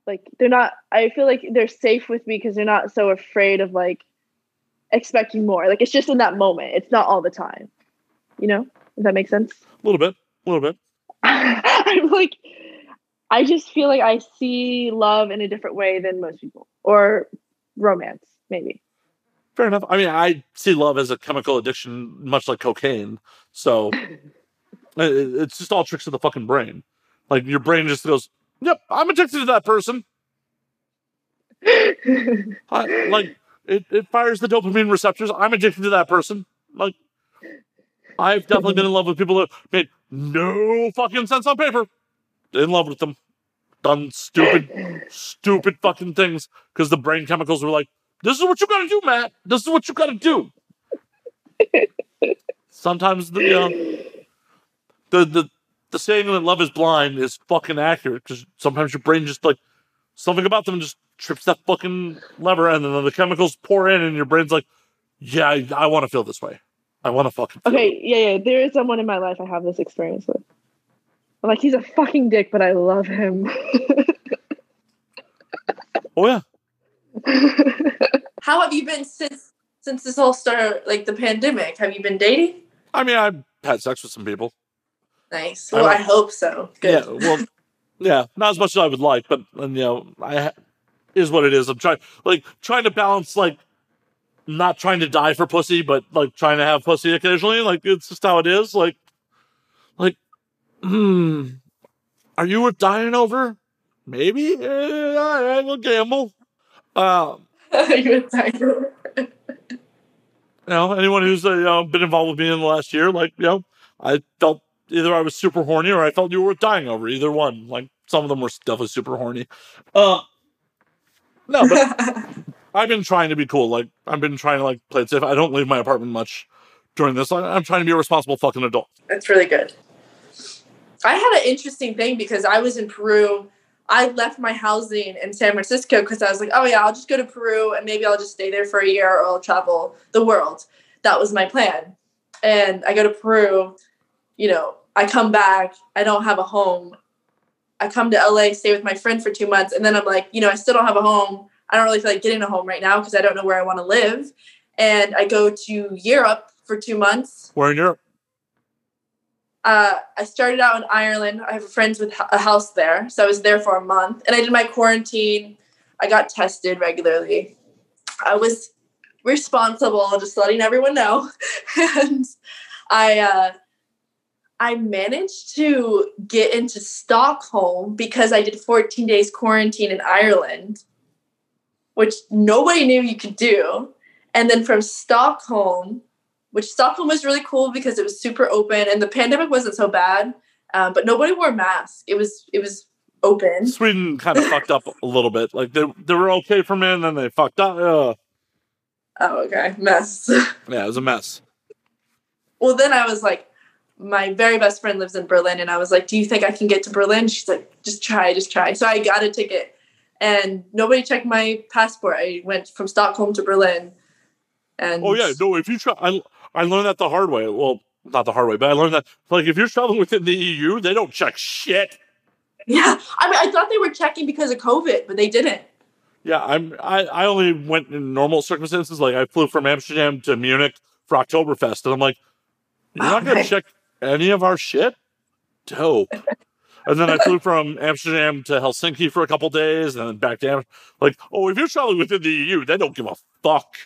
like they're not i feel like they're safe with me because they're not so afraid of like expecting more like it's just in that moment it's not all the time you know does that make sense A little bit, a little bit. i'm like i just feel like i see love in a different way than most people or romance maybe Fair enough. I mean, I see love as a chemical addiction, much like cocaine. So It- it- It's just all tricks of the fucking brain. Like your brain just goes, "Yep, I'm addicted to that person." I, like it, it fires the dopamine receptors. I'm addicted to that person. Like I've definitely been in love with people that made no fucking sense on paper. In love with them, done stupid, stupid fucking things because the brain chemicals were like, "This is what you got to do, Matt. This is what you got to do." Sometimes the uh, the the the saying that love is blind is fucking accurate because sometimes your brain just like something about them just trips that fucking lever and then the chemicals pour in and your brain's like, yeah, I, I want to feel this way. I want to fucking Okay, yeah, yeah. There is someone in my life I have this experience with. I'm like, he's a fucking dick, but I love him. Oh yeah. How have you been since since this all started, like the pandemic? Have you been dating? I mean, I've had sex with some people. Nice. Well, I, don't- hope so. Good. Yeah, well, yeah, not as much as I would like, but and, you know, I ha- is what it is. I'm trying, like, trying to balance, like, not trying to die for pussy, but like trying to have pussy occasionally. Like, it's just how it is. Like, like, hmm, are you worth dying over? Maybe. Eh, all right, we'll gamble. Um, you a tiger? you know, anyone who's uh, you know, been involved with me in the last year, like, you know, I felt either I was super horny or I felt you were worth dying over either one. Like, some of them were definitely super horny. Uh, no, but I've been trying to be cool. Like, I've been trying to, like, play it safe. I don't leave my apartment much during this. I- I'm trying to be a responsible fucking adult. That's really good. I had an interesting thing because I was in Peru. I left my housing in San Francisco because I was like, oh yeah, I'll just go to Peru and maybe I'll just stay there for a year or I'll travel the world. That was my plan. And I go to Peru, you know, I come back, I don't have a home. I come to LA, stay with my friend for two months, and then I'm like, you know, I still don't have a home. I don't really feel like getting a home right now because I don't know where I want to live. And I go to Europe for two months Where in Europe? Uh, I started out in Ireland. I have friends with a house there, so I was there for a month, and I did my quarantine. I got tested regularly. I was responsible, just letting everyone know, and I uh, I managed to get into Stockholm because I did 14 days quarantine in Ireland, which nobody knew you could do. And then from Stockholm, which Stockholm was really cool because it was super open and the pandemic wasn't so bad, uh, but nobody wore masks. It was it was open. Sweden kind of fucked up a little bit. Like, they, they were okay for minute, and then they fucked up. Uh, Oh, okay, mess. yeah, it was a mess. well, then I was like, my very best friend lives in Berlin, and I was like, "Do you think I can get to Berlin?" She's like, "Just try, just try." So I got a ticket, and nobody checked my passport. I went from Stockholm to Berlin, and Oh yeah, no. If you try, I I learned that the hard way. Well, not the hard way, but I learned that like if you're traveling within the EU, they don't check shit. yeah. I mean, I thought they were checking because of COVID, but they didn't. Yeah, I'm. I I only went in normal circumstances. Like I flew from Amsterdam to Munich for Oktoberfest, and I'm like, you're not gonna check any of our shit. Dope. And then I flew from Amsterdam to Helsinki for a couple days, and then back to Am- like, oh, if you're traveling within the EU, they don't give a fuck.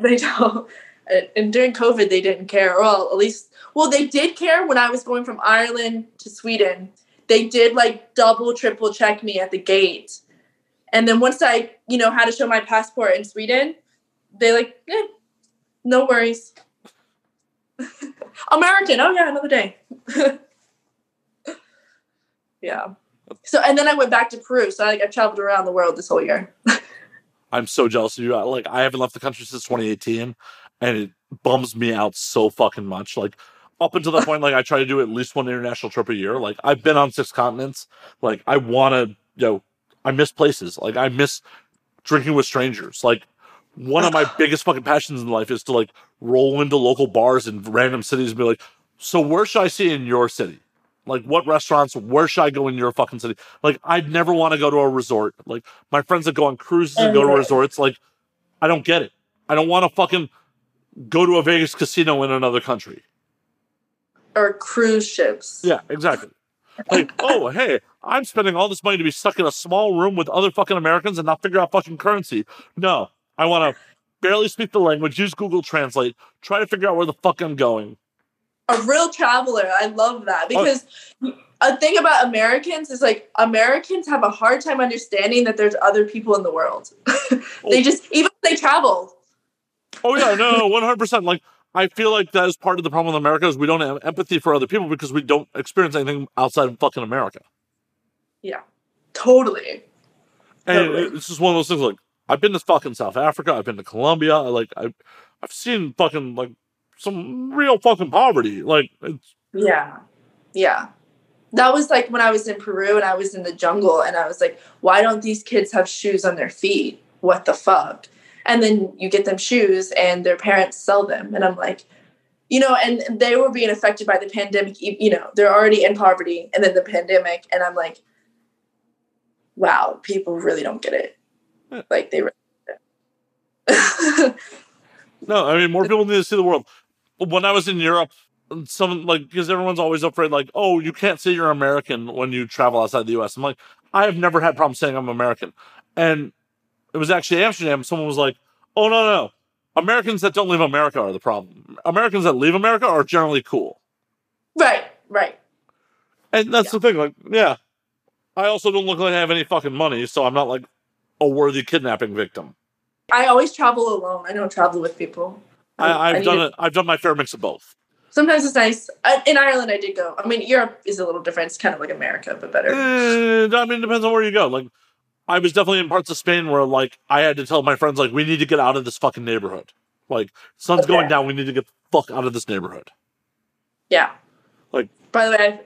They don't. And- during COVID, they didn't care. Well, at least, well, they did care when I was going from Ireland to Sweden. They did like double, triple check me at the gate. And then once I, you know, had to show my passport in Sweden, they like, eh, no worries. American. Oh yeah, another day. yeah. So and then I went back to Peru. So I, like I traveled around the world this whole year. I'm so jealous of you. Like I haven't left the country since 2018, and it bums me out so fucking much. Like up until that point, like I try to do at least one international trip a year. Like I've been on six continents. Like I want to, you know, I miss places. Like I miss drinking with strangers. Like one of my biggest fucking passions in life is to like roll into local bars in random cities and be like, so where should I see in your city? Like what restaurants? Where should I go in your fucking city? Like I'd never want to go to a resort. Like my friends that go on cruises and go to resorts, like I don't get it. I don't want to fucking go to a Vegas casino in another country. or cruise ships. Yeah, exactly. Like, oh, hey, I'm spending all this money to be stuck in a small room with other fucking Americans and not figure out fucking currency. No, I want to barely speak the language, use Google Translate, try to figure out where the fuck I'm going. a real traveler. I love that oh. because a thing about Americans is like Americans have a hard time understanding that there's other people in the world. they oh. just even if they travel. Oh yeah, no, one hundred percent. Like I feel like that is part of the problem with America is we don't have empathy for other people because we don't experience anything outside of fucking America. Yeah, totally. And Totally. it's just one of those things. Like I've been to fucking South Africa, I've been to Colombia. Like I, I've seen fucking like some real fucking poverty. Like it's Yeah. Yeah. That was like when I was in Peru and I was in the jungle and I was like, why don't these kids have shoes on their feet? What the fuck? And then you get them shoes and their parents sell them. And I'm like, you know, and they were being affected by the pandemic. You know, they're already in poverty and then the pandemic. And I'm like, wow, people really don't get it. Like they really get it. no. I mean, more people need to see the world. When I was in Europe, some like because everyone's always afraid, like, oh, you can't say you're American when you travel outside the U.S. I'm like, I have never had problems saying I'm American, and it was actually Amsterdam. Someone was like, oh no no. Americans that don't leave America are the problem. Americans that leave America are generally cool. right, right. And that's the thing, like, yeah. I also don't look like I have any fucking money, so I'm not like a worthy kidnapping victim. I always travel alone. I don't travel with people. I, I've need done it. I've done my fair mix of both. Sometimes it's nice. In Ireland, I did go. I mean, Europe is a little different. It's kind of like America, but better. Eh, I mean, it depends on where you go. Like, I was definitely in parts of Spain where, like, I had to tell my friends, like, we need to get out of this fucking neighborhood. Like, sun's Okay. going down. We need to get the fuck out of this neighborhood. Yeah. Like- by the way, I,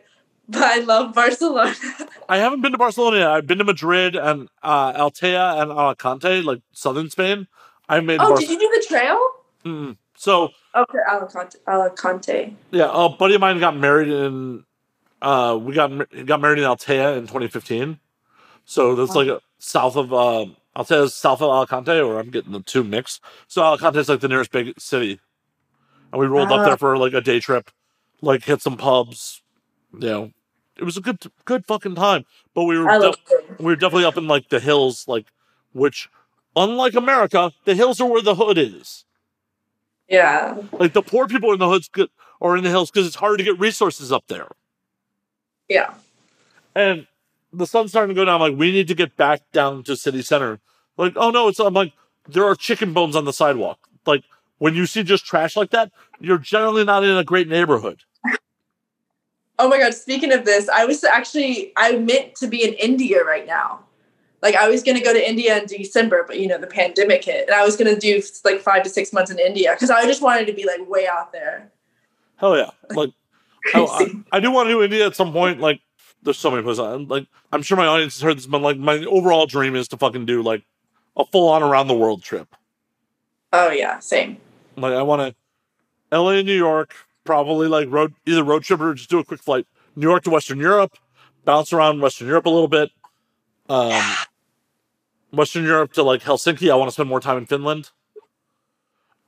but I love Barcelona. I haven't been to Barcelona yet. I've been to Madrid and uh, Altea and Alicante, like southern Spain. I made oh, Bar- did you do the trail? Mm. So Okay, Alicante. Alicante. Yeah, a buddy of mine got married in. Uh, we got got married in Altea in 2015. So that's like a, south of uh, is south of Alicante, or I'm getting the two mixed. So Alicante is like the nearest big city, and we rolled up Ah. there for like a day trip, like hit some pubs. You know, it was a good good fucking time. But we were we were definitely up in like the hills, like which, unlike America, the hills are where the hood is. Yeah. Like the poor people in the hoods good or in the hills because it's hard to get resources up there. Yeah. And the sun's starting to go down. I'm like, we need to get back down to city center. Like, oh no, it's I'm like, there are chicken bones on the sidewalk. Like when you see just trash like that, you're generally not in a great neighborhood. Oh my god, speaking of this, I was actually I meant to be in India right now. Like I was gonna go to India in December, but you know, the pandemic hit. And I was gonna do like five to six months in India because I just wanted to be like way out there. Hell yeah. Like I, I, I do want to do India at some point. Like there's so many places. I'm like I'm sure my audience has heard this, but like my overall dream is to fucking do like a full on around the world trip. Oh yeah, same. Like I want to L.A. New York, probably like road either road trip or just do a quick flight. New York to Western Europe, bounce around Western Europe a little bit. Um, Western Europe to like Helsinki. I want to spend more time in Finland.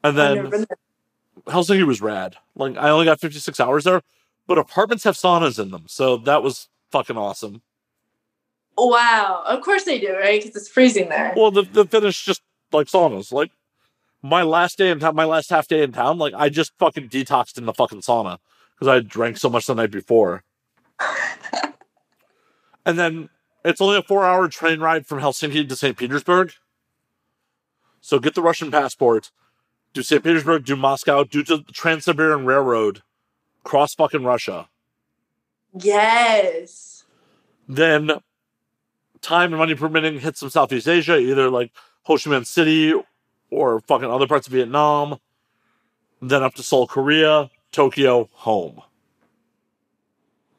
And then. Helsinki was rad. Like I only got 56 hours there, but apartments have saunas in them, so that was fucking awesome. Wow. Of course they do, right? Because it's freezing there. Well, the the Finnish just like saunas. Like my last day in town, my last half day in town, like I just fucking detoxed in the fucking sauna because I drank so much the night before. and then it's only a four hour train ride from Helsinki to St. Petersburg. So get the Russian passport, do St. Petersburg, do Moscow, do the Trans Siberian Railroad, cross fucking Russia. Yes. then time and money permitting hit some Southeast Asia, either like Ho Chi Minh City or fucking other parts of Vietnam. Then up to Seoul, Korea, Tokyo, home.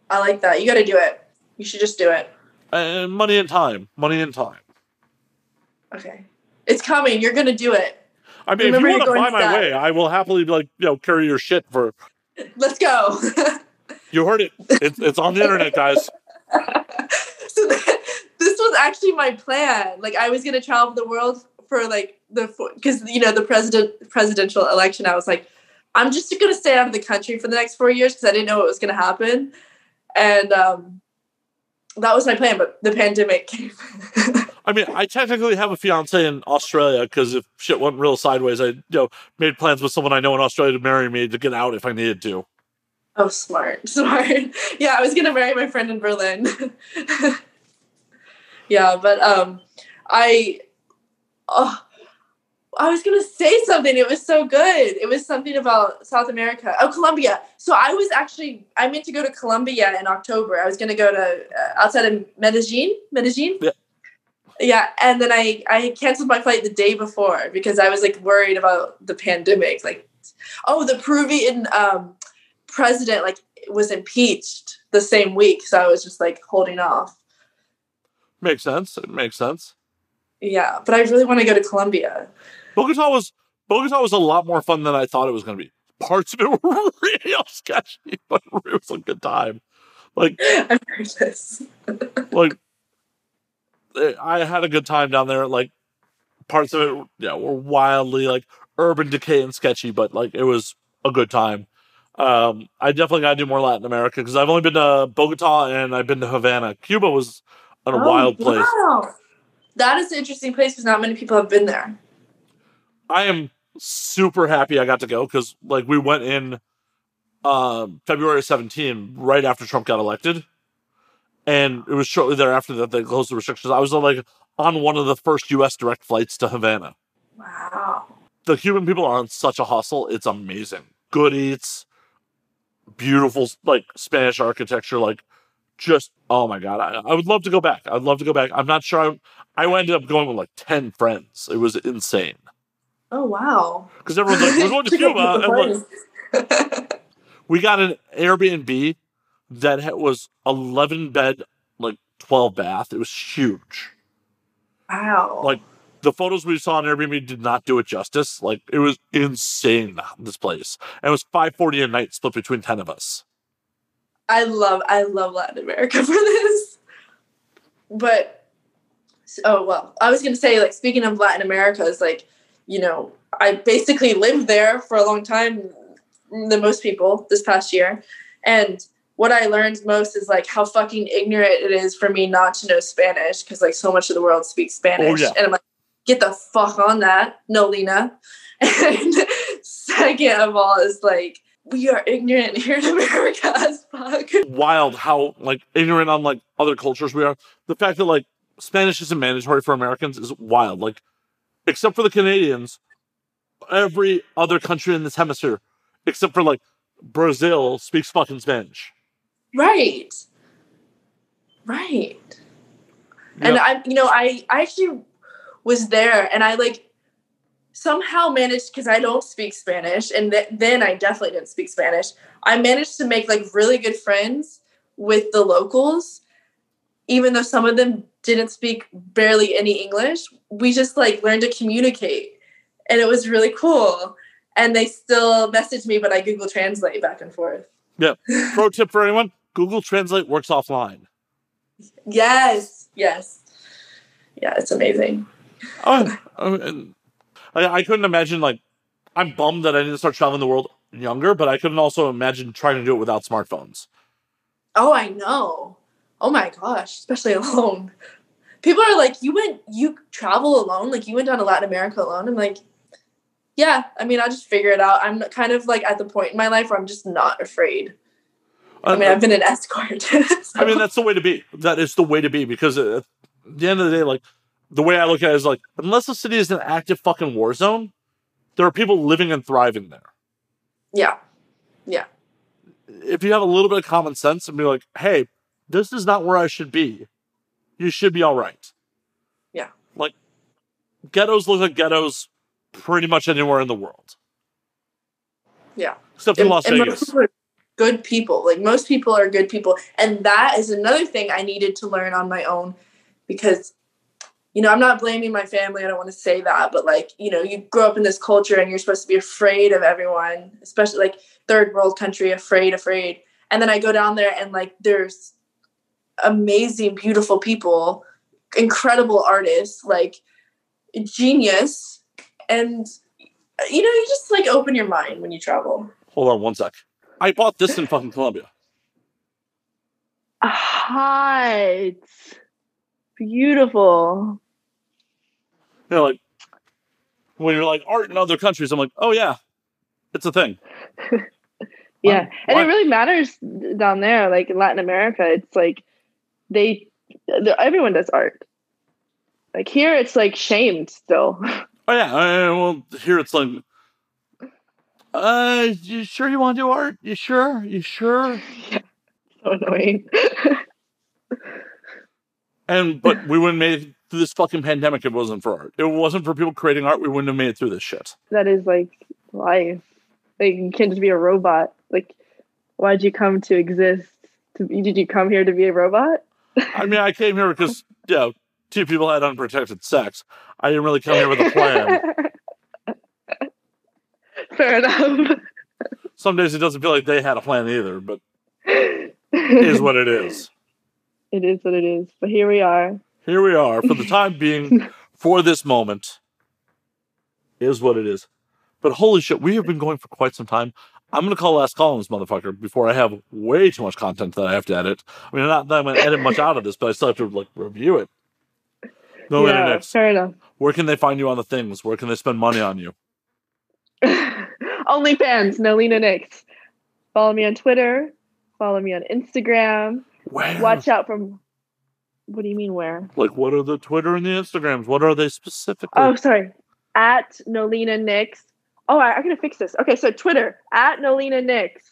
I like that. You gotta do it. You should just do it. And money and time. Money and time. Okay. It's coming. You're gonna do it. I mean, Remember if you want to buy my to way, I will happily like, you know, carry your shit for Let's go. you heard it. It's it's on the internet, guys. so th- this was actually my plan. Like I was gonna travel the world for like the because you know the president presidential election. I was like, I'm just gonna stay out of the country for the next four years because I didn't know what was gonna happen, and um, that was my plan. But the pandemic came. I mean, I technically have a fiance in Australia because if shit went real sideways, I you know made plans with someone I know in Australia to marry me to get out if I needed to. Oh, smart, smart. Yeah, I was gonna marry my friend in Berlin. yeah, but um, I, oh, I was gonna say something. It was so good. It was something about South America. Oh, Colombia. So I was actually I meant to go to Colombia in October. I was gonna go to uh, outside of Medellin. Medellin. Yeah. Yeah, and then I I canceled my flight the day before because I was like worried about the pandemic. Like, oh, the Peruvian um, president like was impeached the same week, so I was just like holding off. Makes sense. It makes sense. Yeah, but I really want to go to Colombia. Bogota was Bogota was a lot more fun than I thought it was going to be. Parts of it were real sketchy, but it was a good time. Like, heard this. like eh, I had a good time down there. Like, parts of it, yeah, were wildly like urban decay and sketchy, but like it was a good time. Um, I definitely got to do more Latin America because I've only been to Bogota and I've been to Havana. Cuba was a Oh, wild place. wow. That is an interesting place because not many people have been there. I am super happy I got to go because like we went in um February 17, right after Trump got elected. And it was shortly thereafter that they closed the restrictions. I was like on one of the first US direct flights to Havana. Wow. The Cuban people are on such a hustle. It's amazing. Good eats, beautiful like Spanish architecture, like just oh my god. I, I would love to go back. I'd love to go back. I'm not sure I, I ended up going with like 10 friends. It was insane. Oh wow. Because everyone's like, we're going to Cuba. And like, we got an Airbnb that was 11 bed, like 12 bath. It was huge. wow. Like the photos we saw on Airbnb did not do it justice. Like it was insane. This place, and it was 540 a night, split between 10 of us. I love I love Latin America for this. But oh well, I was gonna say like speaking of Latin America is like you know I basically lived there for a long time mm, than most people this past year, and what I learned most is like how fucking ignorant it is for me not to know Spanish because like so much of the world speaks Spanish, oh, yeah. and I'm like get the fuck on that, no Lena. And second of all is like we are ignorant here in America as fuck. Wild how like ignorant on like other cultures we are. The fact that like Spanish isn't mandatory for Americans is wild. Like except for the Canadians, every other country in this hemisphere, except for like Brazil, speaks fucking Spanish. Right. Right. And Yeah. I you know, I I actually was there and I like somehow managed because I don't speak Spanish and th- then I definitely didn't speak Spanish. I managed to make like really good friends with the locals even though some of them didn't speak barely any English. We just like learned to communicate and it was really cool. And they still message me but I Google Translate back and forth. Yeah. Pro tip for anyone: Google Translate works offline. Yes, yes. Yeah, it's amazing. Oh, I, I couldn't imagine like I'm bummed that I didn't start traveling the world younger, but I couldn't also imagine trying to do it without smartphones. Oh, I know. Oh my gosh, especially alone. People are like, "You went, you travel alone? Like you went down to Latin America alone?" I'm like, "Yeah, I mean, I'll just figure it out." I'm kind of like at the point in my life where I'm just not afraid. I mean, I've been an escort. so- I mean, that's the way to be. That is the way to be because uh, at the end of the day, like the way I look at it is like, unless the city is an active fucking war zone, there are people living and thriving there. yeah, Yeah. If you have a little bit of common sense and be like, hey, this is not where I should be, you should be all right. Yeah. Like, ghettos look like ghettos pretty much anywhere in the world, yeah. except in And- Las Vegas. good people. Like most people are good people, and that is another thing I needed to learn on my own because you know I'm not blaming my family. I don't want to say that, but like you know you grow up in this culture and you're supposed to be afraid of everyone, especially like third world country, afraid, afraid. And then I go down there and like there's amazing, beautiful people, incredible artists, like genius, and you know you just like open your mind when you travel. Hold on one sec. I bought this in fucking Colombia. Ah, Hot. Beautiful. Know, like when you're like art in other countries, I'm like, oh yeah, it's a thing. Yeah, and it really matters down there. Like in Latin America, it's like they everyone does art. Like here, it's like shamed still. Oh yeah, uh, well here it's like, uh, you sure you want to do art? You sure? You sure? so annoying. And but we wouldn't made it through this fucking pandemic. if It wasn't for art. If It wasn't for people creating art. We wouldn't have made it through this shit. that is like life. Like you can't just be a robot. Like, why'd you come to exist? Did you come here to be a robot? I mean, I came here because you know, two people had unprotected sex. I didn't really come here with a plan. Fair enough. Some days it doesn't feel like they had a plan either, but it is what it is. it is what it is. But here we are. Here we are for the time being, for this moment, is what it is. But holy shit, we have been going for quite some time. I'm gonna call last call on this motherfucker before I have way too much content that I have to edit. I mean, not that I'm gonna edit much out of this, but I still have to like review it. No yeah, internet. fair enough. Where can they find you on the things? Where can they spend money on you? OnlyFans, Nolina Nix. Follow me on Twitter. Follow me on Instagram. Where? Watch out from. What do you mean where? Like, what are the Twitter and the Instagrams? What are they specifically? Oh, sorry. At Nolina Nix. Oh, I, I'm gonna fix this. Okay, so Twitter at Nolina Nix.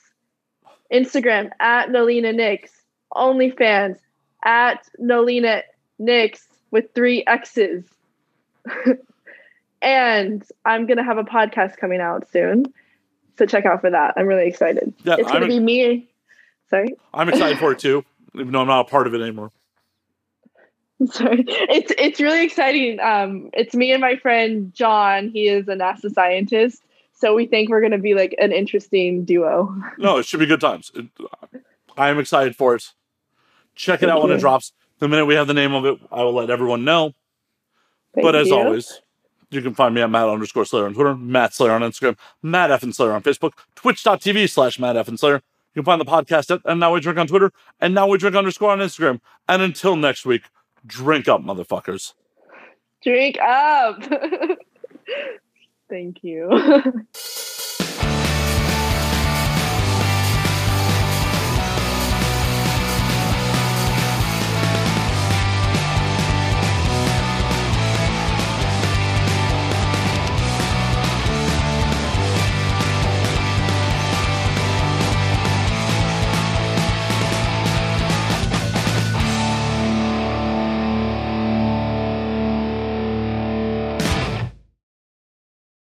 Instagram at Nolina Nix. OnlyFans at Nolina Nix with three X's. and I'm gonna have a podcast coming out soon. So check out for that. I'm really excited. yeah, It's gonna I'm, be me. Sorry. I'm excited for it too, even though I'm not a part of it anymore. Sorry. It's it's really exciting. Um, it's me and my friend John. He is a NASA scientist. So we think we're gonna be like an interesting duo. No, it should be good times. I am excited for it. Check it Thank out when you. it drops. The minute we have the name of it, I will let everyone know. Thank but as you. always, you can find me at Matt underscore Slayer on Twitter, Matt Slayer on Instagram, Matt F and Slayer on Facebook, twitch.tv slash Matt F and Slayer. You can find the podcast at And Now We Drink on Twitter, and Now We Drink underscore on Instagram. And until next week, drink up, motherfuckers. drink up. Thank you.